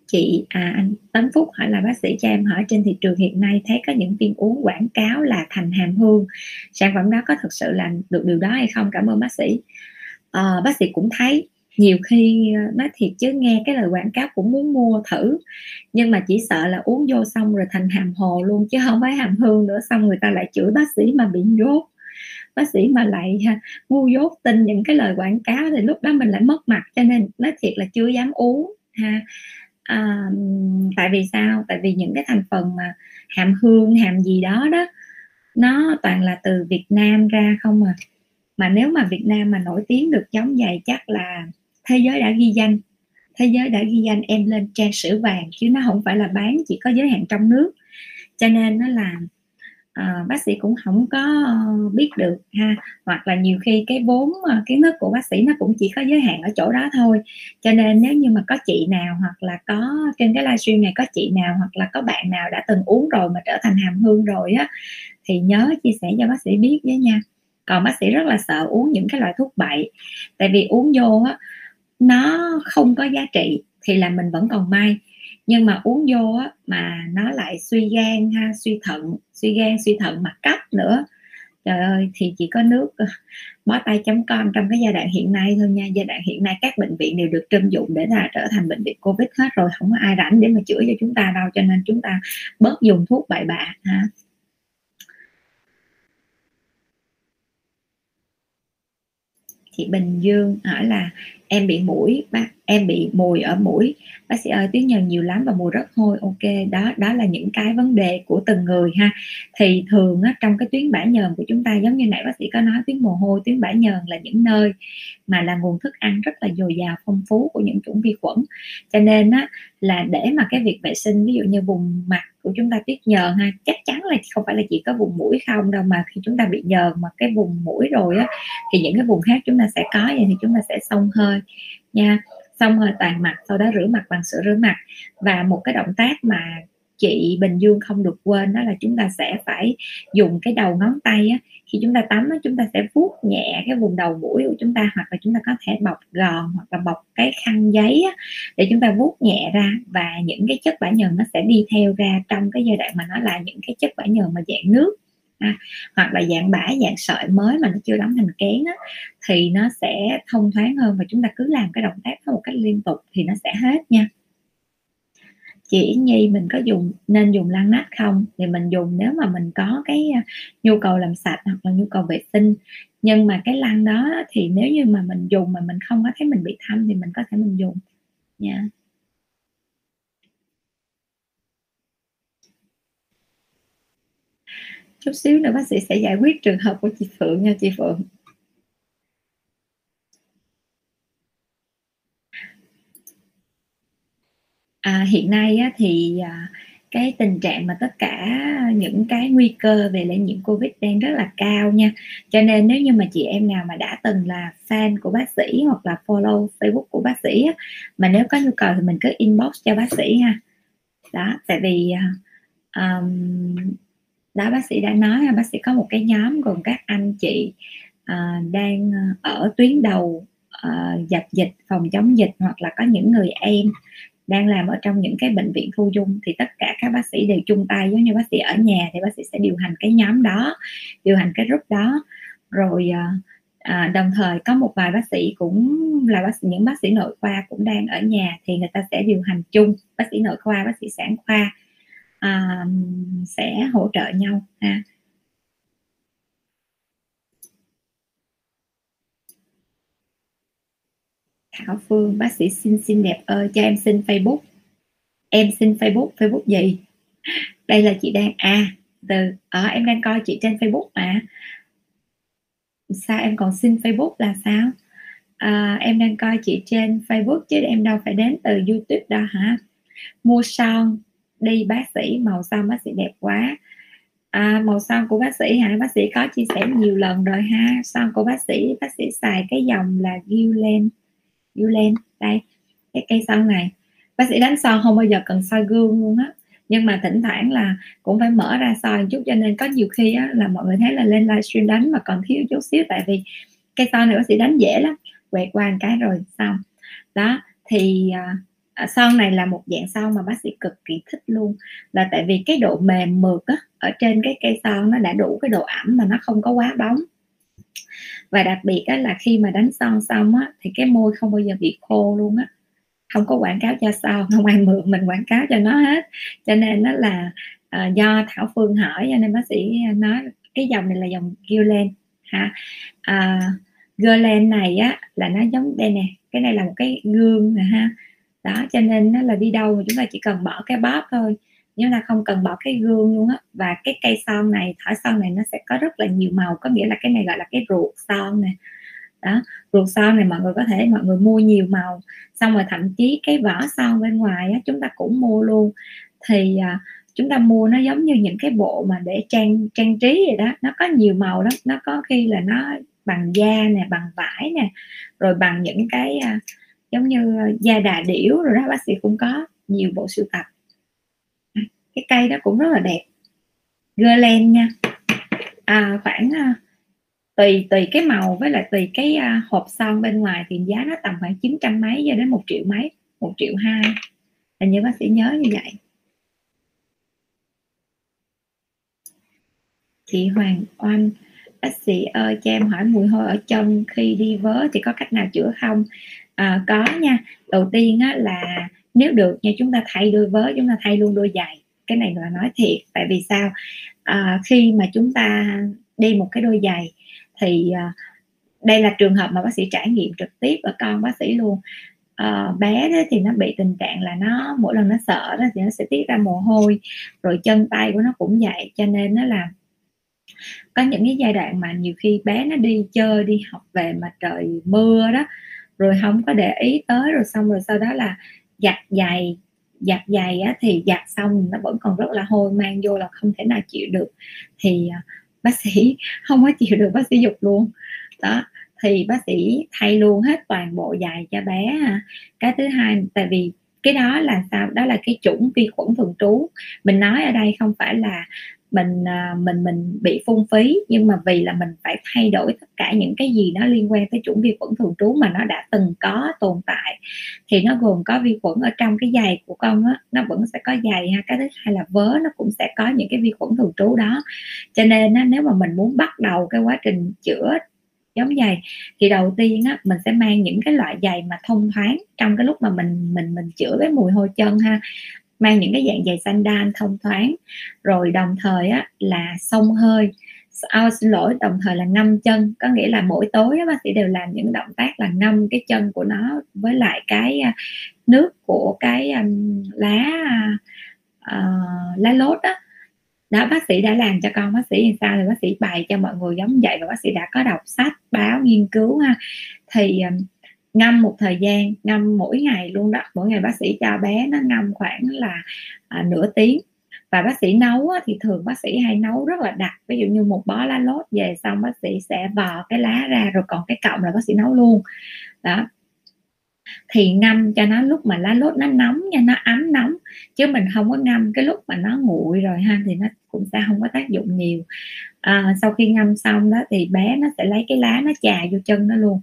Chị à, anh Tấn Phúc hỏi là bác sĩ cho em hỏi trên thị trường hiện nay thấy có những viên uống quảng cáo là thành hàm hương. Sản phẩm đó có thực sự là được điều đó hay không? Cảm ơn bác sĩ. À, bác sĩ cũng thấy nhiều khi ờ, nói thiệt chứ nghe cái lời quảng cáo cũng muốn mua thử nhưng mà chỉ sợ là uống vô xong rồi thành hàm hồ luôn chứ không phải hàm hương nữa xong người ta lại chửi bác sĩ mà bị dốt bác sĩ mà lại ngu dốt tin những cái lời quảng cáo thì lúc đó mình lại mất mặt cho nên nói thiệt là chưa dám uống ha. À, tại vì sao? Tại vì những cái thành phần mà hàm hương hàm gì đó đó nó toàn là từ Việt Nam ra không à. Mà nếu mà Việt Nam mà nổi tiếng được giống vậy chắc là thế giới đã ghi danh. Thế giới đã ghi danh em lên trang sử vàng chứ nó không phải là bán chỉ có giới hạn trong nước. Cho nên nó là uh, bác sĩ cũng không có biết được ha. Hoặc là nhiều khi cái vốn ờ, kiến thức của bác sĩ nó cũng chỉ có giới hạn ở chỗ đó thôi. Cho nên nếu như mà có chị nào hoặc là có trên cái livestream này có chị nào hoặc là có bạn nào đã từng uống rồi mà trở thành hàm hương rồi á thì nhớ chia sẻ cho bác sĩ biết với nha. Còn bác sĩ rất là sợ uống những cái loại thuốc bậy. Tại vì uống vô á nó không có giá trị thì là mình vẫn còn may. Nhưng mà uống vô á, mà nó lại suy gan ha suy thận suy gan suy thận mà cấp nữa. Trời ơi thì chỉ có nước ờ, bó tay chấm com trong cái giai đoạn hiện nay thôi nha. Giai đoạn hiện nay các bệnh viện đều được trưng dụng để là trở thành bệnh viện covid hết rồi. Không có ai rảnh để mà chữa cho chúng ta đâu cho nên chúng ta bớt dùng thuốc bậy bạ ha. Chị Bình Dương hỏi là em bị mũi bác em bị mùi ở mũi. Bác sĩ ơi tiếng nhờn nhiều lắm và mùi rất hôi. Ok đó đó là những cái vấn đề của từng người ha. Thì thường á, trong cái tuyến bã nhờn của chúng ta giống như nãy bác sĩ có nói tuyến mồ hôi tuyến bã nhờn là những nơi mà là nguồn thức ăn rất là dồi dào phong phú của những chủng vi khuẩn. Cho nên á, là để mà cái việc vệ sinh ví dụ như vùng mặt của chúng ta tiết nhờn ha. Chắc chắn là không phải là chỉ có vùng mũi không đâu mà khi chúng ta bị nhờn mà cái vùng mũi rồi á thì những cái vùng khác chúng ta sẽ có vậy thì chúng ta sẽ xông hơi nha. Xong rồi toàn mặt sau đó rửa mặt bằng sữa rửa mặt. Và một cái động tác mà chị Bình Dương không được quên đó là chúng ta sẽ phải dùng cái đầu ngón tay á, khi chúng ta tắm chúng ta sẽ vuốt nhẹ cái vùng đầu mũi của chúng ta hoặc là chúng ta có thể bọc gòn hoặc là bọc cái khăn giấy để chúng ta vuốt nhẹ ra và những cái chất bã nhờn nó sẽ đi theo ra trong cái giai đoạn mà nó là những cái chất bã nhờn mà dạng nước ha. hoặc là dạng bã dạng sợi mới mà nó chưa đóng thành kén á, thì nó sẽ thông thoáng hơn và chúng ta cứ làm cái động tác đó một cách liên tục thì nó sẽ hết nha chỉ nhi, mình có dùng, nên dùng lăn nát không? Thì mình dùng nếu mà mình có cái à, nhu cầu làm sạch hoặc là nhu cầu vệ sinh. Nhưng mà cái lăn đó thì nếu như mà mình dùng mà mình không có thấy mình bị thâm thì mình có thể mình dùng. Nha yeah. chút xíu nữa bác sĩ sẽ giải quyết trường hợp của chị Phượng nha, chị Phượng. À, hiện nay á, thì à, cái tình trạng mà tất cả những cái nguy cơ về lây nhiễm covid đang rất là cao nha. Cho nên nếu như mà chị em nào mà đã từng là fan của bác sĩ hoặc là follow facebook của bác sĩ á, mà nếu có nhu cầu thì mình cứ inbox cho bác sĩ ha. Đó tại vì um, đó bác sĩ đã nói là bác sĩ có một cái nhóm gồm các anh chị uh, đang à, ở tuyến đầu uh, dập dịch phòng chống dịch hoặc là có những người em đang làm ở trong những cái bệnh viện thu dung thì tất cả các bác sĩ đều chung tay giống như bác sĩ ở nhà thì bác sĩ sẽ điều hành cái nhóm đó điều hành cái group đó. Rồi ờ, à, đồng thời có một vài bác sĩ cũng là bác sĩ những bác sĩ nội khoa cũng đang ở nhà thì người ta sẽ điều hành chung bác sĩ nội khoa bác sĩ sản khoa à, sẽ hỗ trợ nhau ha. Thảo Phương bác sĩ xinh xinh đẹp ơi cho em xin Facebook. Em xin Facebook Facebook gì? Đây là chị đang à từ ở em đang coi chị trên Facebook mà. Sao em còn xin Facebook là sao? À, em đang coi chị trên Facebook chứ em đâu phải đến từ YouTube đâu hả? Mua son đi bác sĩ màu son bác sĩ đẹp quá. À, màu son của bác sĩ hả? Bác sĩ có chia sẻ nhiều lần rồi ha. Son của bác sĩ bác sĩ xài cái dòng là Gulen Gulen đây cái cây son này. Bác sĩ đánh son không bao giờ cần soi gương luôn á. Nhưng mà thỉnh thoảng là cũng phải mở ra soi một chút cho nên có nhiều khi á, là mọi người thấy là lên livestream đánh mà còn thiếu chút xíu tại vì cây son này bác sĩ đánh dễ lắm quẹt qua một cái rồi xong. Đó thì à, à son này là một dạng son mà bác sĩ cực kỳ thích luôn. Là tại vì cái độ mềm mượt á, ở trên cái cây son nó đã đủ cái độ ẩm mà nó không có quá bóng và đặc biệt á, là khi mà đánh son xong á, thì cái môi không bao giờ bị khô luôn á. Không có quảng cáo cho sao không ai mượn mình quảng cáo cho nó hết. Cho nên nó là à, do thảo phương hỏi cho nên bác sĩ nói cái dòng này là dòng Gulen ha à, Gulen này á là nó giống đây nè cái này là một cái gương nè ha? Đó cho nên nó là đi đâu mà chúng ta chỉ cần bỏ cái bóp thôi chúng ta không cần bỏ cái gương luôn á và cái cây son này thỏi son này nó sẽ có rất là nhiều màu có nghĩa là cái này gọi là cái ruột son nè. Đó ruột son này mọi người có thể mọi người mua nhiều màu xong rồi thậm chí cái vỏ son bên ngoài á, chúng ta cũng mua luôn. Thì à, chúng ta mua nó giống như những cái bộ mà để trang trang trí vậy đó nó có nhiều màu lắm. Nó có khi là nó bằng da nè bằng vải nè rồi bằng những cái à, giống như à, da đà điểu rồi đó bác sĩ cũng có nhiều bộ sưu tập cái cây đó cũng rất là đẹp. Guerlain nha. À, khoảng à, tùy tùy cái màu với lại tùy cái à, hộp son bên ngoài thì giá nó tầm khoảng 900 mấy cho đến một triệu mấy một triệu hai. Là như bác sĩ nhớ như vậy. Chị Hoàng Oanh bác sĩ ơi cho em hỏi mùi hôi ở chân khi đi vớ thì có cách nào chữa không? À, có nha. Đầu tiên á, là nếu được nha chúng ta thay đôi vớ chúng ta thay luôn đôi giày cái này là nói thiệt tại vì sao? À, khi mà chúng ta đi một cái đôi giày thì à, đây là trường hợp mà bác sĩ trải nghiệm trực tiếp ở con bác sĩ luôn. À, bé đó thì nó bị tình trạng là nó mỗi lần nó sợ đó thì nó sẽ tiết ra mồ hôi rồi chân tay của nó cũng vậy cho nên nó là có những cái giai đoạn mà nhiều khi bé nó đi chơi đi học về mà trời mưa đó rồi không có để ý tới rồi xong rồi sau đó là giặt giày giặt giày á, thì giặt xong nó vẫn còn rất là hôi mang vô là không thể nào chịu được. Thì à, bác sĩ không có chịu được bác sĩ dục luôn. Đó thì bác sĩ thay luôn hết toàn bộ giày cho bé à. cái thứ hai tại vì cái đó là sao? Đó là cái chủng vi khuẩn thường trú. Mình nói ở đây không phải là mình à, mình mình bị phung phí nhưng mà vì là mình phải thay đổi tất cả những cái gì nó liên quan tới chủng vi khuẩn thường trú mà nó đã từng có tồn tại thì nó gồm có vi khuẩn ở trong cái giày của con á nó vẫn sẽ có giày ha cái thứ hai là vớ nó cũng sẽ có những cái vi khuẩn thường trú đó. Cho nên á, nếu mà mình muốn bắt đầu cái quá trình chữa giống giày thì đầu tiên á mình sẽ mang những cái loại giày mà thông thoáng trong cái lúc mà mình mình mình chữa cái mùi hôi chân ha mang những cái dạng giày xanh đan thông thoáng. Rồi đồng thời á, là xông hơi. À, xin lỗi đồng thời là ngâm chân. Có nghĩa là mỗi tối á, bác sĩ đều làm những động tác là ngâm cái chân của nó với lại cái à, nước của cái um, lá uh, lá lốt đó đó bác sĩ đã làm cho con bác sĩ làm sao thì bác sĩ bày cho mọi người giống vậy và bác sĩ đã có đọc sách báo nghiên cứu ha. Thì um, ngâm một thời gian ngâm mỗi ngày luôn đó. Mỗi ngày bác sĩ cho bé nó ngâm khoảng là à, nửa tiếng. Và bác sĩ nấu á, thì thường bác sĩ hay nấu rất là đặc. Ví dụ như một bó lá lốt về xong bác sĩ sẽ vò cái lá ra rồi còn cái cọng là bác sĩ nấu luôn. Đó. Thì ngâm cho nó lúc mà lá lốt nó nóng nha nó ấm nóng. Chứ mình không có ngâm cái lúc mà nó nguội rồi ha thì nó cũng sẽ không có tác dụng nhiều. À, sau khi ngâm xong đó thì bé nó sẽ lấy cái lá nó chà vô chân nó luôn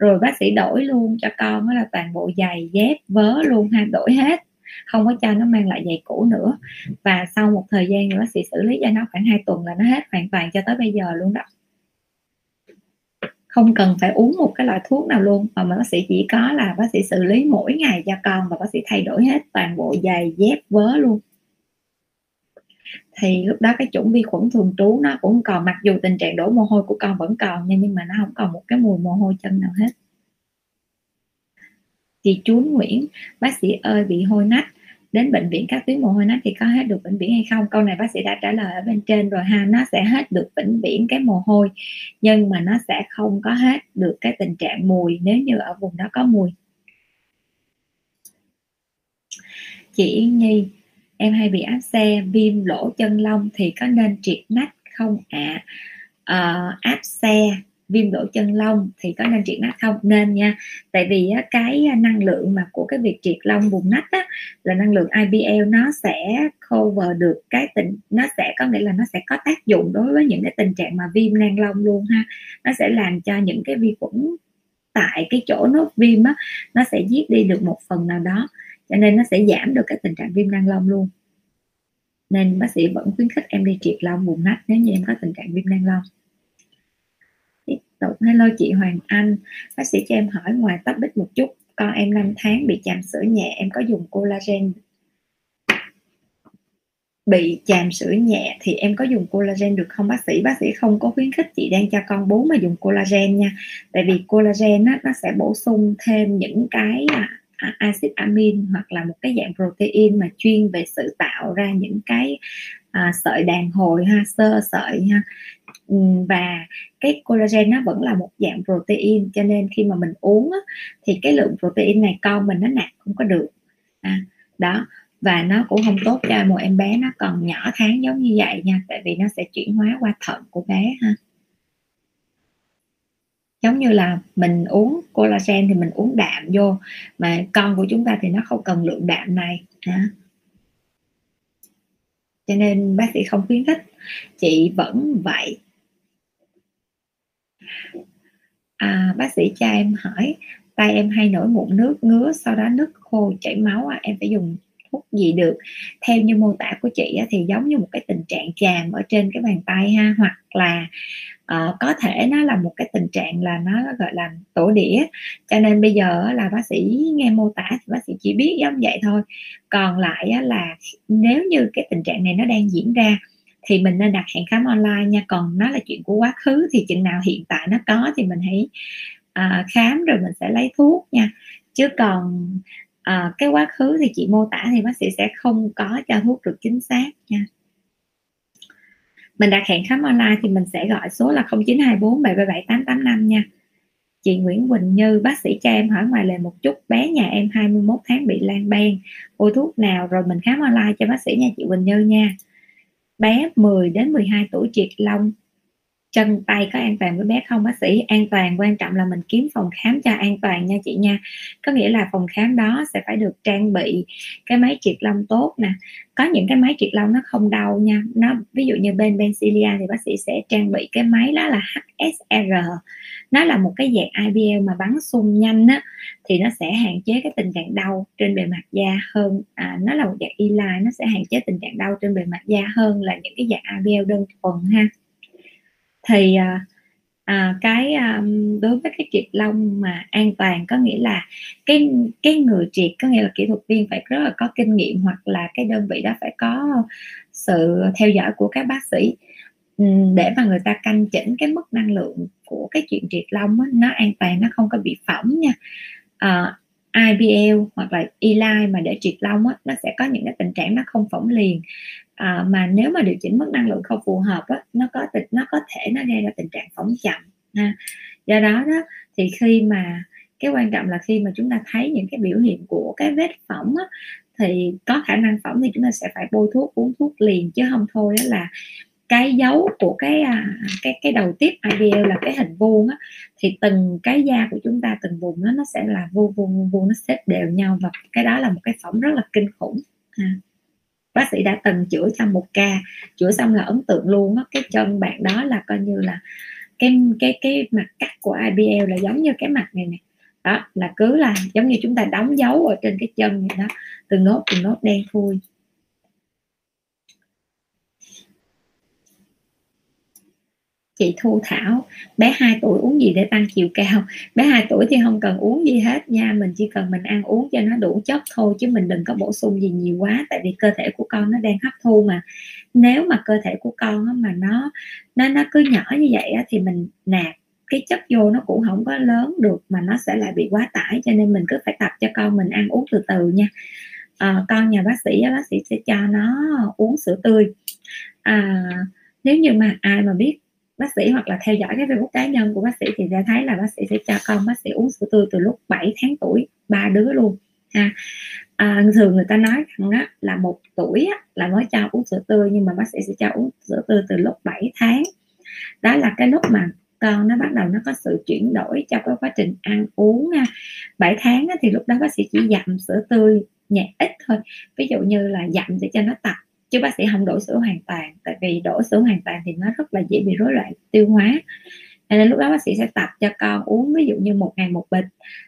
rồi bác sĩ đổi luôn cho con đó là toàn bộ giày, dép, vớ luôn ha, đổi hết. Không có cho nó mang lại giày cũ nữa. Và sau một thời gian thì bác sĩ xử lý cho nó khoảng 2 tuần là nó hết hoàn toàn cho tới bây giờ luôn đó. Không cần phải uống một cái loại thuốc nào luôn, mà bác sĩ chỉ có là bác sĩ xử lý mỗi ngày cho con và bác sĩ thay đổi hết toàn bộ giày, dép, vớ luôn thì lúc đó cái chủng vi khuẩn thường trú nó cũng còn, mặc dù tình trạng đổ mồ hôi của con vẫn còn nha nhưng mà nó không còn một cái mùi mồ hôi chân nào hết. Chị chú Nguyễn, bác sĩ ơi, bị hôi nách. Đến bệnh viện các tuyến mồ hôi nách thì có hết được bệnh viễn hay không? Câu này bác sĩ đã trả lời ở bên trên rồi ha. Nó sẽ hết được bệnh viễn cái mồ hôi, nhưng mà nó sẽ không có hết được cái tình trạng mùi nếu như ở vùng đó có mùi. Chị Yên Nhi em hay bị áp xe viêm lỗ chân lông thì có nên triệt nách không ạ? À? uh, áp xe viêm lỗ chân lông thì có nên triệt nách không? Nên nha tại vì cái à, năng lượng mà của cái việc triệt lông vùng nách á, là năng lượng IBL nó sẽ cover được cái tình nó sẽ có nghĩa là nó sẽ có tác dụng đối với những cái tình trạng mà viêm nang lông luôn ha. Nó sẽ làm cho những cái vi khuẩn tại cái chỗ nốt viêm á nó sẽ giết đi được một phần nào đó cho nên nó sẽ giảm được cái tình trạng viêm nang lông luôn. Nên bác sĩ vẫn khuyến khích em đi triệt lông vùng nách nếu như em có tình trạng viêm nang lông. Tiếp tục hello chị Hoàng Anh. Bác sĩ cho em hỏi ngoài tóc bích một chút con em 5 tháng bị chàm sữa nhẹ em có dùng collagen? Bị chàm sữa nhẹ thì em có dùng collagen được không bác sĩ? Bác sĩ không có khuyến khích chị đang cho con bú mà dùng collagen nha. Tại vì collagen á, nó sẽ bổ sung thêm những cái à, acid amin hoặc là một cái dạng protein mà chuyên về sự tạo ra những cái à, sợi đàn hồi ha sơ sợi ha. Và cái collagen nó vẫn là một dạng protein cho nên khi mà mình uống á, thì cái lượng protein này con mình nó nạp không có được à, đó. Và nó cũng không tốt cho một em bé nó còn nhỏ tháng giống như vậy nha tại vì nó sẽ chuyển hóa qua thận của bé ha giống như là mình uống collagen thì mình uống đạm vô mà con của chúng ta thì nó không cần lượng đạm này ha cho nên bác sĩ không khuyến khích chị vẫn vậy. À, bác sĩ cha em hỏi tay em hay nổi mụn nước ngứa sau đó nước khô chảy máu à, em phải dùng thuốc gì được? Theo như mô tả của chị á, thì giống như một cái tình trạng chàm ở trên cái bàn tay ha hoặc là uh, có thể nó là một cái tình trạng là nó gọi là tổ đĩa. Cho nên bây giờ là bác sĩ nghe mô tả thì bác sĩ chỉ biết giống vậy thôi. Còn lại là nếu như cái tình trạng này nó đang diễn ra thì mình nên đặt hẹn khám online nha. Còn nó là chuyện của quá khứ thì chừng nào hiện tại nó có thì mình hãy uh, khám rồi mình sẽ lấy thuốc nha. Chứ còn à, cái quá khứ thì chị mô tả thì bác sĩ sẽ không có cho thuốc được chính xác nha mình đặt hẹn khám online thì mình sẽ gọi số là 0924 777 885 nha. Chị Nguyễn Quỳnh Như, bác sĩ cho em hỏi ngoài lời một chút, bé nhà em 21 tháng bị lan ban bôi thuốc nào rồi mình khám online cho bác sĩ nha chị Quỳnh Như nha. Bé 10 đến 12 tuổi triệt lông chân tay có an toàn với bé không bác sĩ? An toàn quan trọng là mình kiếm phòng khám cho an toàn nha chị nha. Có nghĩa là phòng khám đó sẽ phải được trang bị cái máy triệt lông tốt nè. Có những cái máy triệt lông nó không đau nha. Nó ví dụ như bên Bencilia thì bác sĩ sẽ trang bị cái máy đó là HSR nó là một cái dạng IBL mà bắn sung nhanh á thì nó sẽ hạn chế cái tình trạng đau trên bề mặt da hơn. À, nó là một dạng e nó sẽ hạn chế tình trạng đau trên bề mặt da hơn là những cái dạng IBL đơn thuần ha thì à, à, cái à, đối với cái triệt lông mà an toàn có nghĩa là cái cái người triệt có nghĩa là kỹ thuật viên phải rất là có kinh nghiệm hoặc là cái đơn vị đó phải có sự theo dõi của các bác sĩ. Ừ, để mà người ta canh chỉnh cái mức năng lượng của cái chuyện triệt lông á, nó an toàn nó không có bị phỏng nha. Ờ, à, IBL hoặc là Eli mà để triệt lông á, nó sẽ có những cái tình trạng nó không phỏng liền à, mà nếu mà điều chỉnh mức năng lượng không phù hợp á, nó có tình nó có thể nó gây ra tình trạng phỏng chậm ha. do đó đó thì khi mà cái quan trọng là khi mà chúng ta thấy những cái biểu hiện của cái vết phỏng á, thì có khả năng phỏng thì chúng ta sẽ phải bôi thuốc uống thuốc liền chứ không thôi đó là cái dấu của cái à, cái cái đầu tiếp IBL là cái hình vuông á thì từng cái da của chúng ta từng vùng nó nó sẽ là vuông vuông vuông nó xếp đều nhau và cái đó là một cái phỏng rất là kinh khủng ha bác sĩ đã từng chữa cho một ca, chữa xong là ấn tượng luôn á. Cái chân bạn đó là coi như là cái cái cái mặt cắt của IBL là giống như cái mặt này nè. Đó, là cứ là giống như chúng ta đóng dấu ở trên cái chân này đó từng nốt từng nốt đen thui. Chị Thu Thảo bé 2 tuổi uống gì để tăng chiều cao? Bé 2 tuổi thì không cần uống gì hết nha mình chỉ cần mình ăn uống cho nó đủ chất thôi chứ mình đừng có bổ sung gì nhiều quá tại vì cơ thể của con nó đang hấp thu mà. Nếu mà cơ thể của con mà nó nó nó cứ nhỏ như vậy thì mình nạp cái chất vô nó cũng không có lớn được mà nó sẽ lại bị quá tải cho nên mình cứ phải tập cho con mình ăn uống từ từ nha. À, con nhà bác sĩ bác sĩ sẽ cho nó uống sữa tươi. À, nếu như mà ai mà biết bác sĩ hoặc là theo dõi cái facebook cá nhân của bác sĩ thì sẽ thấy là bác sĩ sẽ cho con bác sĩ uống sữa tươi từ lúc 7 tháng tuổi ba đứa luôn ha. À, thường người ta nói rằng đó là một tuổi á, là mới cho uống sữa tươi nhưng mà bác sĩ sẽ cho uống sữa tươi từ lúc 7 tháng. Đó là cái lúc mà con nó bắt đầu nó có sự chuyển đổi trong cái quá trình ăn uống ha. 7 tháng á, thì lúc đó bác sĩ chỉ dặm sữa tươi nhẹ ít thôi. Ví dụ như là dặm để cho nó tập chứ bác sĩ không đổ sữa hoàn toàn, tại vì đổ sữa hoàn toàn thì nó rất là dễ bị rối loạn tiêu hóa. Nên lúc đó bác sĩ sẽ tập cho con uống ví dụ như một ngày một bịch,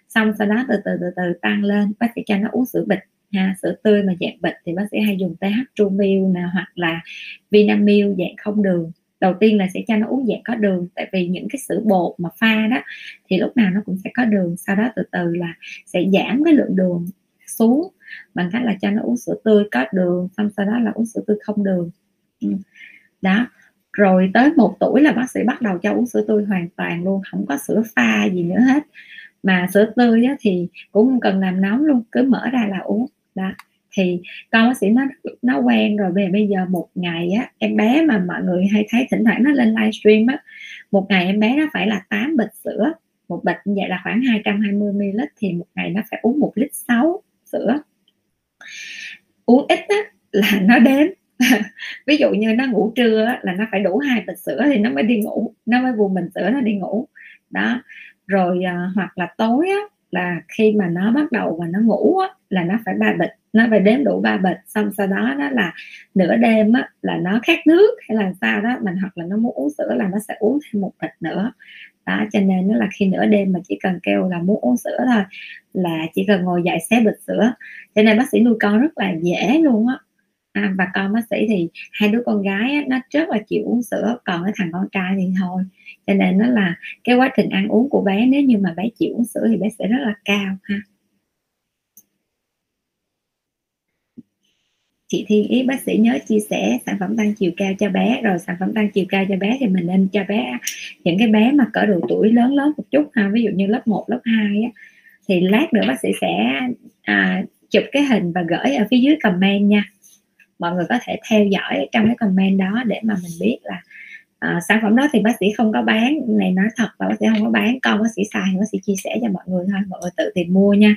xong sau đó từ từ từ từ tăng lên, bác sĩ cho nó uống sữa bịch ha, sữa tươi mà dạng bịch thì bác sĩ hay dùng TH Trumil nè, hoặc là Vinamilk dạng không đường. Đầu tiên là sẽ cho nó uống dạng có đường, tại vì những cái sữa bột mà pha đó thì lúc nào nó cũng sẽ có đường. Sau đó từ từ là sẽ giảm cái lượng đường xuống bằng cách là cho nó uống sữa tươi có đường xong sau đó là uống sữa tươi không đường. Ừ. Đó. Rồi tới một tuổi là bác sĩ bắt đầu cho uống sữa tươi hoàn toàn luôn không có sữa pha gì nữa hết. Mà sữa tươi á, thì cũng không cần làm nóng luôn cứ mở ra là uống. Đó. Thì con bác sĩ nó nó quen rồi về bây giờ một ngày á em bé mà mọi người hay thấy thỉnh thoảng nó lên livestream á một ngày em bé nó phải là 8 bịch sữa. Một bịch như vậy là khoảng 220 ml thì một ngày nó phải uống một lít 6 sữa uống ít á, là nó đếm. Ví dụ như nó ngủ trưa á, là nó phải đủ hai bịch sữa thì nó mới đi ngủ nó mới buồn mình sữa nó đi ngủ. Đó. Rồi à, hoặc là tối á, là khi mà nó bắt đầu và nó ngủ á, là nó phải ba bịch nó phải đếm đủ ba bịch xong sau đó đó là nửa đêm á, là nó khát nước hay là sao đó mình hoặc là nó muốn uống sữa là nó sẽ uống thêm một bịch nữa đó cho nên nó là khi nửa đêm mà chỉ cần kêu là muốn uống sữa thôi là chỉ cần ngồi dậy xé bịch sữa. Cho nên bác sĩ nuôi con rất là dễ luôn á. À, và con bác sĩ thì hai đứa con gái á, nó rất là chịu uống sữa còn cái thằng con trai thì thôi. Cho nên nó là cái quá trình ăn uống của bé nếu như mà bé chịu uống sữa thì bé sẽ rất là cao ha. Chị Thiên Ý bác sĩ nhớ chia sẻ sản phẩm tăng chiều cao cho bé. Rồi sản phẩm tăng chiều cao cho bé thì mình nên cho bé những cái bé mà cỡ độ tuổi lớn lớn một chút ha. Ví dụ như lớp 1, lớp 2 á, thì lát nữa bác sĩ sẽ à, chụp cái hình và gửi ở phía dưới comment nha. Mọi người có thể theo dõi trong cái comment đó để mà mình biết là à, sản phẩm đó thì bác sĩ không có bán. Này nói thật và bác sĩ không có bán. Con bác sĩ xài bác sĩ chia sẻ cho mọi người thôi. Mọi người tự tìm mua nha.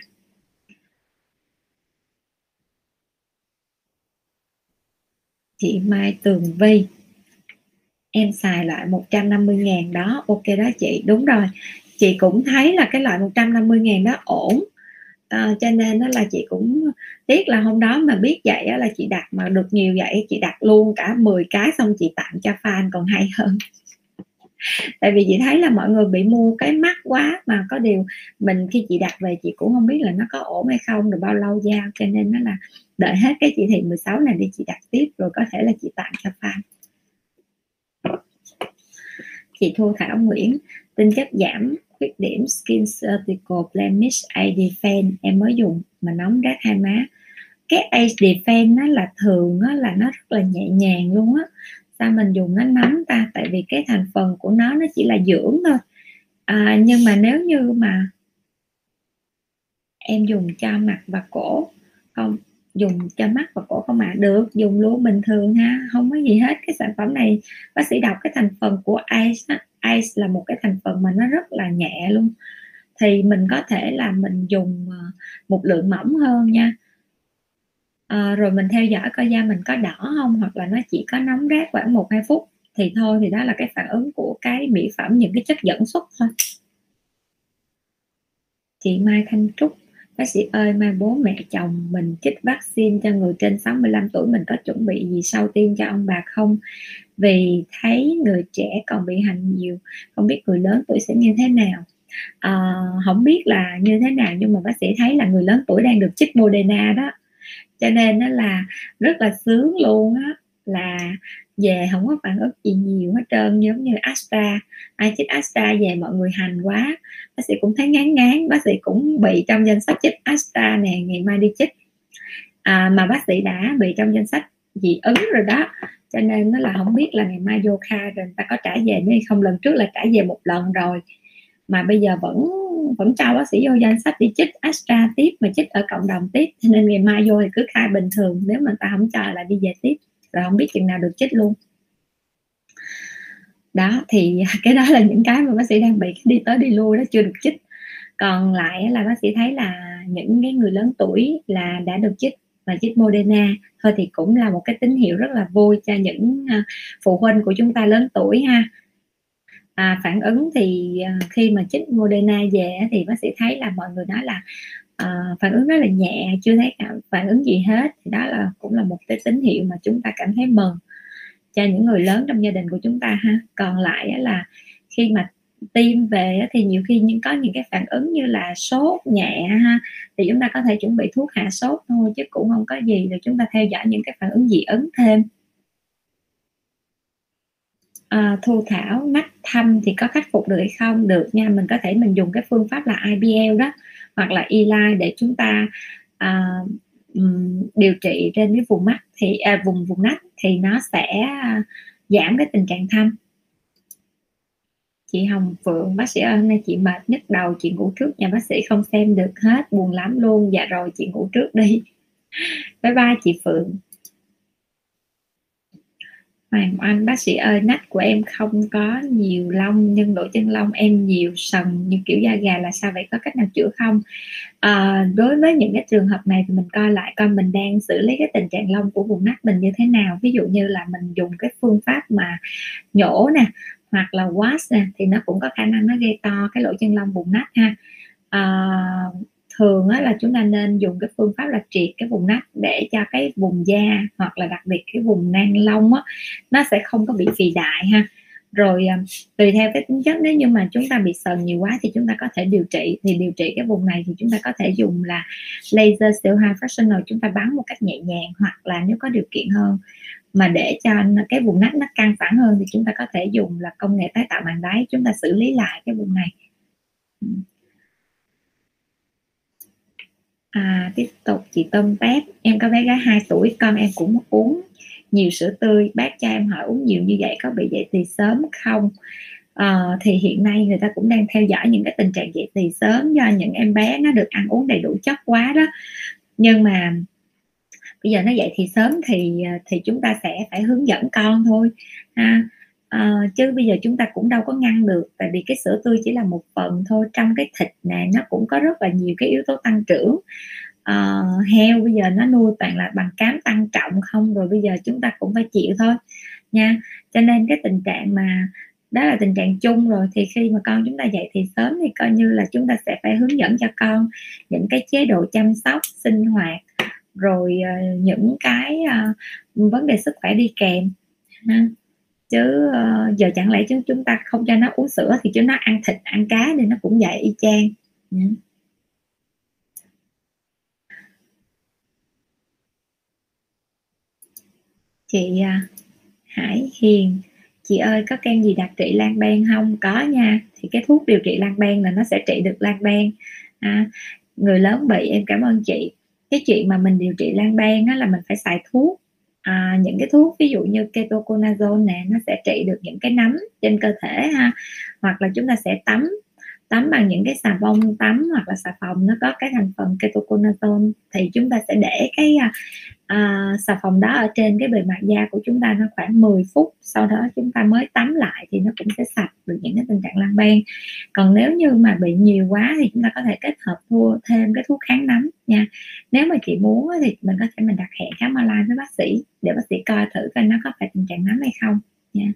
Chị Mai Tường Vi em xài loại 150 ngàn đó. Ok đó chị. Đúng rồi. Chị cũng thấy là cái loại 150 ngàn đó ổn. À, cho nên đó là chị cũng tiếc là hôm đó mà biết vậy đó là chị đặt mà được nhiều vậy chị đặt luôn cả 10 cái xong chị tặng cho fan còn hay hơn tại vì chị thấy là mọi người bị mua cái mắc quá mà có điều mình khi chị đặt về chị cũng không biết là nó có ổn hay không rồi bao lâu giao cho nên nó là đợi hết cái chỉ thị 16 này đi chị đặt tiếp rồi có thể là chị tặng cho fan chị Thu Thảo Nguyễn tinh chất giảm khuyết điểm skin surgical blemish age defense em mới dùng mà nóng rát hai má. Cái age defense nó là thường á, là nó rất là nhẹ nhàng luôn á sao mình dùng nó nóng ta? Tại vì cái thành phần của nó nó chỉ là dưỡng thôi. À, nhưng mà nếu như mà em dùng cho mặt và cổ không dùng cho mắt và cổ không ạ? À? được dùng luôn bình thường ha. Không có gì hết. Cái sản phẩm này bác sĩ đọc cái thành phần của ice ice là một cái thành phần mà nó rất là nhẹ luôn. Thì mình có thể là mình dùng ờ, một lượng mỏng hơn nha à, rồi mình theo dõi coi da mình có đỏ không hoặc là nó chỉ có nóng rát khoảng một hai phút thì thôi thì đó là cái phản ứng của cái mỹ phẩm những cái chất dẫn xuất thôi. Chị Mai Thanh Trúc bác sĩ ơi mai bố mẹ chồng mình chích vaccine cho người trên 65 tuổi mình có chuẩn bị gì sau tiêm cho ông bà không? Vì thấy người trẻ còn bị hành nhiều không biết người lớn tuổi sẽ như thế nào. À, không biết là như thế nào nhưng mà bác sĩ thấy là người lớn tuổi đang được chích Moderna đó cho nên nó là rất là sướng luôn á là về không có phản ứng gì nhiều hết trơn giống như Astra ai chích Astra về mọi người hành quá bác sĩ cũng thấy ngán ngán bác sĩ cũng bị trong danh sách chích Astra nè ngày mai đi chích. À, mà bác sĩ đã bị trong danh sách dị ứng rồi đó cho nên nó là không biết là ngày mai vô kha rồi người ta có trả về nữa không. Lần trước là trả về một lần rồi mà bây giờ vẫn vẫn cho bác sĩ vô danh sách đi chích Astra tiếp mà chích ở cộng đồng tiếp. Cho nên ngày mai vô thì cứ khai bình thường. Nếu mà ta không cho là đi về tiếp. Rồi không biết chừng nào được chích luôn. Đó, thì cái đó là những cái mà bác sĩ đang bị đi tới đi lui đó, chưa được chích. Còn lại là bác sĩ thấy là những cái người lớn tuổi là đã được chích và chích Moderna. Thôi thì cũng là một cái tín hiệu rất là vui cho những à, phụ huynh của chúng ta lớn tuổi ha à, phản ứng thì à, khi mà chích Moderna về thì bác sĩ thấy là mọi người nói là à, phản ứng rất là nhẹ chưa thấy phản ứng gì hết. Thì đó là cũng là một cái tín hiệu mà chúng ta cảm thấy mừng cho những người lớn trong gia đình của chúng ta ha. Còn lại là khi mà tiêm về thì nhiều khi những có những cái phản ứng như là sốt nhẹ ha thì chúng ta có thể chuẩn bị thuốc hạ sốt thôi chứ cũng không có gì. Để chúng ta theo dõi những cái phản ứng dị ứng thêm à, thu thảo nách thâm thì có khắc phục được hay không? Được nha mình có thể mình dùng cái phương pháp là IBL đó hoặc là Eli để chúng ta à, điều trị trên cái vùng mắt thì à, vùng vùng nách thì nó sẽ giảm cái tình trạng thâm chị Hồng Phượng bác sĩ ơi hôm nay chị mệt nhức đầu chị ngủ trước nhà bác sĩ không xem được hết buồn lắm luôn. Dạ rồi chị ngủ trước đi. Bye bye chị Phượng. Hoàng Anh bác sĩ ơi nách của em không có nhiều lông nhưng lỗ chân lông em nhiều sần như kiểu da gà là sao vậy? Có cách nào chữa không? À, đối với những cái trường hợp này thì mình coi lại coi mình đang xử lý cái tình trạng lông của vùng nách mình như thế nào. Ví dụ như là mình dùng cái phương pháp mà nhổ nè hoặc là wash nè thì nó cũng có khả năng nó gây to cái lỗ chân lông vùng nách ha. À, thường á, là chúng ta nên dùng cái phương pháp là triệt cái vùng nách để cho cái vùng da hoặc là đặc biệt cái vùng nang lông á, nó sẽ không có bị phì đại ha. Rồi à, tùy theo cái tính chất nếu như mà chúng ta bị sần nhiều quá thì chúng ta có thể điều trị. Thì điều trị cái vùng này thì chúng ta có thể dùng là laser siêu high fractional chúng ta bắn một cách nhẹ nhàng hoặc là nếu có điều kiện hơn. Mà để cho cái vùng nách nó căng phẳng hơn thì chúng ta có thể dùng là công nghệ tái tạo màng đáy chúng ta xử lý lại cái vùng này. Ừ à, tiếp tục chị tôm tép em có bé gái 2 tuổi con em cũng uống nhiều sữa tươi. Bác cho em hỏi uống nhiều như vậy có bị dậy thì sớm không? À, thì hiện nay người ta cũng đang theo dõi những cái tình trạng dậy thì sớm do những em bé nó được ăn uống đầy đủ chất quá đó. Nhưng mà bây giờ nó dậy thì sớm thì ờ, thì chúng ta sẽ phải hướng dẫn con thôi ha à, chứ bây giờ chúng ta cũng đâu có ngăn được tại vì cái sữa tươi chỉ là một phần thôi. Trong cái thịt này nó cũng có rất là nhiều cái yếu tố tăng trưởng. À, heo bây giờ nó nuôi toàn là bằng cám tăng trọng không rồi bây giờ chúng ta cũng phải chịu thôi nha. Cho nên cái tình trạng mà đó là tình trạng chung rồi thì khi mà con chúng ta dậy thì sớm thì coi như là chúng ta sẽ phải hướng dẫn cho con những cái chế độ chăm sóc sinh hoạt rồi ờ, những cái vấn đề sức khỏe đi kèm ha chứ uh, giờ chẳng lẽ chứ chúng ta không cho nó uống sữa thì chứ nó ăn thịt ăn cá nên nó cũng vậy y chang. Yeah. chị uh, Hải Hiền chị ơi có kem gì đặc trị lan ban không? Có nha thì cái thuốc điều trị lan ban là nó sẽ trị được lan ban à, người lớn bị em cảm ơn chị. Cái chuyện mà mình điều trị lan ban á, là mình phải xài thuốc à, những cái thuốc ví dụ như ketoconazole nè nó sẽ trị được những cái nấm trên cơ thể ha hoặc là chúng ta sẽ tắm tắm bằng những cái xà bông tắm hoặc là xà phòng nó có cái thành phần ketoconazole. Thì chúng ta sẽ để cái à, à xà phòng đó ở trên cái bề mặt da của chúng ta nó khoảng 10 phút. Sau đó chúng ta mới tắm lại thì nó cũng sẽ sạch được những cái tình trạng lan ban. Còn nếu như mà bị nhiều quá thì chúng ta có thể kết hợp mua thêm cái thuốc kháng nấm nha. Nếu mà chị muốn thì mình có thể mình đặt hẹn khám online với bác sĩ để bác sĩ coi thử coi nó có phải tình trạng nấm hay không nha.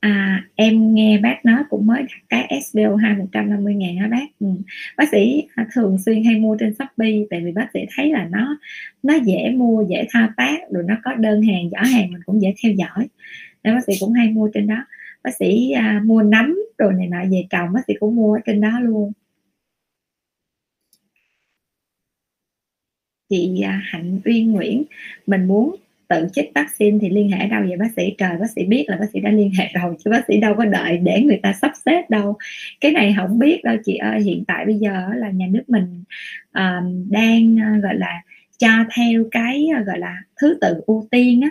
À, em nghe bác nói cũng mới đặt cái SPO2 150 ngàn á bác. Ừ. bác sĩ à, thường xuyên hay mua trên Shopee tại vì bác sĩ thấy là nó nó dễ mua dễ thao tác rồi nó có đơn hàng giỏ hàng mình cũng dễ theo dõi. Nên bác sĩ cũng hay mua trên đó. Bác sĩ à, mua nấm rồi này nọ về trồng bác sĩ cũng mua ở trên đó luôn. Chị à, Hạnh Uyên Nguyễn mình muốn tự chích vaccine thì liên hệ đâu vậy bác sĩ? Trời bác sĩ biết là bác sĩ đã liên hệ rồi chứ bác sĩ đâu có đợi để người ta sắp xếp đâu. Cái này không biết đâu chị ơi hiện tại bây giờ là nhà nước mình um, đang uh, gọi là cho theo cái uh, gọi là thứ tự ưu tiên á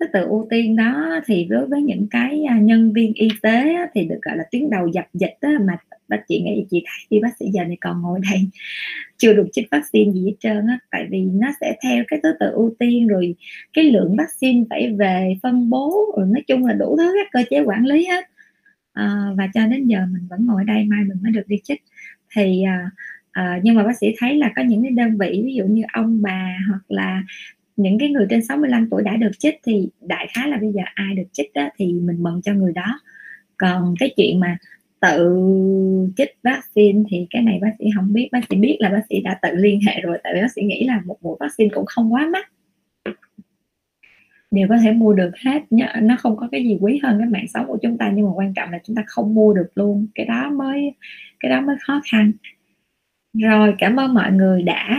thứ tự ưu tiên đó thì đối với những cái à, nhân viên y tế thì được gọi là tuyến đầu dập dịch đó, mà bác chị nghĩ chị thấy đi bác sĩ giờ này còn ngồi đây chưa được chích vaccine gì hết trơn á. Tại vì nó sẽ theo cái thứ tự ưu tiên rồi cái lượng vaccine phải về phân bố rồi nói chung là đủ thứ các cơ chế quản lý hết. À, và cho đến giờ mình vẫn ngồi đây mai mình mới được đi chích. Thì à, à, nhưng mà bác sĩ thấy là có những cái đơn vị ví dụ như ông bà hoặc là những cái người trên 65 tuổi đã được chích thì đại khái là bây giờ ai được chích đó, thì mình mừng cho người đó. Còn cái chuyện mà tự chích vaccine thì cái này bác sĩ không biết bác sĩ biết là bác sĩ đã tự liên hệ rồi tại vì bác sĩ nghĩ là một mũi vaccine cũng không quá mắc. Đều có thể mua được hết nó không có cái gì quý hơn cái mạng sống của chúng ta nhưng mà quan trọng là chúng ta không mua được luôn. Cái đó mới cái đó mới khó khăn. Rồi cảm ơn mọi người đã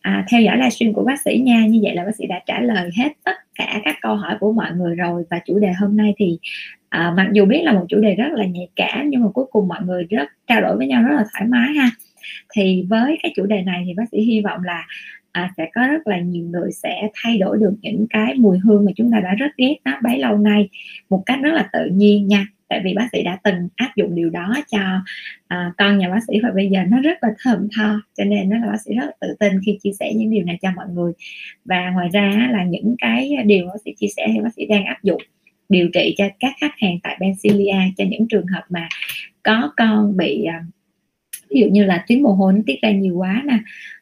à, theo dõi livestream của bác sĩ nha như vậy là bác sĩ đã trả lời hết tất cả các câu hỏi của mọi người rồi. Và chủ đề hôm nay thì à, mặc dù biết là một chủ đề rất là nhạy cảm nhưng mà cuối cùng mọi người rất trao đổi với nhau rất là thoải mái ha. Thì với cái chủ đề này thì bác sĩ hy vọng là à, sẽ có rất là nhiều người sẽ thay đổi được những cái mùi hương mà chúng ta đã rất ghét nó bấy lâu nay một cách rất là tự nhiên nha tại vì bác sĩ đã từng áp dụng điều đó cho à, con nhà bác sĩ và bây giờ nó rất là thơm tho cho nên nó là bác sĩ rất là tự tin khi chia sẻ những điều này cho mọi người. Và ngoài ra là những cái điều bác sĩ chia sẻ thì bác sĩ đang áp dụng điều trị cho các khách hàng tại Bencilia cho những trường hợp mà có con bị à, ví dụ như là tuyến mồ hôi nó tiết ra nhiều quá nè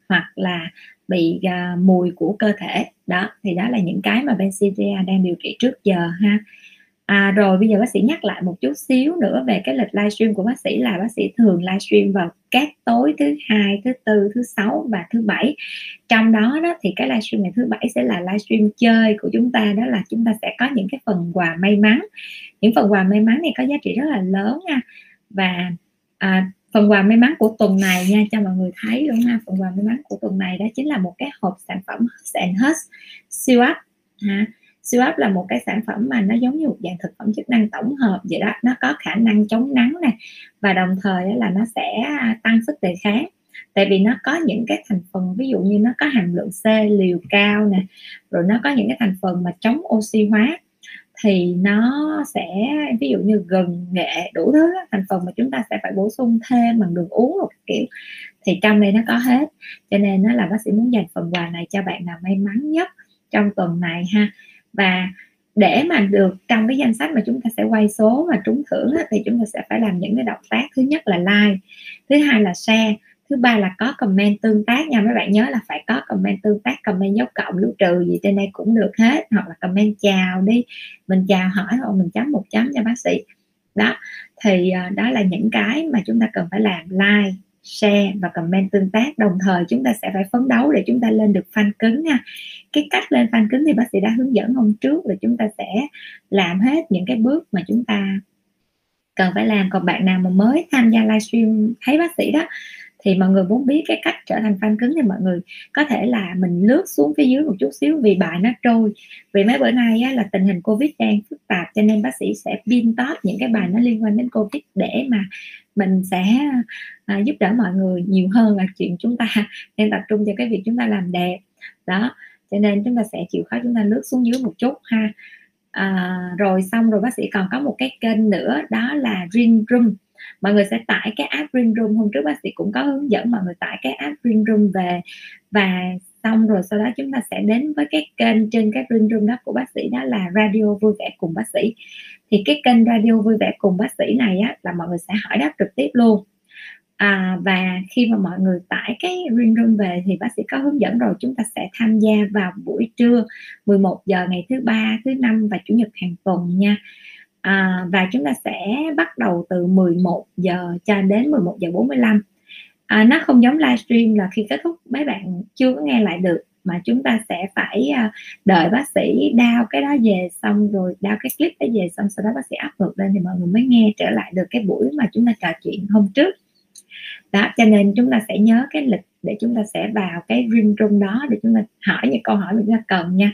hoặc là bị uh, mùi của cơ thể. Đó thì đó là những cái mà Bencilia đang điều trị trước giờ ha. À, rồi bây giờ bác sĩ nhắc lại một chút xíu nữa về cái lịch livestream của bác sĩ là bác sĩ thường livestream vào các tối thứ hai, thứ tư, thứ sáu và thứ bảy. Trong đó đó thì cái livestream ngày thứ bảy sẽ là livestream chơi của chúng ta đó là chúng ta sẽ có những cái phần quà may mắn. Những phần quà may mắn này có giá trị rất là lớn nha. Và à, phần quà may mắn của tuần này nha cho mọi người thấy đúng không phần quà may mắn của tuần này đó chính là một cái hộp sản phẩm sản hết siêu áp ha siêu ấp là một cái sản phẩm mà nó giống như một dạng thực phẩm chức năng tổng hợp vậy đó. Nó có khả năng chống nắng này và đồng thời là nó sẽ à, tăng sức đề kháng. Tại vì nó có những cái thành phần, ví dụ như nó có hàm lượng C, liều cao nè, rồi nó có những cái thành phần mà chống oxy hóa, thì nó sẽ, ví dụ như gừng, nghệ, đủ thứ thành phần mà chúng ta sẽ phải bổ sung thêm bằng đường uống một kiểu, thì trong đây nó có hết. Cho nên nó là bác sĩ muốn dành phần quà này cho bạn nào may mắn nhất trong tuần này ha và để mà được trong cái danh sách mà chúng ta sẽ quay số và trúng thưởng thì chúng ta sẽ phải làm những cái động tác. Thứ nhất là like, thứ hai là share, thứ ba là có comment tương tác nha. Mấy bạn nhớ là phải có comment tương tác, comment dấu cộng, lưu trừ gì trên đây cũng được hết. Hoặc là comment chào đi, mình chào hỏi hoặc mình chấm một chấm cho bác sĩ. Đó, thì ờ, đó là những cái mà chúng ta cần phải làm. Like share và comment tương tác. Đồng thời chúng ta sẽ phải phấn đấu để chúng ta lên được fan cứng nha. Cái cách lên fan cứng thì bác sĩ đã hướng dẫn hôm trước là chúng ta sẽ làm hết những cái bước mà chúng ta cần phải làm. Còn bạn nào mà mới tham gia livestream, thấy bác sĩ đó thì mọi người muốn biết cái cách trở thành fan cứng thì mọi người có thể là mình lướt xuống phía dưới một chút xíu vì bài nó trôi. Vì mấy bữa nay á, là tình hình covid đang phức tạp cho nên bác sĩ sẽ pin top những cái bài nó liên quan đến covid để mà mình sẽ à, giúp đỡ mọi người nhiều hơn là chuyện chúng ta nên tập trung cho cái việc chúng ta làm đẹp. Đó cho nên chúng ta sẽ chịu khó chúng ta lướt xuống dưới một chút ha. À, rồi xong rồi bác sĩ còn có một cái kênh nữa đó là Ring Room mọi người sẽ tải cái app Ring Room. Hôm trước bác sĩ cũng có hướng dẫn mọi người tải cái app Ring Room về. Và xong rồi sau đó chúng ta sẽ đến với cái kênh trên cái Ring Room đó của bác sĩ đó là radio vui vẻ cùng bác sĩ. Thì cái kênh radio vui vẻ cùng bác sĩ này á là mọi người sẽ hỏi đáp trực tiếp luôn. À, và khi mà mọi người tải cái ring room về thì bác sĩ có hướng dẫn rồi. Chúng ta sẽ tham gia vào buổi trưa 11 giờ ngày thứ ba thứ năm và chủ nhật hàng tuần nha à, và chúng ta sẽ bắt đầu từ 11 giờ cho đến 11 giờ 45 à, nó không giống livestream là khi kết thúc mấy bạn chưa có nghe lại được mà chúng ta sẽ phải à, đợi bác sĩ đao cái đó về xong rồi đao cái clip đó về xong sau đó bác sĩ áp ngược lên thì mọi người mới nghe trở lại được cái buổi mà chúng ta trò chuyện hôm trước. Đó cho nên chúng ta sẽ nhớ cái lịch để chúng ta sẽ vào cái ring room đó để chúng ta hỏi những câu hỏi mà chúng ta cần nha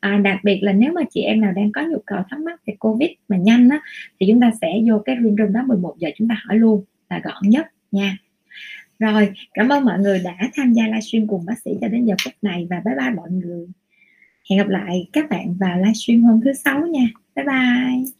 à, đặc biệt là nếu mà chị em nào đang có nhu cầu thắc mắc về covid mà nhanh á thì chúng ta sẽ vô cái room room đó 11 giờ chúng ta hỏi luôn là gọn nhất nha. Rồi cảm ơn mọi người đã tham gia livestream cùng bác sĩ cho đến giờ phút này và bye bye mọi người. Hẹn gặp lại các bạn vào livestream hôm thứ sáu nha. Bye bye.